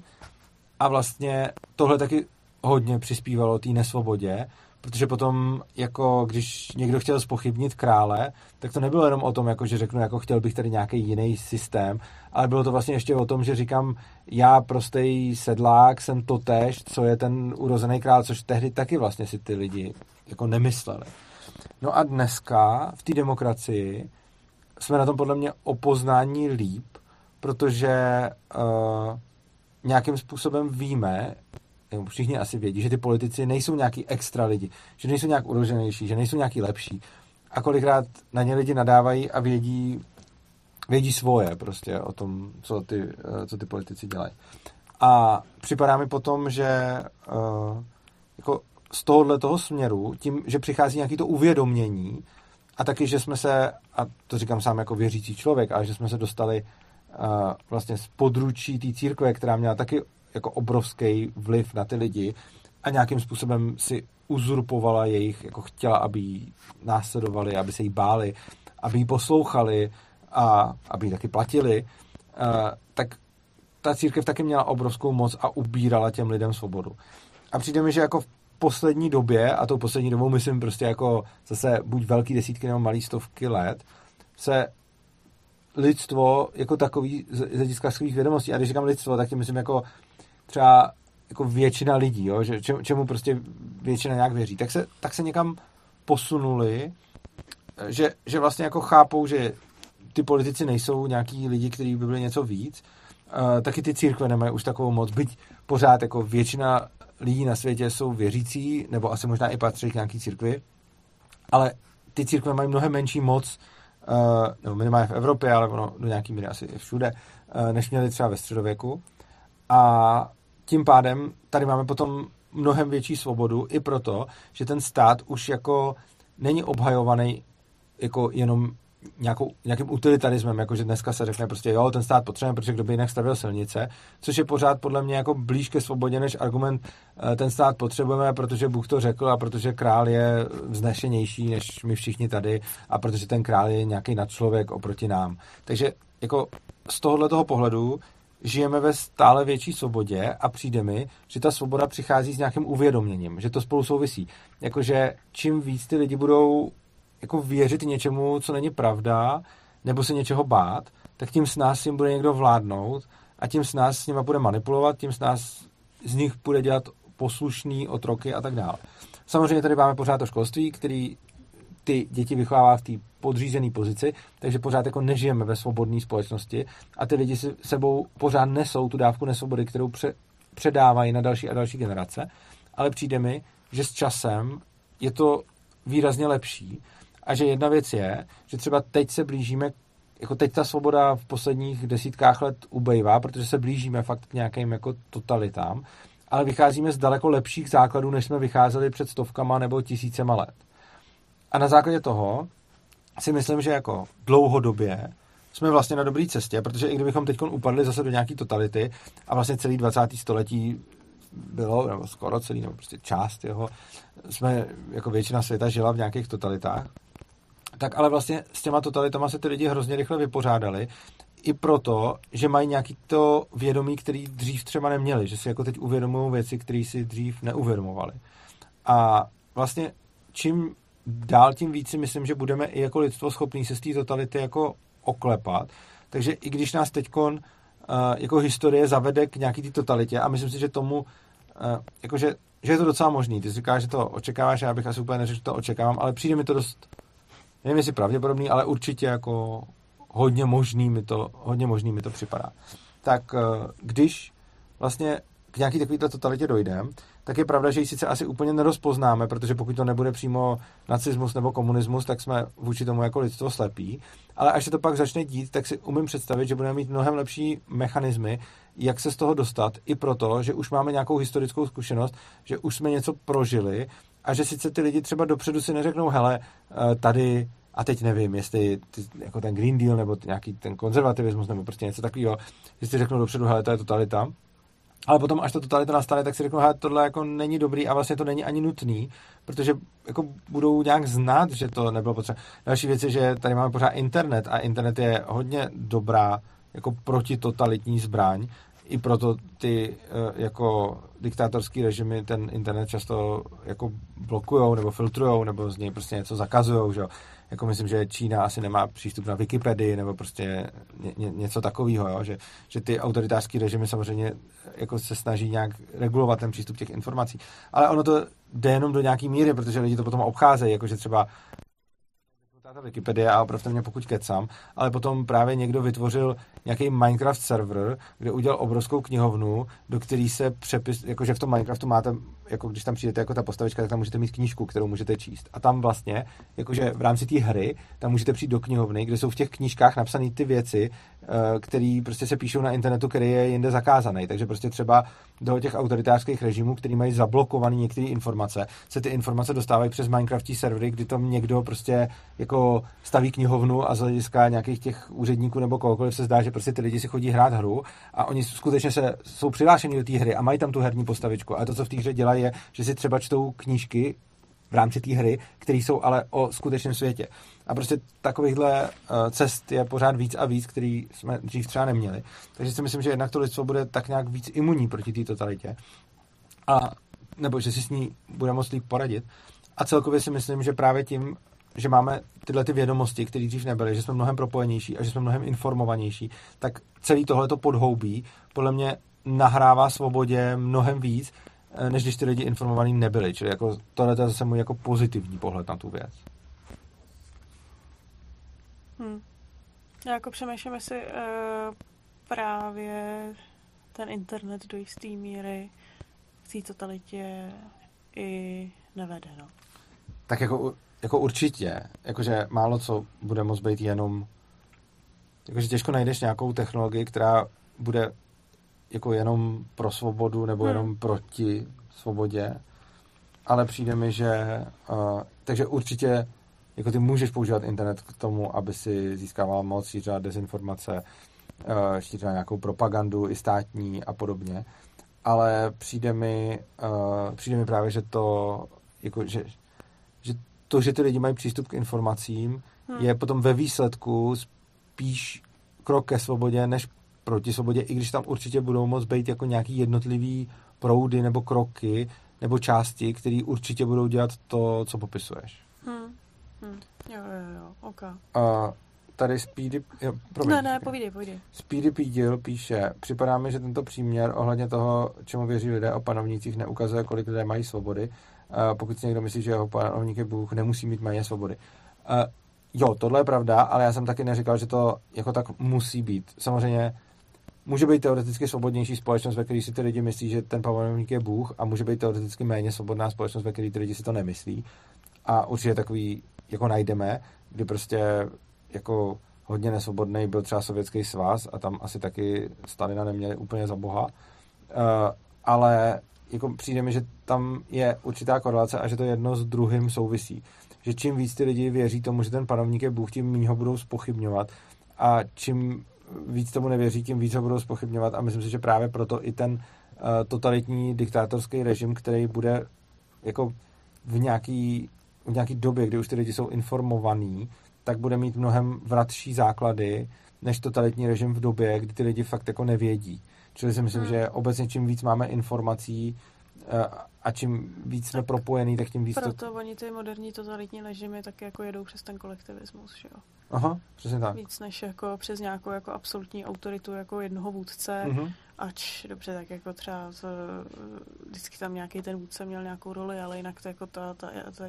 A vlastně tohle taky hodně přispívalo té nesvobodě, protože potom, jako když někdo chtěl spochybnit krále, tak to nebylo jenom o tom, jako že řeknu, jako chtěl bych tady nějaký jiný systém, ale bylo to vlastně ještě o tom, že říkám, já prostý sedlák jsem to tež, co je ten urozený král, což tehdy taky vlastně si ty lidi jako nemysleli. No a dneska v té demokracii jsme na tom podle mě o poznání líp, protože uh, nějakým způsobem víme, všichni asi vědí, že ty politici nejsou nějaký extra lidi, že nejsou nějak uroženější, že nejsou nějaký lepší. A kolikrát na ně lidi nadávají a vědí, vědí svoje prostě o tom, co ty, eh, co ty politici dělají. A připadá mi potom, že uh, jako z tohohle toho směru, tím, že přichází nějaký to uvědomění a taky, že jsme se, a to říkám sám jako věřící člověk, ale že jsme se dostali uh, vlastně z područí té církve, která měla taky jako obrovský vliv na ty lidi a nějakým způsobem si uzurpovala jejich, jako chtěla, aby ji následovali, aby se jí báli, aby ji poslouchali a aby ji taky platili, uh, tak ta církev taky měla obrovskou moc a ubírala těm lidem svobodu. A přijde mi, že jako v poslední době, a tou poslední dobou myslím prostě jako zase buď velký desítky nebo malý stovky let, se lidstvo jako takový z hlediska svých vědomostí, a když říkám lidstvo, tak tím myslím jako třeba jako většina lidí, jo, že čemu prostě většina nějak věří, tak se, tak se někam posunuli, že, že vlastně jako chápou, že ty politici nejsou nějaký lidi, kteří by byli něco víc, uh, taky ty církve nemají už takovou moc, byť pořád jako většina lidí na světě jsou věřící, nebo asi možná i patří k nějaký církvi, ale ty církve mají mnohem menší moc, uh, nebo minimálně v Evropě, ale ono do nějaký míry asi všude, uh, než měli třeba ve středověku. A tím pádem tady máme potom mnohem větší svobodu i proto, že ten stát už jako není obhajovaný jako jenom nějakou, nějakým utilitarismem, jako že dneska se řekne prostě, jo, ten stát potřebujeme, protože kdo by jinak stavil silnice, což je pořád podle mě jako blíž ke svobodě než argument, eh, ten stát potřebujeme, protože Bůh to řekl a protože král je vznešenější než my všichni tady a protože ten král je nějaký nadčlověk oproti nám. Takže jako z tohohle toho pohledu žijeme ve stále větší svobodě a přijde mi, že ta svoboda přichází s nějakým uvědoměním, že to spolu souvisí. Jakože čím víc ty lidi budou jako věřit něčemu, co není pravda, nebo se něčeho bát, tak tím s nás jim bude někdo vládnout a tím s nás s nima bude manipulovat, tím s nás z nich bude dělat poslušný otroky a tak dále. Samozřejmě tady máme pořád to školství, který ty děti vychovává v té podřízené pozici, takže pořád jako nežijeme ve svobodné společnosti a ty lidi si sebou pořád nesou tu dávku nesvobody, kterou pře- předávají na další a další generace, ale přijde mi, že s časem je to výrazně lepší a že jedna věc je, že třeba teď se blížíme, jako teď ta svoboda v posledních desítkách let ubejvá, protože se blížíme fakt k nějakým jako totalitám, ale vycházíme z daleko lepších základů, než jsme vycházeli před stovkama nebo tisícema let. A na základě toho si myslím, že jako dlouhodobě jsme vlastně na dobré cestě, protože i kdybychom teď upadli zase do nějaké totality a vlastně celý 20. století bylo, nebo skoro celý, nebo prostě část jeho, jsme jako většina světa žila v nějakých totalitách, tak ale vlastně s těma totalitama se ty lidi hrozně rychle vypořádali, i proto, že mají nějaký to vědomí, který dřív třeba neměli, že si jako teď uvědomují věci, které si dřív neuvědomovali. A vlastně čím dál tím víc si myslím, že budeme i jako lidstvo schopní se z té totality jako oklepat. Takže i když nás teď uh, jako historie zavede k nějaký té totalitě a myslím si, že tomu, uh, jakože, že je to docela možný. Ty říkáš, že to očekáváš, já bych asi úplně neřekl, že to očekávám, ale přijde mi to dost, nevím jestli pravděpodobný, ale určitě jako hodně možný mi to, hodně možný mi to připadá. Tak uh, když vlastně k nějaký takovýto totalitě dojdeme, tak je pravda, že ji sice asi úplně nerozpoznáme, protože pokud to nebude přímo nacismus nebo komunismus, tak jsme vůči tomu jako lidstvo slepí. Ale až se to pak začne dít, tak si umím představit, že budeme mít mnohem lepší mechanismy, jak se z toho dostat, i proto, že už máme nějakou historickou zkušenost, že už jsme něco prožili a že sice ty lidi třeba dopředu si neřeknou, hele, eh, tady a teď nevím, jestli ty, jako ten Green Deal nebo nějaký ten konzervativismus nebo prostě něco takového, jestli řeknou dopředu, hele, to je totalita, ale potom, až to totalita nastane, tak si řeknu, že tohle jako není dobrý a vlastně to není ani nutný, protože jako budou nějak znát, že to nebylo potřeba. Další věc je, že tady máme pořád internet a internet je hodně dobrá jako protitotalitní zbraň i proto ty eh, jako diktátorský režimy ten internet často jako blokujou nebo filtrujou nebo z něj prostě něco zakazujou, že Jako myslím, že Čína asi nemá přístup na Wikipedii nebo prostě ně, ně, něco takového, jo? Že, že ty autoritářské režimy samozřejmě jako se snaží nějak regulovat ten přístup těch informací. Ale ono to jde jenom do nějaký míry, protože lidi to potom obcházejí, jakože třeba ta Wikipedie a opravdu mě pokud kecám, ale potom právě někdo vytvořil nějaký Minecraft server, kde udělal obrovskou knihovnu, do který se přepis, jakože v tom Minecraftu máte, jako když tam přijdete jako ta postavička, tak tam můžete mít knížku, kterou můžete číst. A tam vlastně, jakože v rámci té hry, tam můžete přijít do knihovny, kde jsou v těch knížkách napsané ty věci, eh, které prostě se píšou na internetu, který je jinde zakázaný. Takže prostě třeba do těch autoritářských režimů, který mají zablokované některé informace, se ty informace dostávají přes Minecraftí servery, kdy tam někdo prostě jako staví knihovnu a z hlediska nějakých těch úředníků nebo kohokoliv se zdá, že prostě ty lidi si chodí hrát hru a oni skutečně se, jsou přihlášeni do té hry a mají tam tu herní postavičku. A to, co v té hře dělají, je, že si třeba čtou knížky v rámci té hry, které jsou ale o skutečném světě. A prostě takovýchhle eh, cest je pořád víc a víc, který jsme dřív třeba neměli. Takže si myslím, že jednak to lidstvo bude tak nějak víc imunní proti té totalitě. A nebo že si s ní bude moct líp poradit. A celkově si myslím, že právě tím, že máme tyhle ty vědomosti, které dřív nebyly, že jsme mnohem propojenější a že jsme mnohem informovanější, tak celý tohleto podhoubí podle mě nahrává svobodě mnohem víc, než když ty lidi informovaní nebyli. Čili jako tohle je zase můj jako pozitivní pohled na tu věc. Hmm. Já jako přemýšlím, jestli uh, právě ten internet do jisté míry v té totalitě i nevede, no. Tak jako jako určitě, jakože málo co bude moct být jenom, jakože těžko najdeš nějakou technologii, která bude jako jenom pro svobodu nebo hmm. jenom proti svobodě, ale přijde mi, že uh, takže určitě jako ty můžeš používat internet k tomu, aby si získával moc, šířila dezinformace, uh, šířila nějakou propagandu i státní a podobně, ale přijde mi, uh, přijde mi právě, že to jako, že, že to, že ty lidi mají přístup k informacím, hmm. je potom ve výsledku spíš krok ke svobodě, než proti svobodě, i když tam určitě budou moct být jako nějaký jednotlivý proudy nebo kroky nebo části, které určitě budou dělat to, co popisuješ. Hmm. Hmm. Jo, jo, jo, ok. A tady Speedy... Jo, promiň, ne, ne, povídej, povídej. Speedy Pídil píše, připadá mi, že tento příměr ohledně toho, čemu věří lidé o panovnících, neukazuje, kolik lidé mají svobody pokud si někdo myslí, že jeho panovník je Bůh, nemusí mít méně svobody. Jo, tohle je pravda, ale já jsem taky neříkal, že to jako tak musí být. Samozřejmě může být teoreticky svobodnější společnost, ve které si ty lidi myslí, že ten panovník je Bůh a může být teoreticky méně svobodná společnost, ve které ty lidi si to nemyslí. A určitě takový jako najdeme, kdy prostě jako hodně nesvobodný byl třeba Sovětský svaz a tam asi taky Stalina neměli úplně za boha. Uh, ale jako přijde mi, že tam je určitá korelace a že to jedno s druhým souvisí. Že čím víc ty lidi věří tomu, že ten panovník je Bůh, tím méně ho budou spochybňovat a čím víc tomu nevěří, tím víc ho budou spochybňovat a myslím si, že právě proto i ten uh, totalitní diktátorský režim, který bude jako v nějaký, v nějaký době, kdy už ty lidi jsou informovaní, tak bude mít mnohem vratší základy než totalitní režim v době, kdy ty lidi fakt jako nevědí. Čili si myslím, hmm. že obecně čím víc máme informací eh, a čím víc jsme propojený, tak tím víc Proto to... oni ty moderní totalitní režimy tak jako jedou přes ten kolektivismus, že jo? Aha, přesně tak. Víc než jako přes nějakou jako absolutní autoritu jako jednoho vůdce, mm-hmm. ač dobře, tak jako třeba z, vždycky tam nějaký ten vůdce měl nějakou roli, ale jinak to jako ta, ta, ta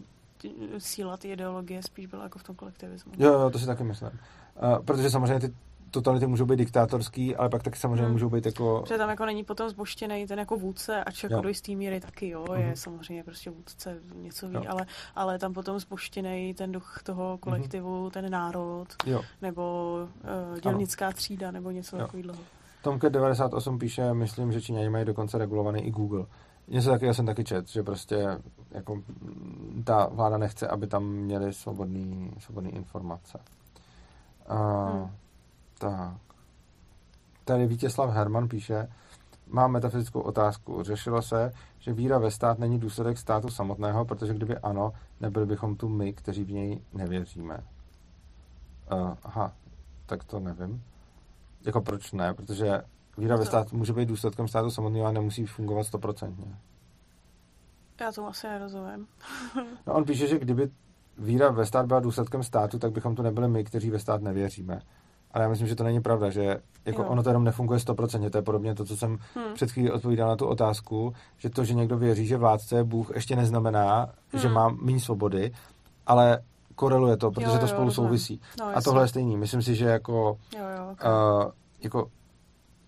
síla ty ideologie spíš byla jako v tom kolektivismu. Jo, jo, to si taky myslím. Uh, protože samozřejmě ty totality můžou být diktátorský, ale pak taky samozřejmě hmm. můžou být jako... Protože tam jako není potom zboštěný ten jako vůdce, ač jako jo. do jistý míry taky, jo, hmm. je mhm. samozřejmě prostě vůdce něco ví, ale, ale tam potom zboštěný ten duch toho mhm. kolektivu, hmm. ten národ, jo. nebo uh, dělnická ano. třída, nebo něco takového. Tomke 98 píše, myslím, že Číňani mají dokonce regulovaný i Google. Něco taky, já jsem taky čet, že prostě jako ta vláda nechce, aby tam měli svobodný, svobodný informace. Uh, hmm. Tak. Tady Vítězslav Herman píše, mám metafyzickou otázku. Řešilo se, že víra ve stát není důsledek státu samotného, protože kdyby ano, nebyli bychom tu my, kteří v něj nevěříme. Uh, aha, tak to nevím. Jako proč ne? Protože víra ve stát může být důsledkem státu samotného a nemusí fungovat stoprocentně. Já tomu asi nerozumím. no on píše, že kdyby víra ve stát byla důsledkem státu, tak bychom to nebyli my, kteří ve stát nevěříme. Ale já myslím, že to není pravda, že jako ono to jenom nefunguje stoprocentně. To je podobně to, co jsem hmm. před chvílí odpovídal na tu otázku, že to, že někdo věří, že vládce je Bůh, ještě neznamená, hmm. že má méně svobody, ale koreluje to, protože jo, jo, to spolu rozumím. souvisí. No, a tohle je stejný. Myslím si, že jako, jo, jo, okay. uh, jako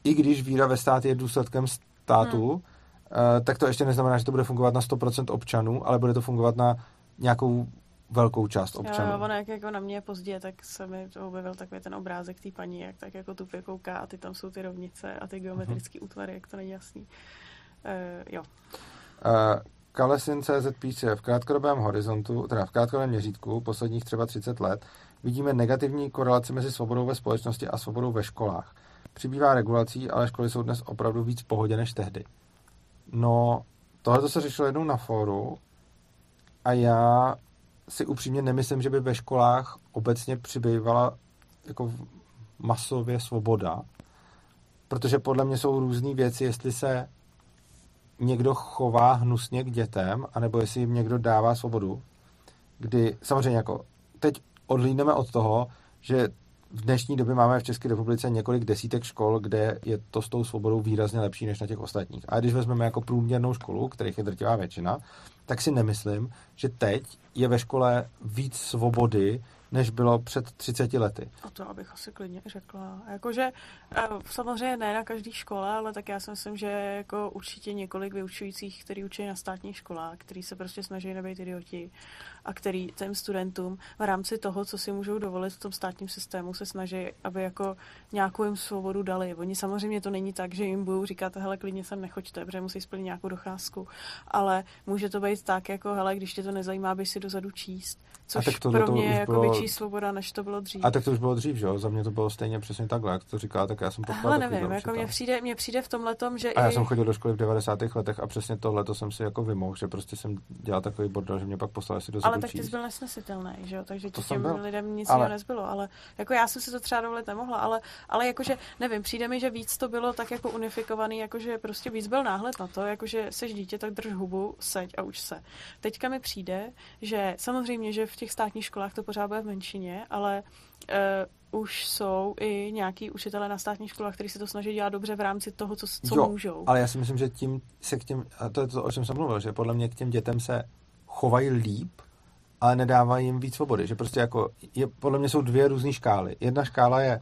i když víra ve stát je důsledkem státu, hmm. uh, tak to ještě neznamená, že to bude fungovat na 100% občanů, ale bude to fungovat na nějakou velkou část občanů. Jo, ono jak jako na mě pozdě, tak se mi to objevil takový ten obrázek té paní, jak tak jako tupě kouká a ty tam jsou ty rovnice a ty geometrické uh-huh. útvary, jak to není jasný. Uh, jo. Uh, Kalesin.cz píše, v krátkodobém horizontu, teda v krátkodobém měřítku, posledních třeba 30 let, vidíme negativní korelaci mezi svobodou ve společnosti a svobodou ve školách. Přibývá regulací, ale školy jsou dnes opravdu víc v pohodě než tehdy. No, tohle se řešilo jednou na fóru a já si upřímně nemyslím, že by ve školách obecně přibývala jako masově svoboda, protože podle mě jsou různé věci, jestli se někdo chová hnusně k dětem, anebo jestli jim někdo dává svobodu, kdy samozřejmě jako teď odlídneme od toho, že v dnešní době máme v České republice několik desítek škol, kde je to s tou svobodou výrazně lepší než na těch ostatních. A když vezmeme jako průměrnou školu, kterých je drtivá většina, tak si nemyslím, že teď je ve škole víc svobody, než bylo před 30 lety. A to abych asi klidně řekla. Jakože eh, samozřejmě ne na každé škole, ale tak já si myslím, že jako určitě několik vyučujících, kteří učí na státních školách, kteří se prostě snaží nebýt idioti a který těm studentům v rámci toho, co si můžou dovolit v tom státním systému, se snaží, aby jako nějakou jim svobodu dali. Oni samozřejmě to není tak, že jim budou říkat, hele, klidně sem nechoďte, protože musí splnit nějakou docházku, ale může to být tak, jako, hele, když tě to nezajímá, bys si dozadu číst, což a tak to, pro mě je jako bylo... větší svoboda, než to bylo dřív. A tak to už bylo dřív, že jo? Za mě to bylo stejně přesně takhle, jak to říká, tak já jsem potkal Ale nevím, jako mně přijde, mně přijde v tom letom, že A já i... jsem chodil do školy v 90. letech a přesně tohle to jsem si jako vymohl, že prostě jsem dělal takový bordel, že mě pak poslali si do Ale tak ty jsi byl nesnesitelný, že jo? Takže to těm byl. lidem nic ale... nezbylo. Ale jako já jsem si to třeba dovolit nemohla, ale, ale jakože, nevím, přijde mi, že víc to bylo tak jako unifikovaný, jakože prostě víc byl náhled na to, jakože seš dítě, tak drž hubu, seď a uč se. Teďka mi přijde, že samozřejmě, že v těch státních školách to pořád bude v menšině, ale uh, už jsou i nějaký učitelé na státních školách, kteří se to snaží dělat dobře v rámci toho, co, co jo, můžou. ale já si myslím, že tím se k těm, a to je to, o čem jsem mluvil, že podle mě k těm dětem se chovají líp, ale nedávají jim víc svobody. Že prostě jako, je, podle mě jsou dvě různé škály. Jedna škála je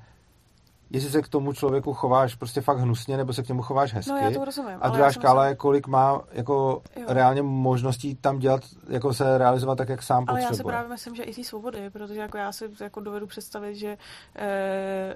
jestli se k tomu člověku chováš prostě fakt hnusně, nebo se k němu chováš hezky. No, já to rozumím, a druhá škála je, kolik má jako jo. reálně možností tam dělat, jako se realizovat tak, jak sám ale potřebuje. Ale já si právě myslím, že i ty svobody, protože jako já si jako dovedu představit, že e,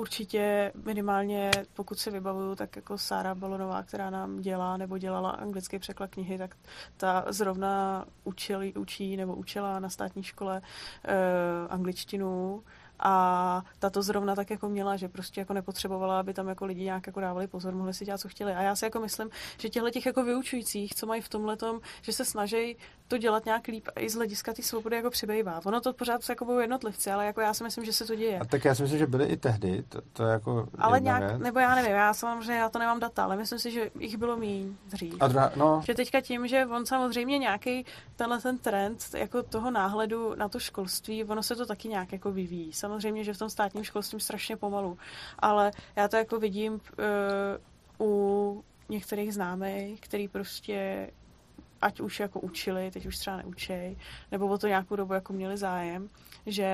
určitě minimálně, pokud si vybavuju, tak jako Sára Balonová, která nám dělá nebo dělala anglický překlad knihy, tak ta zrovna učili, učí nebo učila na státní škole e, angličtinu a ta to zrovna tak jako měla, že prostě jako nepotřebovala, aby tam jako lidi nějak jako dávali pozor, mohli si dělat, co chtěli. A já si jako myslím, že těchto těch jako vyučujících, co mají v tomhle tom, že se snaží to dělat nějak líp a i z hlediska té svobody jako přibývá. Ono to pořád se jako budou jednotlivci, ale jako já si myslím, že se to děje. A tak já si myslím, že byly i tehdy, to, to je jako Ale nějak, věc. nebo já nevím, já samozřejmě já to nemám data, ale myslím si, že jich bylo méně dřív. A druhá, no. Že teďka tím, že on samozřejmě nějaký tenhle ten trend jako toho náhledu na to školství, ono se to taky nějak jako vyvíjí samozřejmě, že v tom státním školství strašně pomalu, ale já to jako vidím uh, u některých známých, který prostě ať už jako učili, teď už třeba neučej, nebo o to nějakou dobu jako měli zájem, že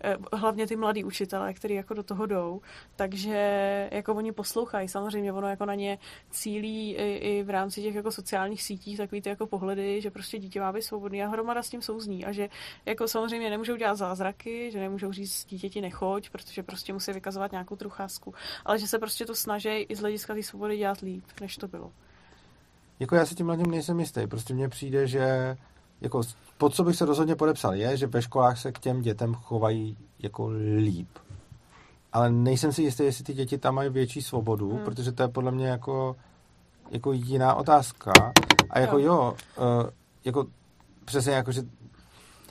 eh, hlavně ty mladí učitelé, kteří jako do toho jdou, takže jako oni poslouchají, samozřejmě ono jako na ně cílí i, i v rámci těch jako sociálních sítí takový ty jako pohledy, že prostě dítě má být svobodný a hromada s tím souzní a že jako samozřejmě nemůžou dělat zázraky, že nemůžou říct dítěti nechoď, protože prostě musí vykazovat nějakou trucházku, ale že se prostě to snaží i z hlediska té svobody dělat líp, než to bylo. Jako já si tím tím nejsem jistý. Prostě mně přijde, že jako pod co bych se rozhodně podepsal, je, že ve školách se k těm dětem chovají jako líp. Ale nejsem si jistý, jestli ty děti tam mají větší svobodu, hmm. protože to je podle mě jako, jako jiná otázka. A jako jo, jo uh, jako přesně jako, že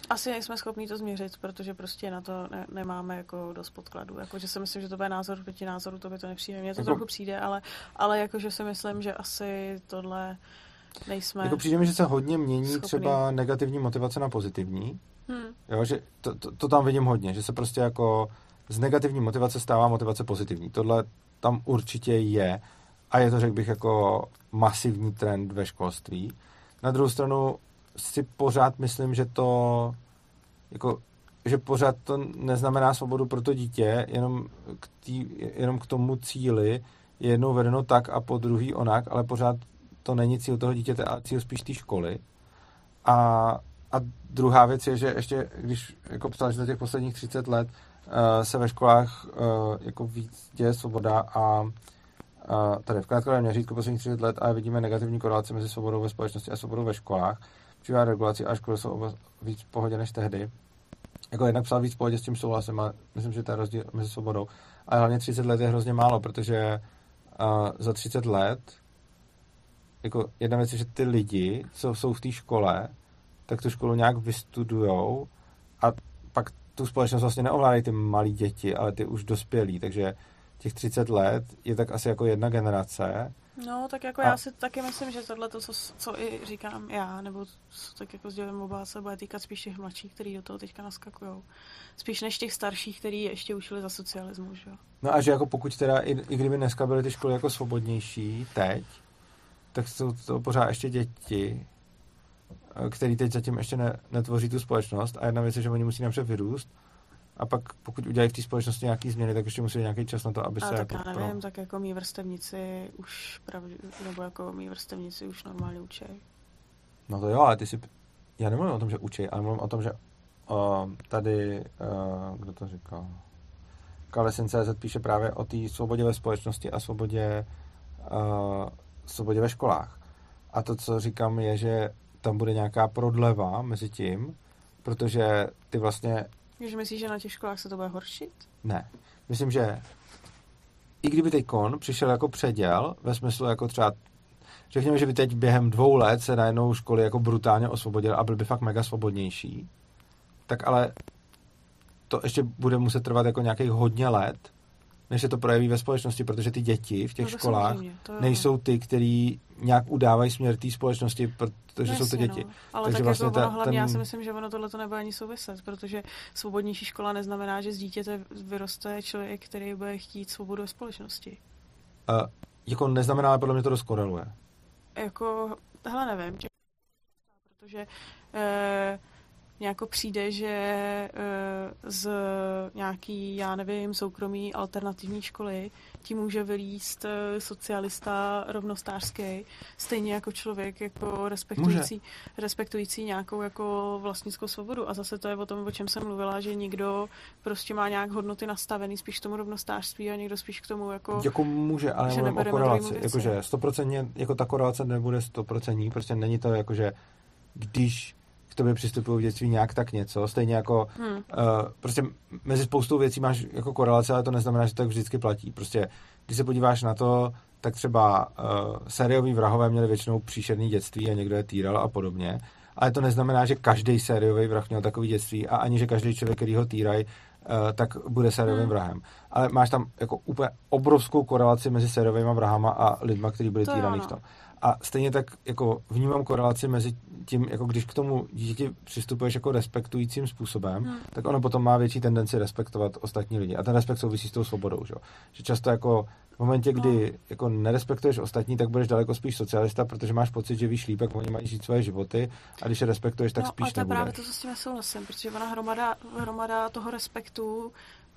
Asi nejsme schopni to změřit, protože prostě na to ne, nemáme jako dost podkladů. Jakože si myslím, že to bude názor proti názoru, to by to nepřijde. Mně to jako... trochu přijde, ale, ale jakože si myslím, že asi tohle nejsme Jako přijde mi, že se hodně mění schopný. třeba negativní motivace na pozitivní. Hmm. Jo, že to, to, to tam vidím hodně, že se prostě jako z negativní motivace stává motivace pozitivní. Tohle tam určitě je a je to, řekl bych, jako masivní trend ve školství. Na druhou stranu si pořád myslím, že to jako, že pořád to neznamená svobodu pro to dítě, jenom k, tý, jenom k tomu cíli je jednou vedeno tak a po druhý onak, ale pořád to není cíl toho dítěte, ale cíl spíš té školy. A, a druhá věc je, že ještě, když jako psal, že za těch posledních 30 let uh, se ve školách uh, jako víc děje svoboda a uh, tady v krátkodobém měřítku posledních 30 let a vidíme negativní korelaci mezi svobodou ve společnosti a svobodou ve školách. Přibývá regulaci a školy jsou víc v pohodě než tehdy. Jako jednak psal víc v pohodě s tím souhlasem a myslím, že to je rozdíl mezi svobodou. Ale hlavně 30 let je hrozně málo, protože uh, za 30 let jako jedna věc je, že ty lidi, co jsou v té škole, tak tu školu nějak vystudujou a pak tu společnost vlastně neovládají ty malí děti, ale ty už dospělí, takže těch 30 let je tak asi jako jedna generace. No, tak jako a... já si taky myslím, že tohle to, co, co i říkám já, nebo co tak jako sdělím oba, se bude týkat spíš těch mladších, kteří do toho teďka naskakují. Spíš než těch starších, kteří ještě učili za socialismu, že jo. No a že jako pokud teda, i, i kdyby dneska byly ty školy jako svobodnější teď, tak jsou to pořád ještě děti, který teď zatím ještě ne, netvoří tu společnost a jedna věc je, že oni musí napřed vyrůst a pak pokud udělají v té společnosti nějaké změny, tak ještě musí nějaký čas na to, aby a se... tak jako já nevím, pro... tak jako mý vrstevníci už pravdě, nebo jako mý vrstevníci už normálně učí. No to jo, ale ty si... Já nemluvím o tom, že učí, ale mluvím o tom, že uh, tady, uh, kdo to říkal? Kalesin.cz píše právě o té svobodě ve společnosti a svobodě uh, svobodě ve školách. A to, co říkám, je, že tam bude nějaká prodleva mezi tím, protože ty vlastně... Že myslíš, že na těch školách se to bude horšit? Ne. Myslím, že i kdyby teď kon přišel jako předěl, ve smyslu jako třeba řekněme, že by teď během dvou let se najednou školy jako brutálně osvobodily a byl by fakt mega svobodnější, tak ale to ještě bude muset trvat jako nějakých hodně let, než se to projeví ve společnosti, protože ty děti v těch no, školách nejsou ty, který nějak udávají směr té společnosti, protože Jasně, jsou to děti. No. Ale Takže tak vlastně jako ono, hlavně ten... já si myslím, že ono tohle to nebude ani souviset, protože svobodnější škola neznamená, že z dítěte vyroste člověk, který bude chtít svobodu ve společnosti. Uh, jako neznamená, ale podle mě to dost koreluje. Jako, hele nevím, protože uh, nějak přijde, že eh, z nějaký, já nevím, soukromý alternativní školy ti může vylíst eh, socialista rovnostářský, stejně jako člověk, jako respektující, respektující nějakou jako vlastnickou svobodu. A zase to je o tom, o čem jsem mluvila, že někdo prostě má nějak hodnoty nastavený spíš k tomu rovnostářství a někdo spíš k tomu jako... Jako může, ale mluvím o korelaci. Jakože stoprocentně, jako ta korelace nebude stoprocentní, prostě není to jako, že když k tobě přistupují v dětství nějak tak něco, stejně jako hmm. uh, prostě mezi spoustou věcí máš jako korelace, ale to neznamená, že to tak vždycky platí. Prostě když se podíváš na to, tak třeba uh, sérioví vrahové měli většinou příšerný dětství a někdo je týral a podobně. Ale to neznamená, že každý sériový vrah měl takový dětství a ani, že každý člověk, který ho týrají, uh, tak bude sériovým hmm. vrahem. Ale máš tam jako úplně obrovskou korelaci mezi sériovými vrahama a lidma, kteří byli týraní v tom. A stejně tak jako vnímám korelaci mezi tím, jako když k tomu dítěti přistupuješ jako respektujícím způsobem, hmm. tak ono potom má větší tendenci respektovat ostatní lidi. A ten respekt souvisí s tou svobodou, že, že často jako v momentě, kdy no. jako nerespektuješ ostatní, tak budeš daleko spíš socialista, protože máš pocit, že víš líp, jak oni mají žít svoje životy a když je respektuješ, tak no, spíš ale to je právě to, co s tím souhlasím, protože ona hromada, hromada toho respektu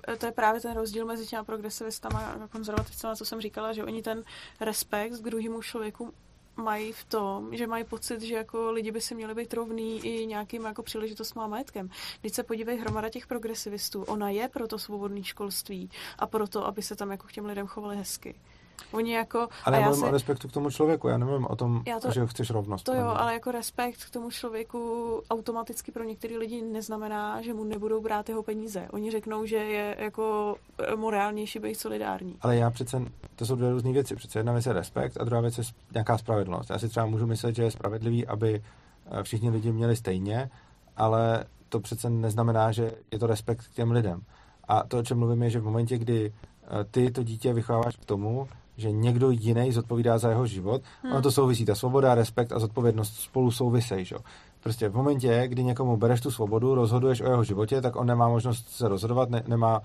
eh, to je právě ten rozdíl mezi těma progresivistama a konzervativcama, co jsem říkala, že oni ten respekt k druhému člověku mají v tom, že mají pocit, že jako lidi by si měli být rovný i nějakým jako příležitostem a majetkem. Když se podívej hromada těch progresivistů, ona je pro to svobodné školství a proto, aby se tam jako k těm lidem chovali hezky. Oni jako, ale já mluvím si... o respektu k tomu člověku, já nevím o tom, to, že chceš rovnost. To jo, ale jako respekt k tomu člověku automaticky pro některé lidi neznamená, že mu nebudou brát jeho peníze. Oni řeknou, že je jako morálnější být solidární. Ale já přece, to jsou dvě různé věci. Přece jedna věc je respekt a druhá věc je nějaká spravedlnost. Já si třeba můžu myslet, že je spravedlivý, aby eh, všichni lidi měli stejně, ale to přece neznamená, že je to respekt k těm lidem. A to, o čem mluvím, je, že v momentě, kdy eh, ty to dítě vychováváš k tomu, že někdo jiný zodpovídá za jeho život, hmm. ono to souvisí, ta svoboda, respekt a zodpovědnost spolu souvisejí, že? Prostě v momentě, kdy někomu bereš tu svobodu, rozhoduješ o jeho životě, tak on nemá možnost se rozhodovat, ne, nemá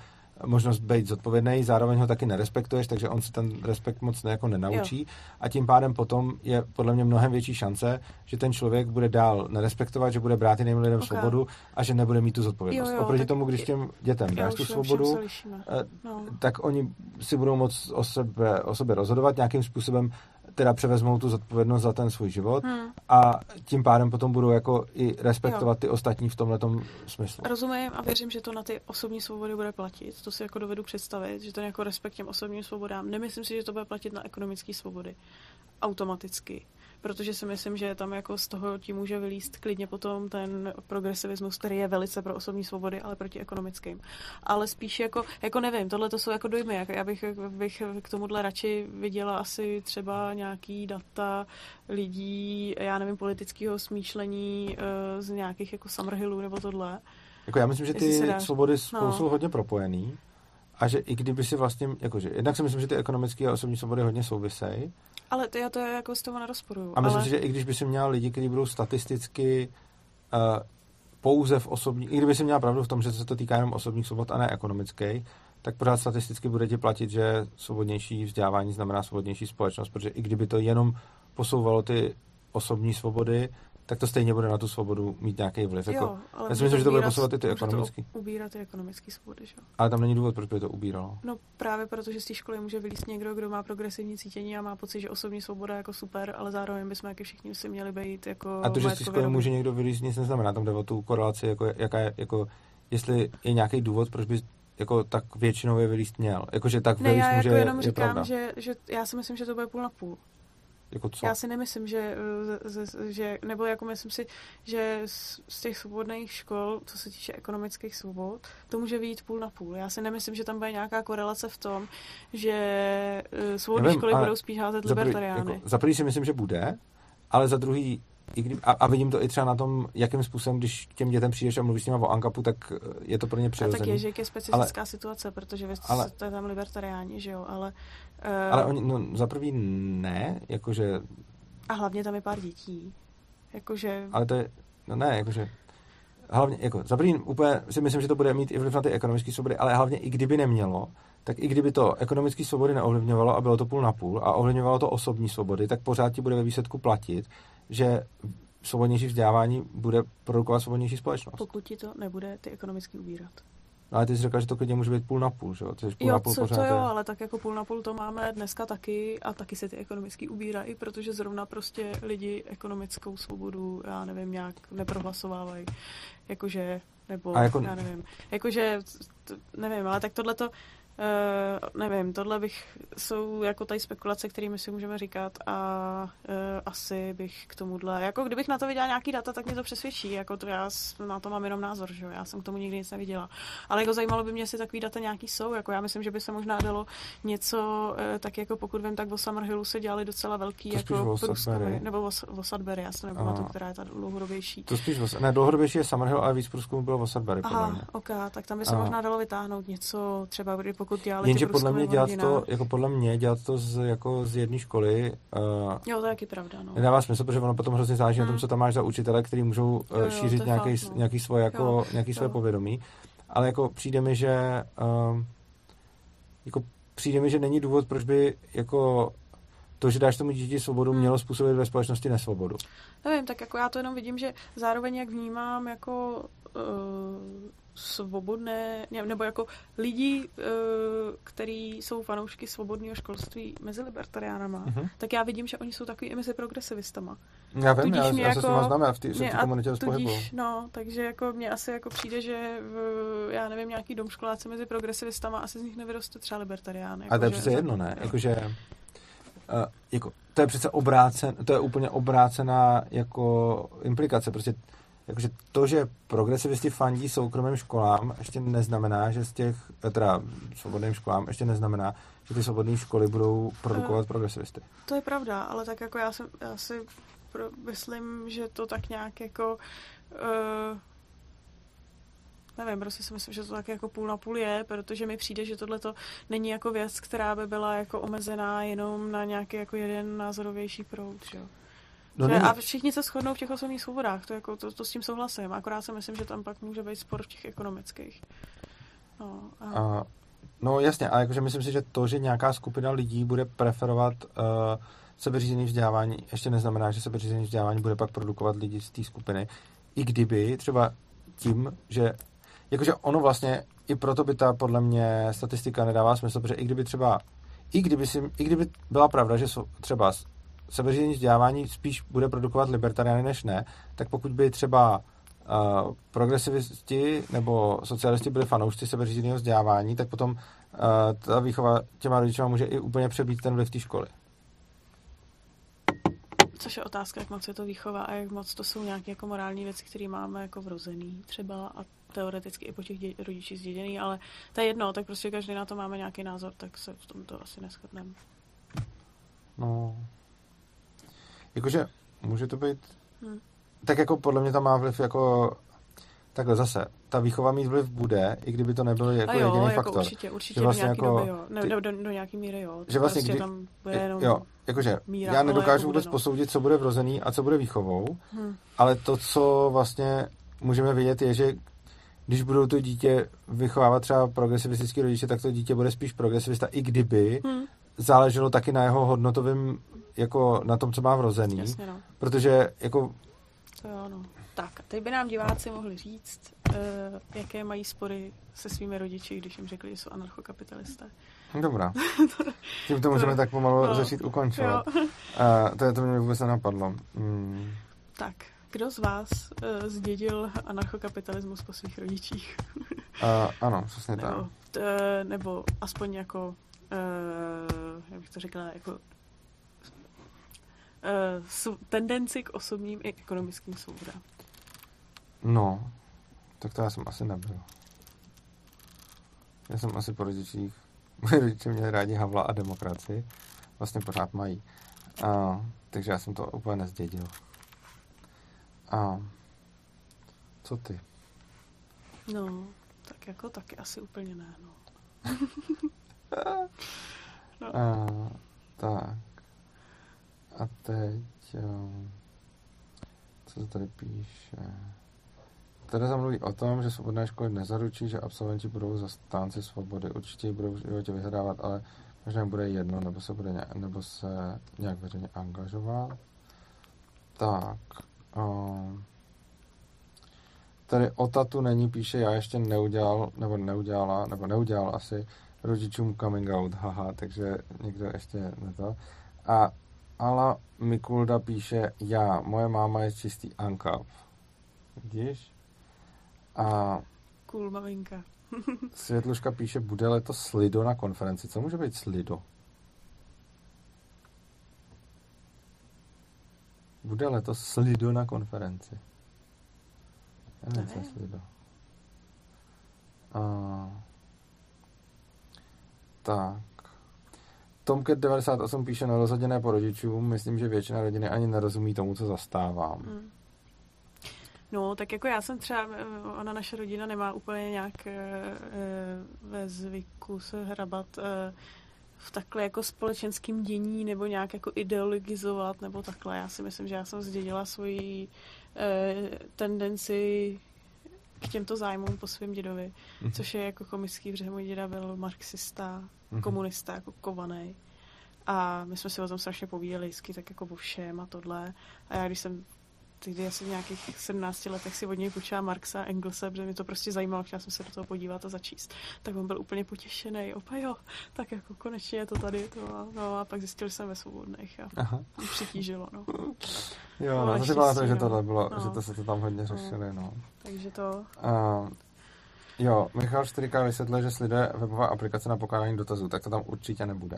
možnost být zodpovědný, zároveň ho taky nerespektuješ, takže on se ten respekt moc ne, jako nenaučí jo. a tím pádem potom je podle mě mnohem větší šance, že ten člověk bude dál nerespektovat, že bude brát jiným lidem okay. svobodu a že nebude mít tu zodpovědnost. Jo, jo, Oproti tomu, když těm dětem dáš tu svobodu, eh, no. tak oni si budou moc o, sebe, o sobě rozhodovat nějakým způsobem teda převezmou tu zodpovědnost za ten svůj život hmm. a tím pádem potom budou jako i respektovat jo. ty ostatní v tomhle smyslu. Rozumím a věřím, že to na ty osobní svobody bude platit. To si jako dovedu představit, že to je jako respekt těm osobním svobodám. Nemyslím si, že to bude platit na ekonomické svobody. Automaticky protože si myslím, že tam jako z toho ti může vylíst klidně potom ten progresivismus, který je velice pro osobní svobody, ale proti ekonomickým. Ale spíš jako, jako nevím, tohle to jsou jako dojmy. Jak, já bych, bych k tomuhle radši viděla asi třeba nějaký data lidí, já nevím, politického smýšlení uh, z nějakých jako Summerhillů nebo tohle. Jako já myslím, že ty svobody spolu no. jsou hodně propojený a že i kdyby si vlastně, jakože, jednak si myslím, že ty ekonomické a osobní svobody hodně souvisejí, ale to já to jako s toho nerozporuju. A myslím ale... si, že i když by si měl lidi, kteří budou statisticky uh, pouze v osobní, i kdyby si měl pravdu v tom, že se to týká jenom osobních svobod a ne ekonomických, tak pořád statisticky bude ti platit, že svobodnější vzdělávání znamená svobodnější společnost, protože i kdyby to jenom posouvalo ty osobní svobody, tak to stejně bude na tu svobodu mít nějaký vliv. Jo, jako, ale já si myslím, že to bude posouvat i ty ekonomické. Ubírat ty ekonomické svobody, že? Ale tam není důvod, proč by to ubíralo. No právě protože z té školy může vylíst někdo, kdo má progresivní cítění a má pocit, že osobní svoboda je jako super, ale zároveň bychom jak všichni si měli být jako. A to, že z té školy může někdo vylíst, nic neznamená. Tam jde o tu korelaci, jako, jaká je, jako, jestli je nějaký důvod, proč by jako tak většinou je vylíst měl. Jakože tak ne, já jako jenom je říkám, pravda. že, že já si myslím, že to bude půl na půl. Jako co? Já si nemyslím, že, eh, že, nebo jako myslím si, že z těch svobodných škol, co se týče ekonomických svobod, to může být půl na půl. Já si nemyslím, že tam bude nějaká korelace v tom, že eh, svobodné školy budou spíš házet libertariány. Jako, za prvý si myslím, že bude, ale za druhý i kdy, a, a vidím to i třeba na tom, jakým způsobem, když těm dětem přijdeš a mluvíš s nimi o Ankapu, tak eh, je to pro ně přirozené. tak je, že je specifická ale, situace, protože vy ale, to je tam libertariáni, že jo, ale... Uh, ale oni, no za prvý ne, jakože... A hlavně tam je pár dětí, jakože... Ale to je, no ne, jakože... Hlavně, jako, za první úplně si myslím, že to bude mít i vliv na ty ekonomické svobody, ale hlavně i kdyby nemělo, tak i kdyby to ekonomické svobody neovlivňovalo a bylo to půl na půl a ovlivňovalo to osobní svobody, tak pořád ti bude ve výsledku platit, že svobodnější vzdělávání bude produkovat svobodnější společnost. Pokud ti to nebude ty ekonomicky ubírat. No ale ty jsi řekla, že to klidně může být půl na půl, že jo? Půl jo, na půl co, to jo, je... ale tak jako půl na půl to máme dneska taky a taky se ty ekonomicky ubírají, protože zrovna prostě lidi ekonomickou svobodu, já nevím, nějak neprohlasovávají. Jakože, nebo a jako... já nevím. Jakože, nevím, ale tak tohle to Uh, nevím, tohle bych, jsou jako tady spekulace, kterými si můžeme říkat a uh, asi bych k tomuhle, jako kdybych na to viděla nějaký data, tak mě to přesvědčí, jako to já na to mám jenom názor, že jo, já jsem k tomu nikdy nic neviděla. Ale jako zajímalo by mě, jestli takový data nějaký jsou, jako já myslím, že by se možná dalo něco, uh, tak jako pokud vím, tak o Summerhillu se dělali docela velký, to jako průzkumy, nebo o, o Sudbury, já se nepamatuju, která je ta dlouhodobější. To spíš, o, ne, dlouhodobější je Summerhill, ale víc průzkumů bylo o Sudbury, Aha, ok, tak tam by se Aha. možná dalo vytáhnout něco, třeba pokud dělali Jenže podle mě dělat to, jako podle mě dělat to z, jako z jedné školy. Uh, jo, to je taky pravda. No. Nedává smysl, protože ono potom hrozně záleží hmm. na tom, hmm. co tam máš za učitele, který můžou jo, jo, šířit nějaký, fakt, no. nějaký svoje, jako, jo, nějaký svoje povědomí. Ale jako přijde mi, že uh, jako přijde mi, že není důvod, proč by jako to, že dáš tomu dítěti svobodu, hmm. mělo způsobit ve společnosti nesvobodu. Nevím, tak jako já to jenom vidím, že zároveň jak vnímám jako uh, svobodné, nebo jako lidi, eh, který jsou fanoušky svobodného školství mezi libertariánama, uh-huh. tak já vidím, že oni jsou takový i mezi progresivistama. Já vím, tudíž já, já jako, se s jako znám, já v té komunitě tudíž, No, takže jako mně asi jako přijde, že v, já nevím, nějaký domškoláci mezi progresivistama asi z nich nevyroste třeba libertariány. Jako, A to je jako, přece jedno, ne? Jakože uh, jako, to je přece obrácen, to je úplně obrácená jako implikace, prostě jakože to, že progresivisti fandí soukromým školám, ještě neznamená, že z těch, eh, teda svobodným školám, ještě neznamená, že ty svobodné školy budou produkovat uh, progresivisty. To je pravda, ale tak jako já, jsem, já si pro, myslím, že to tak nějak jako uh, nevím, prostě si myslím, že to tak jako půl na půl je, protože mi přijde, že tohle to není jako věc, která by byla jako omezená jenom na nějaký jako jeden názorovější proud, že jo. No a všichni se shodnou v těch osobních svobodách, to, jako, to, to s tím souhlasím, akorát si myslím, že tam pak může být spor v těch ekonomických. No, a... A, no jasně, ale jakože myslím si, že to, že nějaká skupina lidí bude preferovat uh, sebeřízený vzdělávání, ještě neznamená, že sebeřízený vzdělávání bude pak produkovat lidi z té skupiny. I kdyby třeba tím, že jakože ono vlastně, i proto by ta podle mě statistika nedává smysl, protože i kdyby třeba, i kdyby, si, i kdyby byla pravda, že třeba sebeřízení vzdělávání spíš bude produkovat libertariány než ne, tak pokud by třeba uh, progresivisti nebo socialisti byli fanoušci sebeřízeného vzdělávání, tak potom uh, ta výchova těma rodičům může i úplně přebít ten vliv té školy. Což je otázka, jak moc je to výchova a jak moc to jsou nějaké jako morální věci, které máme jako vrozený třeba a teoreticky i po těch dě- rodičích zděděný, ale to je jedno, tak prostě každý na to máme nějaký názor, tak se v tomto asi neschodneme. No, jakože může to být, hmm. tak jako podle mě to má vliv jako Takhle zase, ta výchova mít vliv bude, i kdyby to nebyl jako jo, jediný jako faktor. Určitě, určitě že vlastně do nějaký jako, doby, jo. Ne, ty, do, do, do nějaký míry, jo. Že vlastně prostě kdy, tam bude jenom jo, jakože míra, já nedokážu jako vůbec no. posoudit, co bude vrozený a co bude výchovou, hmm. ale to, co vlastně můžeme vidět, je, že když budou to dítě vychovávat třeba progresivistický rodiče, tak to dítě bude spíš progresivista, i kdyby hmm. záleželo taky na jeho hodnotovém, jako na tom, co má vrozený. Jasně, no. Protože jako... To jo, no. Tak, a teď by nám diváci mohli říct, uh, jaké mají spory se svými rodiči, když jim řekli, že jsou anarchokapitalisté. Dobrá. Tím to můžeme tak pomalu no, začít ukončovat. Uh, to, je, to mě vůbec nenapadlo. Mm. Tak, kdo z vás uh, zdědil anarchokapitalismus po svých rodičích? uh, ano, přesně tak. Nebo, t, nebo aspoň jako, uh, jak bych to řekla, jako tendenci k osobním i ekonomickým svobodám. No, tak to já jsem asi nebyl. Já jsem asi po rodičích. Moji rodiče měli rádi Havla a demokracii. Vlastně pořád mají. A, takže já jsem to úplně nezdědil. A co ty? No, tak jako taky asi úplně ne, no. no. A, tak. A teď... Co se tady píše? Tereza mluví o tom, že svobodné školy nezaručí, že absolventi budou zastánci svobody. Určitě budou v životě vyhledávat, ale možná bude jedno, nebo se, bude nějak, nebo se nějak veřejně angažovat. Tak. Um, tady o tatu není, píše, já ještě neudělal, nebo neudělala, nebo neudělal asi rodičům coming out, haha, takže někdo ještě ne to. A Ala Mikulda píše, já, moje máma je čistý ankap. Vidíš? A cool maminka. Světluška píše, bude letos Slido na konferenci. Co může být Slido? Bude letos Slido na konferenci. Já nevím, co je Slido. A... Tak. Tomcat 98 píše na po rodičům. Myslím, že většina rodiny ani nerozumí tomu, co zastávám. Hmm. No, tak jako já jsem třeba, eh, ona naše rodina nemá úplně nějak e, ve zvyku se hrabat e, v takhle jako společenským dění nebo nějak jako ideologizovat nebo takhle. Já si myslím, že já jsem zdědila svoji e, tendenci k těmto zájmům po svém dědovi, mm-hmm. což je jako komický, protože můj děda byl marxista, mm-hmm. komunista, jako kovaný. A my jsme si o tom strašně povídali, tak jako o všem a tohle. A já když jsem tehdy asi v nějakých 17 letech si od něj počula Marxa, Engelse, protože mi to prostě zajímalo, chtěla jsem se do toho podívat a začíst. Tak on byl úplně potěšený, opa jo, tak jako konečně je to tady, to a, no a pak zjistil, že jsem ve svobodných a Aha. přitížilo, no. Jo, no, to si pamatuju, že tohle bylo, no. že to se to tam hodně řešili, no. no. Takže to... Uh, jo, Michal Štyríka vysvětlil, že sliduje webová aplikace na pokládání dotazů, tak to tam určitě nebude.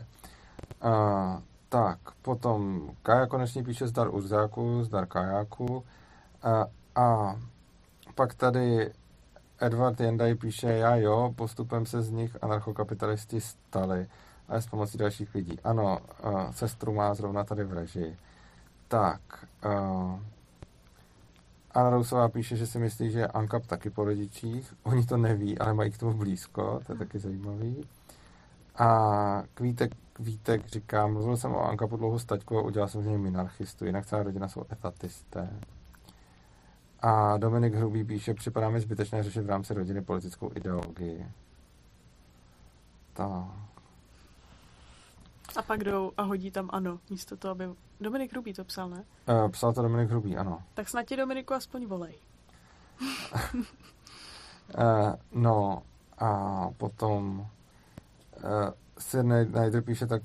Uh, tak, potom Kaja konečně píše zdar Urzáku, zdar Kajáku. A, a pak tady Edward Jendaj píše, já jo, postupem se z nich anarchokapitalisti stali, ale s pomocí dalších lidí. Ano, uh, sestru má zrovna tady v režii. Tak, uh, Anna Rousová píše, že si myslí, že je Ankap taky po rodičích. Oni to neví, ale mají k tomu blízko, to je taky zajímavý. A Kvítek, Kvítek říká, mluvil jsem o Ankapu dlouho s taťkou a udělal jsem z něj minarchistu, jinak celá rodina jsou etatisté. A Dominik Hrubý píše, připadá mi zbytečné řešit v rámci rodiny politickou ideologii. Tak. A pak jdou a hodí tam ano, místo toho, aby... Dominik Hrubý to psal, ne? Uh, psal to Dominik Hrubý, ano. Tak snad tě Dominiku aspoň volej. uh, no a potom uh, si Snyder píše, tak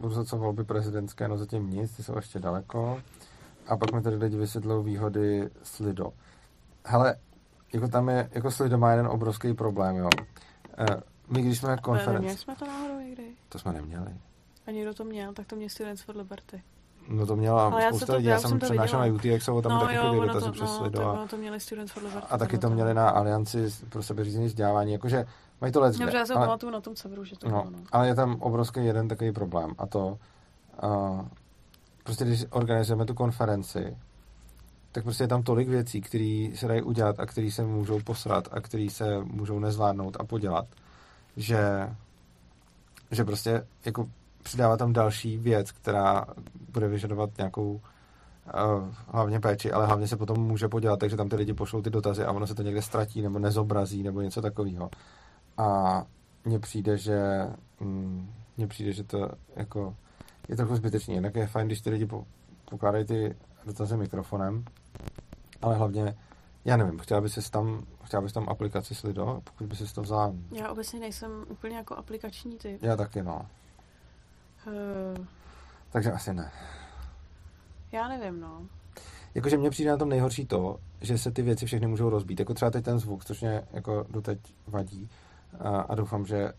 urzo co volby prezidentské, no zatím nic, ty jsou ještě daleko. A pak mi tady lidi vysvětlují výhody Slido. Hele, jako tam je, jako Slido má jeden obrovský problém, jo. Uh, my když jsme konferenci... Neměli jsme to náhodou někdy? To jsme neměli. A někdo to měl, tak to mě Students for Liberty. No to měla ale spousta lidí, já, já jsem přednášel na UTX, jsou tam no, taky chodili dotazy přes no, to, no, to měli Students for Liberty. A taky to měli na Alianci pro sebeřízení vzdělávání, jakože mají to let. Dobře, já se ale, pamatuju na tom severu, že to no, bylo, no. Ale je tam obrovský jeden takový problém a to uh, prostě když organizujeme tu konferenci, tak prostě je tam tolik věcí, které se dají udělat a které se můžou posrat a které se můžou nezvládnout a podělat, že, že prostě jako přidává tam další věc, která bude vyžadovat nějakou uh, hlavně péči, ale hlavně se potom může podělat, takže tam ty lidi pošlou ty dotazy a ono se to někde ztratí nebo nezobrazí nebo něco takového. A mně přijde, že mm, mně přijde, že to jako je trochu zbytečný. Jinak je fajn, když ty lidi pokládají ty dotazy mikrofonem, ale hlavně já nevím, chtěla bys tam, chtěla bys tam aplikaci Slido, pokud by si to vzal. Já obecně nejsem úplně jako aplikační typ. Já taky, no. Uh... Takže asi ne. Já nevím, no. Jakože mně přijde na tom nejhorší to, že se ty věci všechny můžou rozbít. Jako třeba teď ten zvuk, což mě jako doteď vadí. A, a doufám, že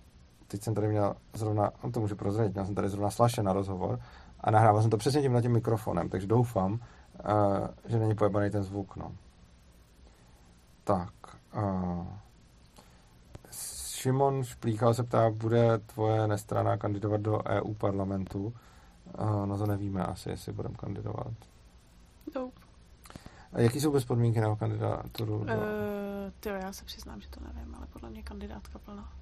teď jsem tady měl zrovna, on to může prozradit, měl jsem tady zrovna Slaše na rozhovor a nahrával jsem to přesně tím na tím mikrofonem, takže doufám, uh, že není pojebaný ten zvuk, no. Tak. Uh, Šimon Šplíchal se ptá, bude tvoje nestrana kandidovat do EU parlamentu? Uh, no to nevíme asi, jestli budeme kandidovat. No. A jaký jsou bezpodmínky na kandidaturu? Uh, tyjo, já se přiznám, že to nevím, ale podle mě kandidátka plná.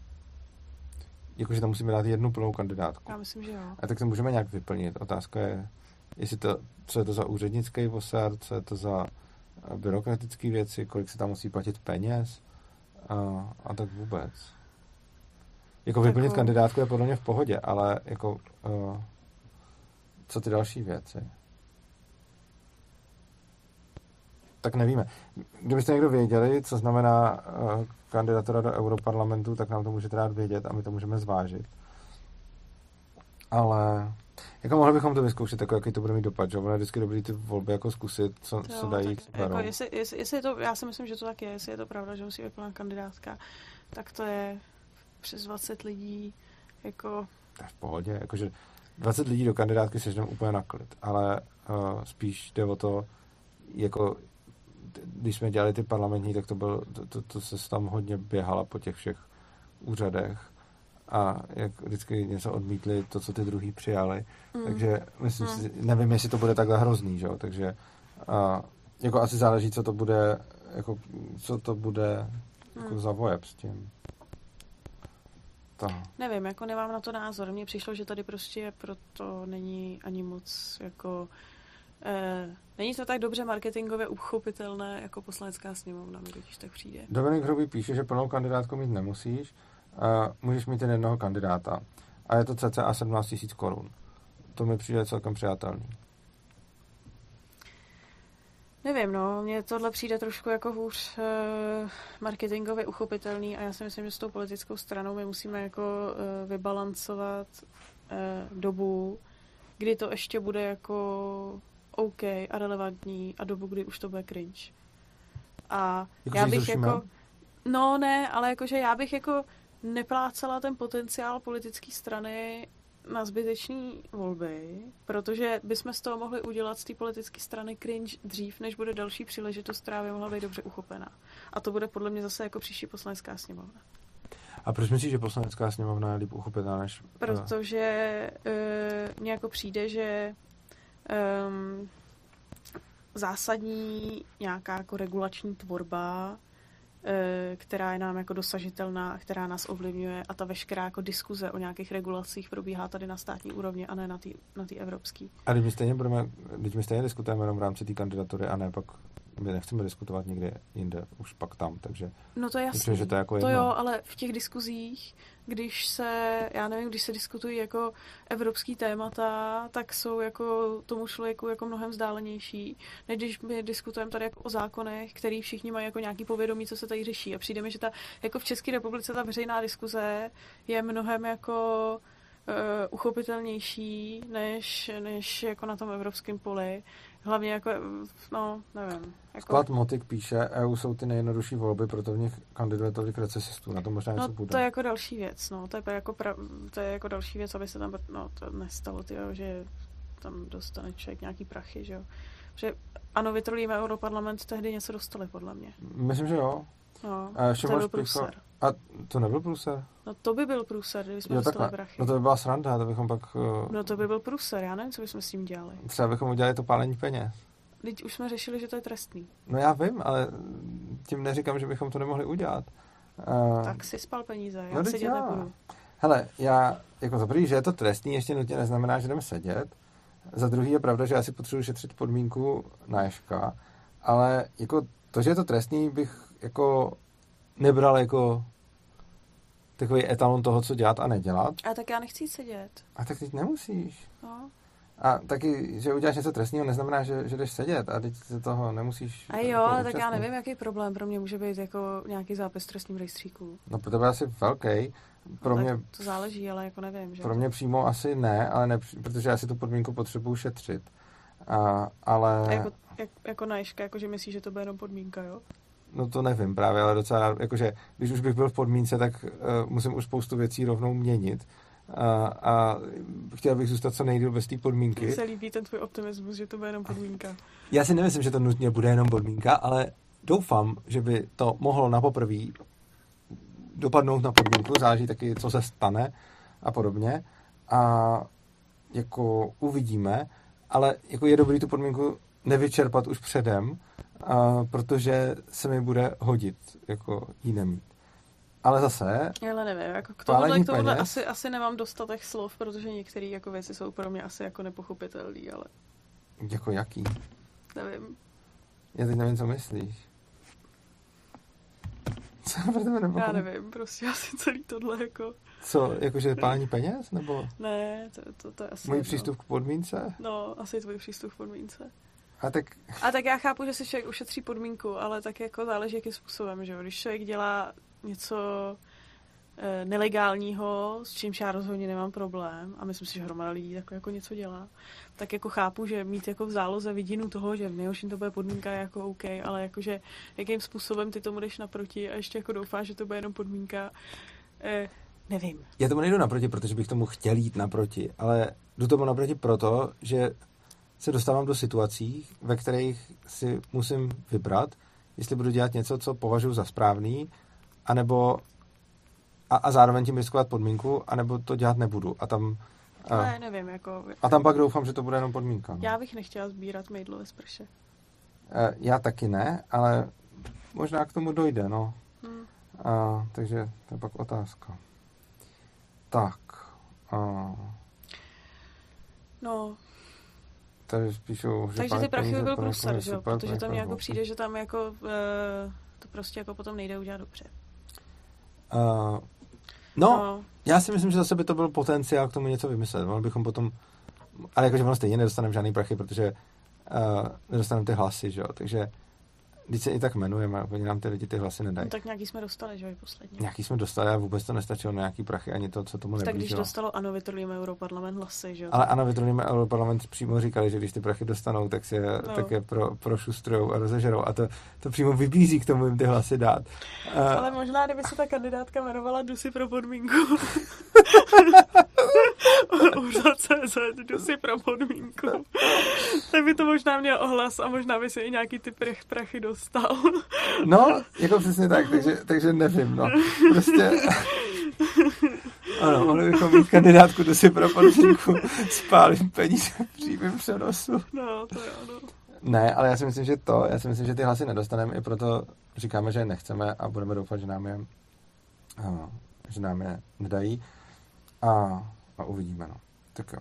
Jakože tam musíme dát jednu plnou kandidátku. Já myslím, že jo. A tak to můžeme nějak vyplnit. Otázka je, jestli to, co je to za úřednický posad, co je to za eh, byrokratické věci, kolik se tam musí platit peněz a, a tak vůbec. Jako vyplnit jako... kandidátku je podle mě v pohodě, ale jako uh, co ty další věci? Tak nevíme. Kdybyste někdo věděli, co znamená uh, kandidatura do Europarlamentu, tak nám to můžete dát vědět a my to můžeme zvážit. Ale jako mohli bychom to vyzkoušet, jako jaký to bude mít dopad, že? Ono je vždycky dobrý ty volby jako zkusit, co, jo, co dají. Tak, jako jestli, jestli, jestli, je to, já si myslím, že to tak je, jestli je to pravda, že musí vyplnit kandidátka, tak to je přes 20 lidí, jako... To je v pohodě, jakože 20 lidí do kandidátky sežneme úplně na klid, ale uh, spíš jde o to, jako když jsme dělali ty parlamentní, tak to, byl, to, to, to se tam hodně běhala po těch všech úřadech a jak vždycky něco odmítli, to, co ty druhý přijali. Mm. Takže myslím mm. si, nevím, jestli to bude takhle hrozný, že? takže a, jako asi záleží, co to bude jako, co to bude jako mm. za vojeb s tím. To. Nevím, jako nemám na to názor. Mně přišlo, že tady prostě proto není ani moc jako není to tak dobře marketingově uchopitelné jako poslanecká sněmovna, mi totiž tak přijde. Dominik Hrubý píše, že plnou kandidátku mít nemusíš, uh, můžeš mít jen jednoho kandidáta. A je to cca 17 000 korun. To mi přijde celkem přijatelný. Nevím, no, mně tohle přijde trošku jako hůř uh, marketingově uchopitelný a já si myslím, že s tou politickou stranou my musíme jako uh, vybalancovat uh, dobu, kdy to ještě bude jako OK a relevantní a dobu, kdy už to bude cringe. A jako já bych jako... No ne, ale jakože já bych jako neplácela ten potenciál politické strany na zbytečné volby, protože bychom z toho mohli udělat z té politické strany cringe dřív, než bude další příležitost, která by mohla být dobře uchopená. A to bude podle mě zase jako příští poslanecká sněmovna. A proč myslíš, že poslanecká sněmovna je líp uchopená než... Protože uh, mně jako přijde, že um, zásadní nějaká jako regulační tvorba, eh, která je nám jako dosažitelná a která nás ovlivňuje a ta veškerá jako diskuze o nějakých regulacích probíhá tady na státní úrovni a ne na té na evropské. A když my stejně budeme, když my stejně diskutujeme jenom v rámci té kandidatury a ne pak my nechceme diskutovat někde jinde, už pak tam, takže no to je jasný. že to, je jako to jo, ale v těch diskuzích, když se, já nevím, když se diskutují jako evropský témata, tak jsou jako tomu člověku jako mnohem vzdálenější, než když my diskutujeme tady jako o zákonech, který všichni mají jako nějaký povědomí, co se tady řeší. A přijde mi, že ta, jako v České republice ta veřejná diskuze je mnohem jako uh, uchopitelnější než, než jako na tom evropském poli. Hlavně jako, no, nevím. Jako... Sklad Motik píše, EU jsou ty nejjednodušší volby, proto v nich kandiduje tolik recesistů. Na to možná no, něco bude. to je jako další věc, no. To je jako, pra, to je jako další věc, aby se tam, no, to nestalo, tyjo, že tam dostane člověk nějaký prachy, že jo. Že ano, vytrolíme Europarlament, tehdy něco dostali, podle mě. Myslím, že jo. No, a to byl průser. A to nebyl průser? No to by byl průser, kdyby jsme jo, dostali prachy. No to by byla sranda, to bychom pak... Uh... No to by byl průser, já nevím, co bychom s tím dělali. Třeba bychom udělali to pálení peněz. Teď už jsme řešili, že to je trestný. No já vím, ale tím neříkám, že bychom to nemohli udělat. Uh... Tak si spal peníze, já no, sedět já. nebudu. Hele, já, jako za prvý, že je to trestný, ještě nutně neznamená, že jdeme sedět. Za druhý je pravda, že já si potřebuji šetřit podmínku na ješka, ale jako to, že je to trestný, bych jako nebral jako takový etalon toho, co dělat a nedělat. A tak já nechci sedět. A tak teď nemusíš. No. A taky, že uděláš něco trestného, neznamená, že, že jdeš sedět a teď se toho nemusíš. A jo, ale tak já nevím, jaký problém pro mě může být jako nějaký zápis v trestním rejstříku. No pro tebe asi velký. Pro no, mě, to záleží, ale jako nevím. Že? Pro mě přímo asi ne, ale ne, protože já si tu podmínku potřebuju šetřit. A, ale... A jako, jak, jako na Ježka, jako že myslíš, že to bude jenom podmínka, jo? No to nevím právě, ale docela, jakože když už bych byl v podmínce, tak uh, musím už spoustu věcí rovnou měnit. A, a chtěl bych zůstat co nejdíl bez té podmínky. Mně se líbí ten tvůj optimismus, že to bude jenom podmínka. Já si nemyslím, že to nutně bude jenom podmínka, ale doufám, že by to mohlo na poprvé dopadnout na podmínku, záleží taky, co se stane a podobně. A jako uvidíme, ale jako je dobrý tu podmínku nevyčerpat už předem, a protože se mi bude hodit jako ji nemít. Ale zase... Ale nevím, jako k tomuhle, k tomuhle peněz, asi, asi nemám dostatek slov, protože některé jako věci jsou pro mě asi jako nepochopitelné, ale... Jako jaký? Nevím. Já teď nevím, co myslíš. Co pro tebe nepochopím? Já nevím, prostě asi celý tohle jako... Co, jakože pání peněz, nebo? Ne, to, to, to je asi... Můj přístup k podmínce? No, asi tvůj přístup k podmínce. A tak... A tak já chápu, že si člověk ušetří podmínku, ale tak jako záleží, jakým způsobem, že jo. Když člověk dělá něco e, nelegálního, s čímž já rozhodně nemám problém, a myslím si, že hromada lidí tak jako něco dělá, tak jako chápu, že mít jako v záloze vidinu toho, že v nejhorším to bude podmínka je jako OK, ale jakože jakým způsobem ty tomu jdeš naproti a ještě jako doufáš, že to bude jenom podmínka, e, nevím. Já tomu nejdu naproti, protože bych tomu chtěl jít naproti, ale jdu tomu naproti proto, že se dostávám do situací, ve kterých si musím vybrat, jestli budu dělat něco, co považuji za správný, anebo a, a zároveň tím riskovat podmínku, anebo to dělat nebudu. A tam ne, nevím, jako... A tam pak doufám, že to bude jenom podmínka. No. Já bych nechtěla sbírat mejdlo ve sprše. Já taky ne, ale možná k tomu dojde, no. Hmm. A, takže to je pak otázka. Tak. A... No, tady píšou, že Takže ty prachy by byl průser, že jo? Protože tam jako přijde, že tam jako uh, to prostě jako potom nejde udělat dobře. Uh, no, no, já si myslím, že zase by to byl potenciál k tomu něco vymyslet. Mohli bychom potom, ale jakože ono stejně nedostaneme žádný prachy, protože uh, nedostaneme ty hlasy, že jo? Takže když se i tak jmenujeme, oni nám ty lidi ty hlasy nedají. No, tak nějaký jsme dostali, že jo, posledně. Nějaký jsme dostali a vůbec to nestačilo na nějaký prachy, ani to, co tomu neblížilo. Tak když dostalo ano, vytrolíme Europarlament hlasy, že jo. Ale ano, vytrolíme Europarlament přímo říkali, že když ty prachy dostanou, tak, se, no. tak je pro, prošustrujou a rozežerou. A to, to přímo vybízí k tomu jim ty hlasy dát. Ale možná, kdyby se ta kandidátka jmenovala Dusy pro podmínku. Úřad CZ, Dusy pro podmínku. tak by to možná měl ohlas a možná by se i nějaký ty prachy dostal. No, jako přesně tak, takže, takže nevím, no. Prostě... Ano, mohli bychom mít kandidátku do si pro podříku spálím peníze v přímém přenosu. No, to je ono. Ne, ale já si myslím, že to, já si myslím, že ty hlasy nedostaneme, i proto říkáme, že je nechceme a budeme doufat, že nám je, a, že nám je nedají a, a uvidíme, no. Tak jo.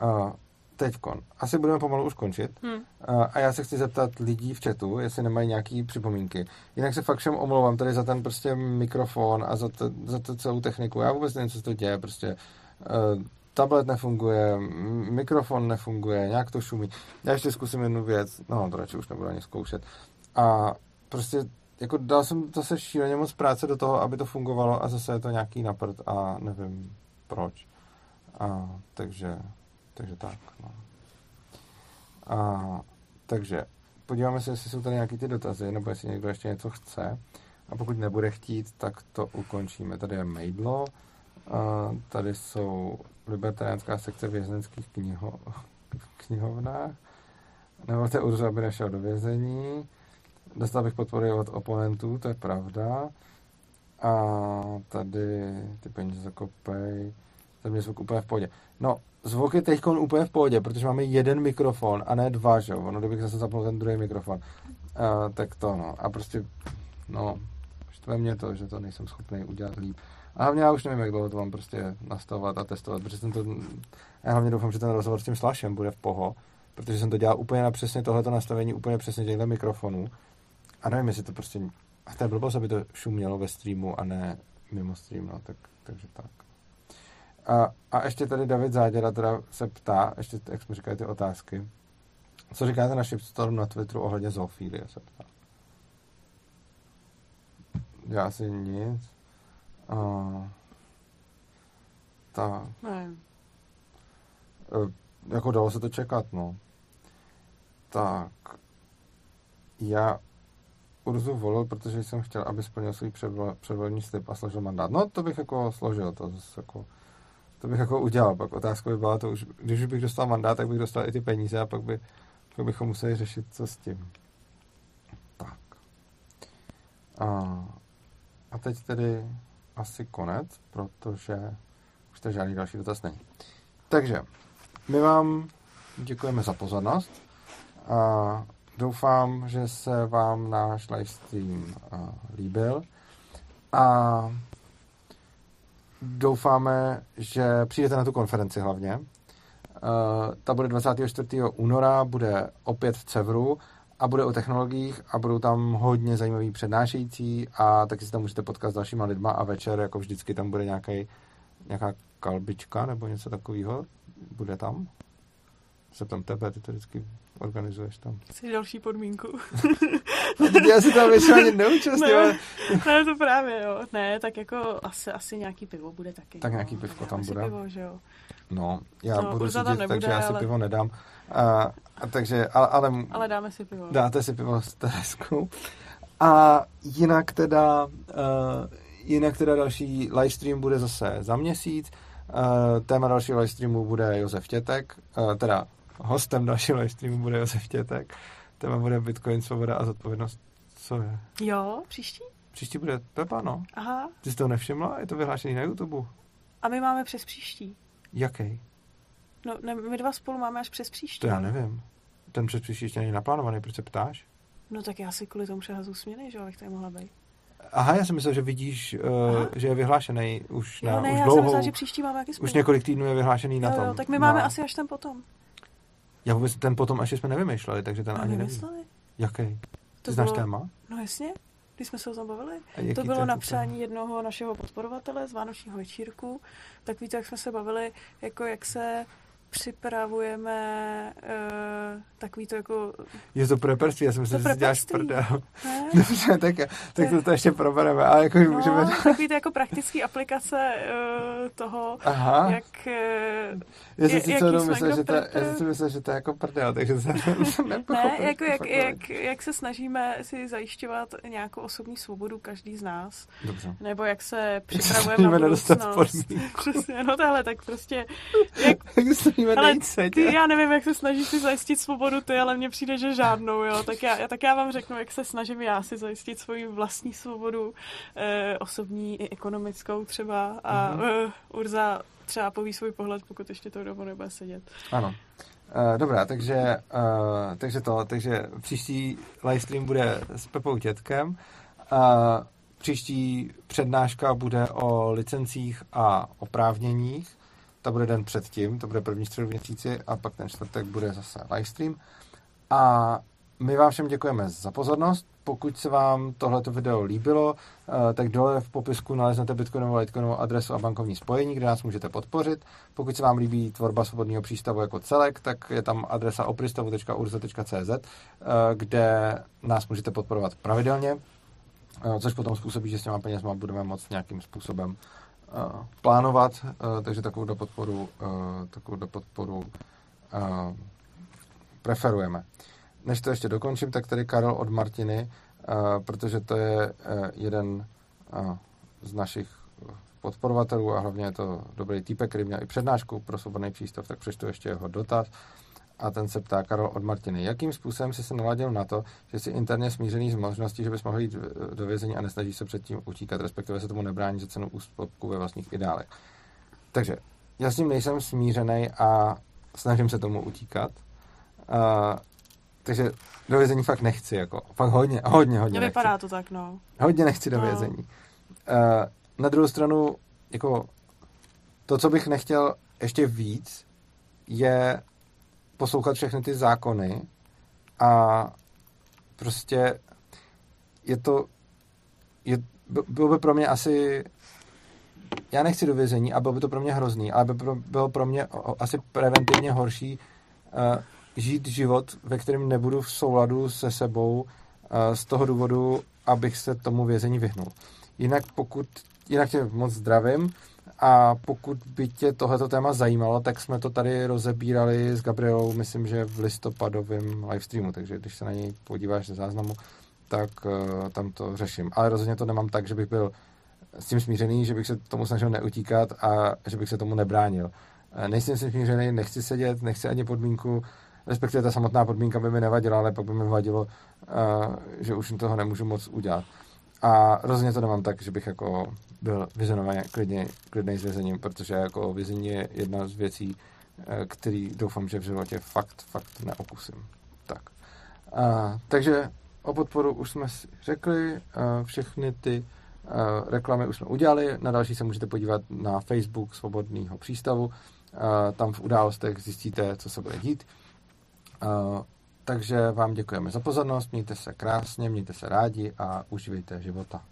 A, teďkon. Asi budeme pomalu už končit. Hmm. A, a já se chci zeptat lidí v chatu, jestli nemají nějaké připomínky. Jinak se fakt všem omlouvám tady za ten prostě mikrofon a za, to, za to celou techniku. Já vůbec nevím, co se to děje. Prostě uh, tablet nefunguje, mikrofon nefunguje, nějak to šumí. Já ještě zkusím jednu věc, no to radši už nebudu ani zkoušet. A prostě jako dal jsem zase šíleně moc práce do toho, aby to fungovalo a zase je to nějaký naprt a nevím proč. A, takže, takže tak. No. A, takže podíváme se, jestli jsou tady nějaké ty dotazy, nebo jestli někdo ještě něco chce. A pokud nebude chtít, tak to ukončíme. Tady je Maidlo, a tady jsou libertariánská sekce věznických kniho, knihovnách. Nebo te Urzu, aby nešel do vězení. Dostal bych podpory od oponentů, to je pravda. A tady ty peníze zakopej. Tady mě zvuk úplně v pohodě. No, zvuk je teď úplně v pohodě, protože máme jeden mikrofon a ne dva, že jo? Ono, kdybych zase zapnul ten druhý mikrofon. Uh, tak to, no. A prostě, no, štve mě to, že to nejsem schopný udělat líp. A hlavně já už nevím, jak dlouho to mám prostě nastavovat a testovat, protože jsem to, já hlavně doufám, že ten rozhovor s tím Slashem bude v poho, protože jsem to dělal úplně na přesně tohleto nastavení, úplně přesně těchto mikrofonů. A nevím, jestli to prostě, a to je blbost, aby to šumělo ve streamu a ne mimo stream, no, tak, takže tak. A, a ještě tady David Záděra teda se ptá, ještě jak jsme říkali ty otázky, co říkáte na shitstorm na Twitteru ohledně zoofílie, se ptá. Já si nic. Uh, tak. Ne. Uh, jako dalo se to čekat, no. Tak. Já Urzu volil, protože jsem chtěl, aby splnil svůj předvolební slib a složil mandát. No, to bych jako složil, to zase jako, to bych jako udělal. Pak otázka by byla to už, když bych dostal mandát, tak bych dostal i ty peníze a pak, by, pak bychom museli řešit, co s tím. Tak. A, a teď tedy asi konec, protože už to žádný další dotaz není. Takže my vám děkujeme za pozornost a doufám, že se vám náš livestream líbil a doufáme, že přijdete na tu konferenci hlavně. Ta bude 24. února, bude opět v Cevru a bude o technologiích a budou tam hodně zajímavý přednášející a taky si tam můžete potkat s dalšíma lidma a večer, jako vždycky, tam bude nějaký, nějaká kalbička nebo něco takového. Bude tam? Se tam tebe, ty to vždycky organizuješ tam. Jsi další podmínku. Já si tam ještě ani neúčastnil. Ne, ne, to právě, jo. Ne, tak jako asi, asi nějaký pivo bude taky. Tak no. nějaký pivko tam bude. pivo, že jo. No, já no, budu sedět, nebude, takže já si ale... pivo nedám. A, a takže, ale, ale, ale dáme si pivo. Dáte si pivo s Tereskou. A jinak teda, uh, jinak teda další livestream bude zase za měsíc. Uh, téma dalšího livestreamu bude Josef Tětek, uh, teda hostem dalšího livestreamu bude Josef Tětek. Téma bude Bitcoin, svoboda a zodpovědnost. Co je? Jo, příští? Příští bude Pepa, no. Aha. Ty jsi to nevšimla? Je to vyhlášený na YouTube. A my máme přes příští. Jaký? No, ne, my dva spolu máme až přes příští. To já nevím. Ten přes příští ještě není naplánovaný, proč se ptáš? No tak já si kvůli tomu přehazu směny, že abych tady mohla být. Aha, já jsem myslel, že vidíš, uh, že je vyhlášený už jo, na ne, už já dlouhou, jsem myslela, že příští máme jaký Už několik týdnů je vyhlášený na jo, tom. Jo, tak my máme asi až ten potom. Já vůbec ten potom až jsme nevymýšleli, takže ten A ani nevím. Jaký? Ty to znáš bylo... téma? No jasně, když jsme se o tom bavili. To bylo na přání jednoho našeho podporovatele z Vánočního večírku. Tak víte, jak jsme se bavili, jako jak se připravujeme uh, takový to jako... Je to preperství, já si myslím, že si děláš prdel. Dobře, tak, tak to, to ještě probereme, ale jako no, můžeme... takový to jako praktický aplikace uh, toho, Aha. jak... Uh, já jsem si celou myslel, že to, já jsem si myslel, že to je jako prdel, takže jsem Ne, jako jak, jak, jak, se snažíme si zajišťovat nějakou osobní svobodu každý z nás. Dobře. Nebo jak se připravujeme na budoucnost. Přesně, no tahle, tak prostě... Jak, ale ty, já nevím, jak se snažíš si zajistit svobodu ty, ale mně přijde, že žádnou, jo. Tak já, tak já vám řeknu, jak se snažím já si zajistit svoji vlastní svobodu, eh, osobní i ekonomickou třeba a uh-huh. eh, Urza třeba poví svůj pohled, pokud ještě to dobu nebude sedět. Ano. Uh, dobrá, takže, uh, takže to, takže příští livestream bude s Pepou Tětkem. Uh, příští přednáška bude o licencích a oprávněních. To bude den předtím, to bude první středu v měsíci a pak ten čtvrtek bude zase livestream. A my vám všem děkujeme za pozornost. Pokud se vám tohleto video líbilo, eh, tak dole v popisku naleznete Bitcoinovou Litecoinovou adresu a bankovní spojení, kde nás můžete podpořit. Pokud se vám líbí tvorba svobodného přístavu jako celek, tak je tam adresa opristavu.urza.cz, eh, kde nás můžete podporovat pravidelně, eh, což potom způsobí, že s těma penězma budeme moct nějakým způsobem plánovat, takže takovou podporu, takovou do podporu preferujeme. Než to ještě dokončím, tak tady Karel od Martiny, protože to je jeden z našich podporovatelů a hlavně je to dobrý týpek, který měl i přednášku pro svobodný přístav, tak přečtu ještě jeho dotaz. A ten se ptá Karol od Martiny. Jakým způsobem jsi se naladil na to, že jsi interně smířený z možností, že bys mohl jít do vězení a nesnaží se předtím utíkat, respektive se tomu nebrání za cenu ústupku ve vlastních ideálech? Takže já s tím nejsem smířený a snažím se tomu utíkat. Uh, takže do vězení fakt nechci, jako. Fakt hodně, hodně, hodně Nevypadá nechci. to tak, no. Hodně nechci do no. vězení. Uh, na druhou stranu, jako to, co bych nechtěl ještě víc, je poslouchat všechny ty zákony a prostě je to je, bylo by pro mě asi já nechci do vězení a bylo by to pro mě hrozný, ale by bylo pro mě asi preventivně horší uh, žít život, ve kterém nebudu v souladu se sebou z toho důvodu, abych se tomu vězení vyhnul. Jinak pokud, jinak tě moc zdravím a pokud by tě tohleto téma zajímalo, tak jsme to tady rozebírali s Gabrielou, myslím, že v listopadovém livestreamu, takže když se na něj podíváš ze záznamu, tak uh, tam to řeším. Ale rozhodně to nemám tak, že bych byl s tím smířený, že bych se tomu snažil neutíkat a že bych se tomu nebránil. Nejsem si smířený, nechci sedět, nechci ani podmínku, respektive ta samotná podmínka by mi nevadila, ale pak by mi vadilo, uh, že už toho nemůžu moc udělat. A rozhodně to nemám tak, že bych jako byl vyzenovaně klidně, klidný s vězením, protože jako vězení je jedna z věcí, eh, který doufám, že v životě fakt, fakt neokusím. Tak. Uh, takže o podporu už jsme si řekli, uh, všechny ty uh, reklamy už jsme udělali, na další se můžete podívat na Facebook Svobodného přístavu, uh, tam v událostech zjistíte, co se bude dít. Uh, takže vám děkujeme za pozornost, mějte se krásně, mějte se rádi a užívejte života.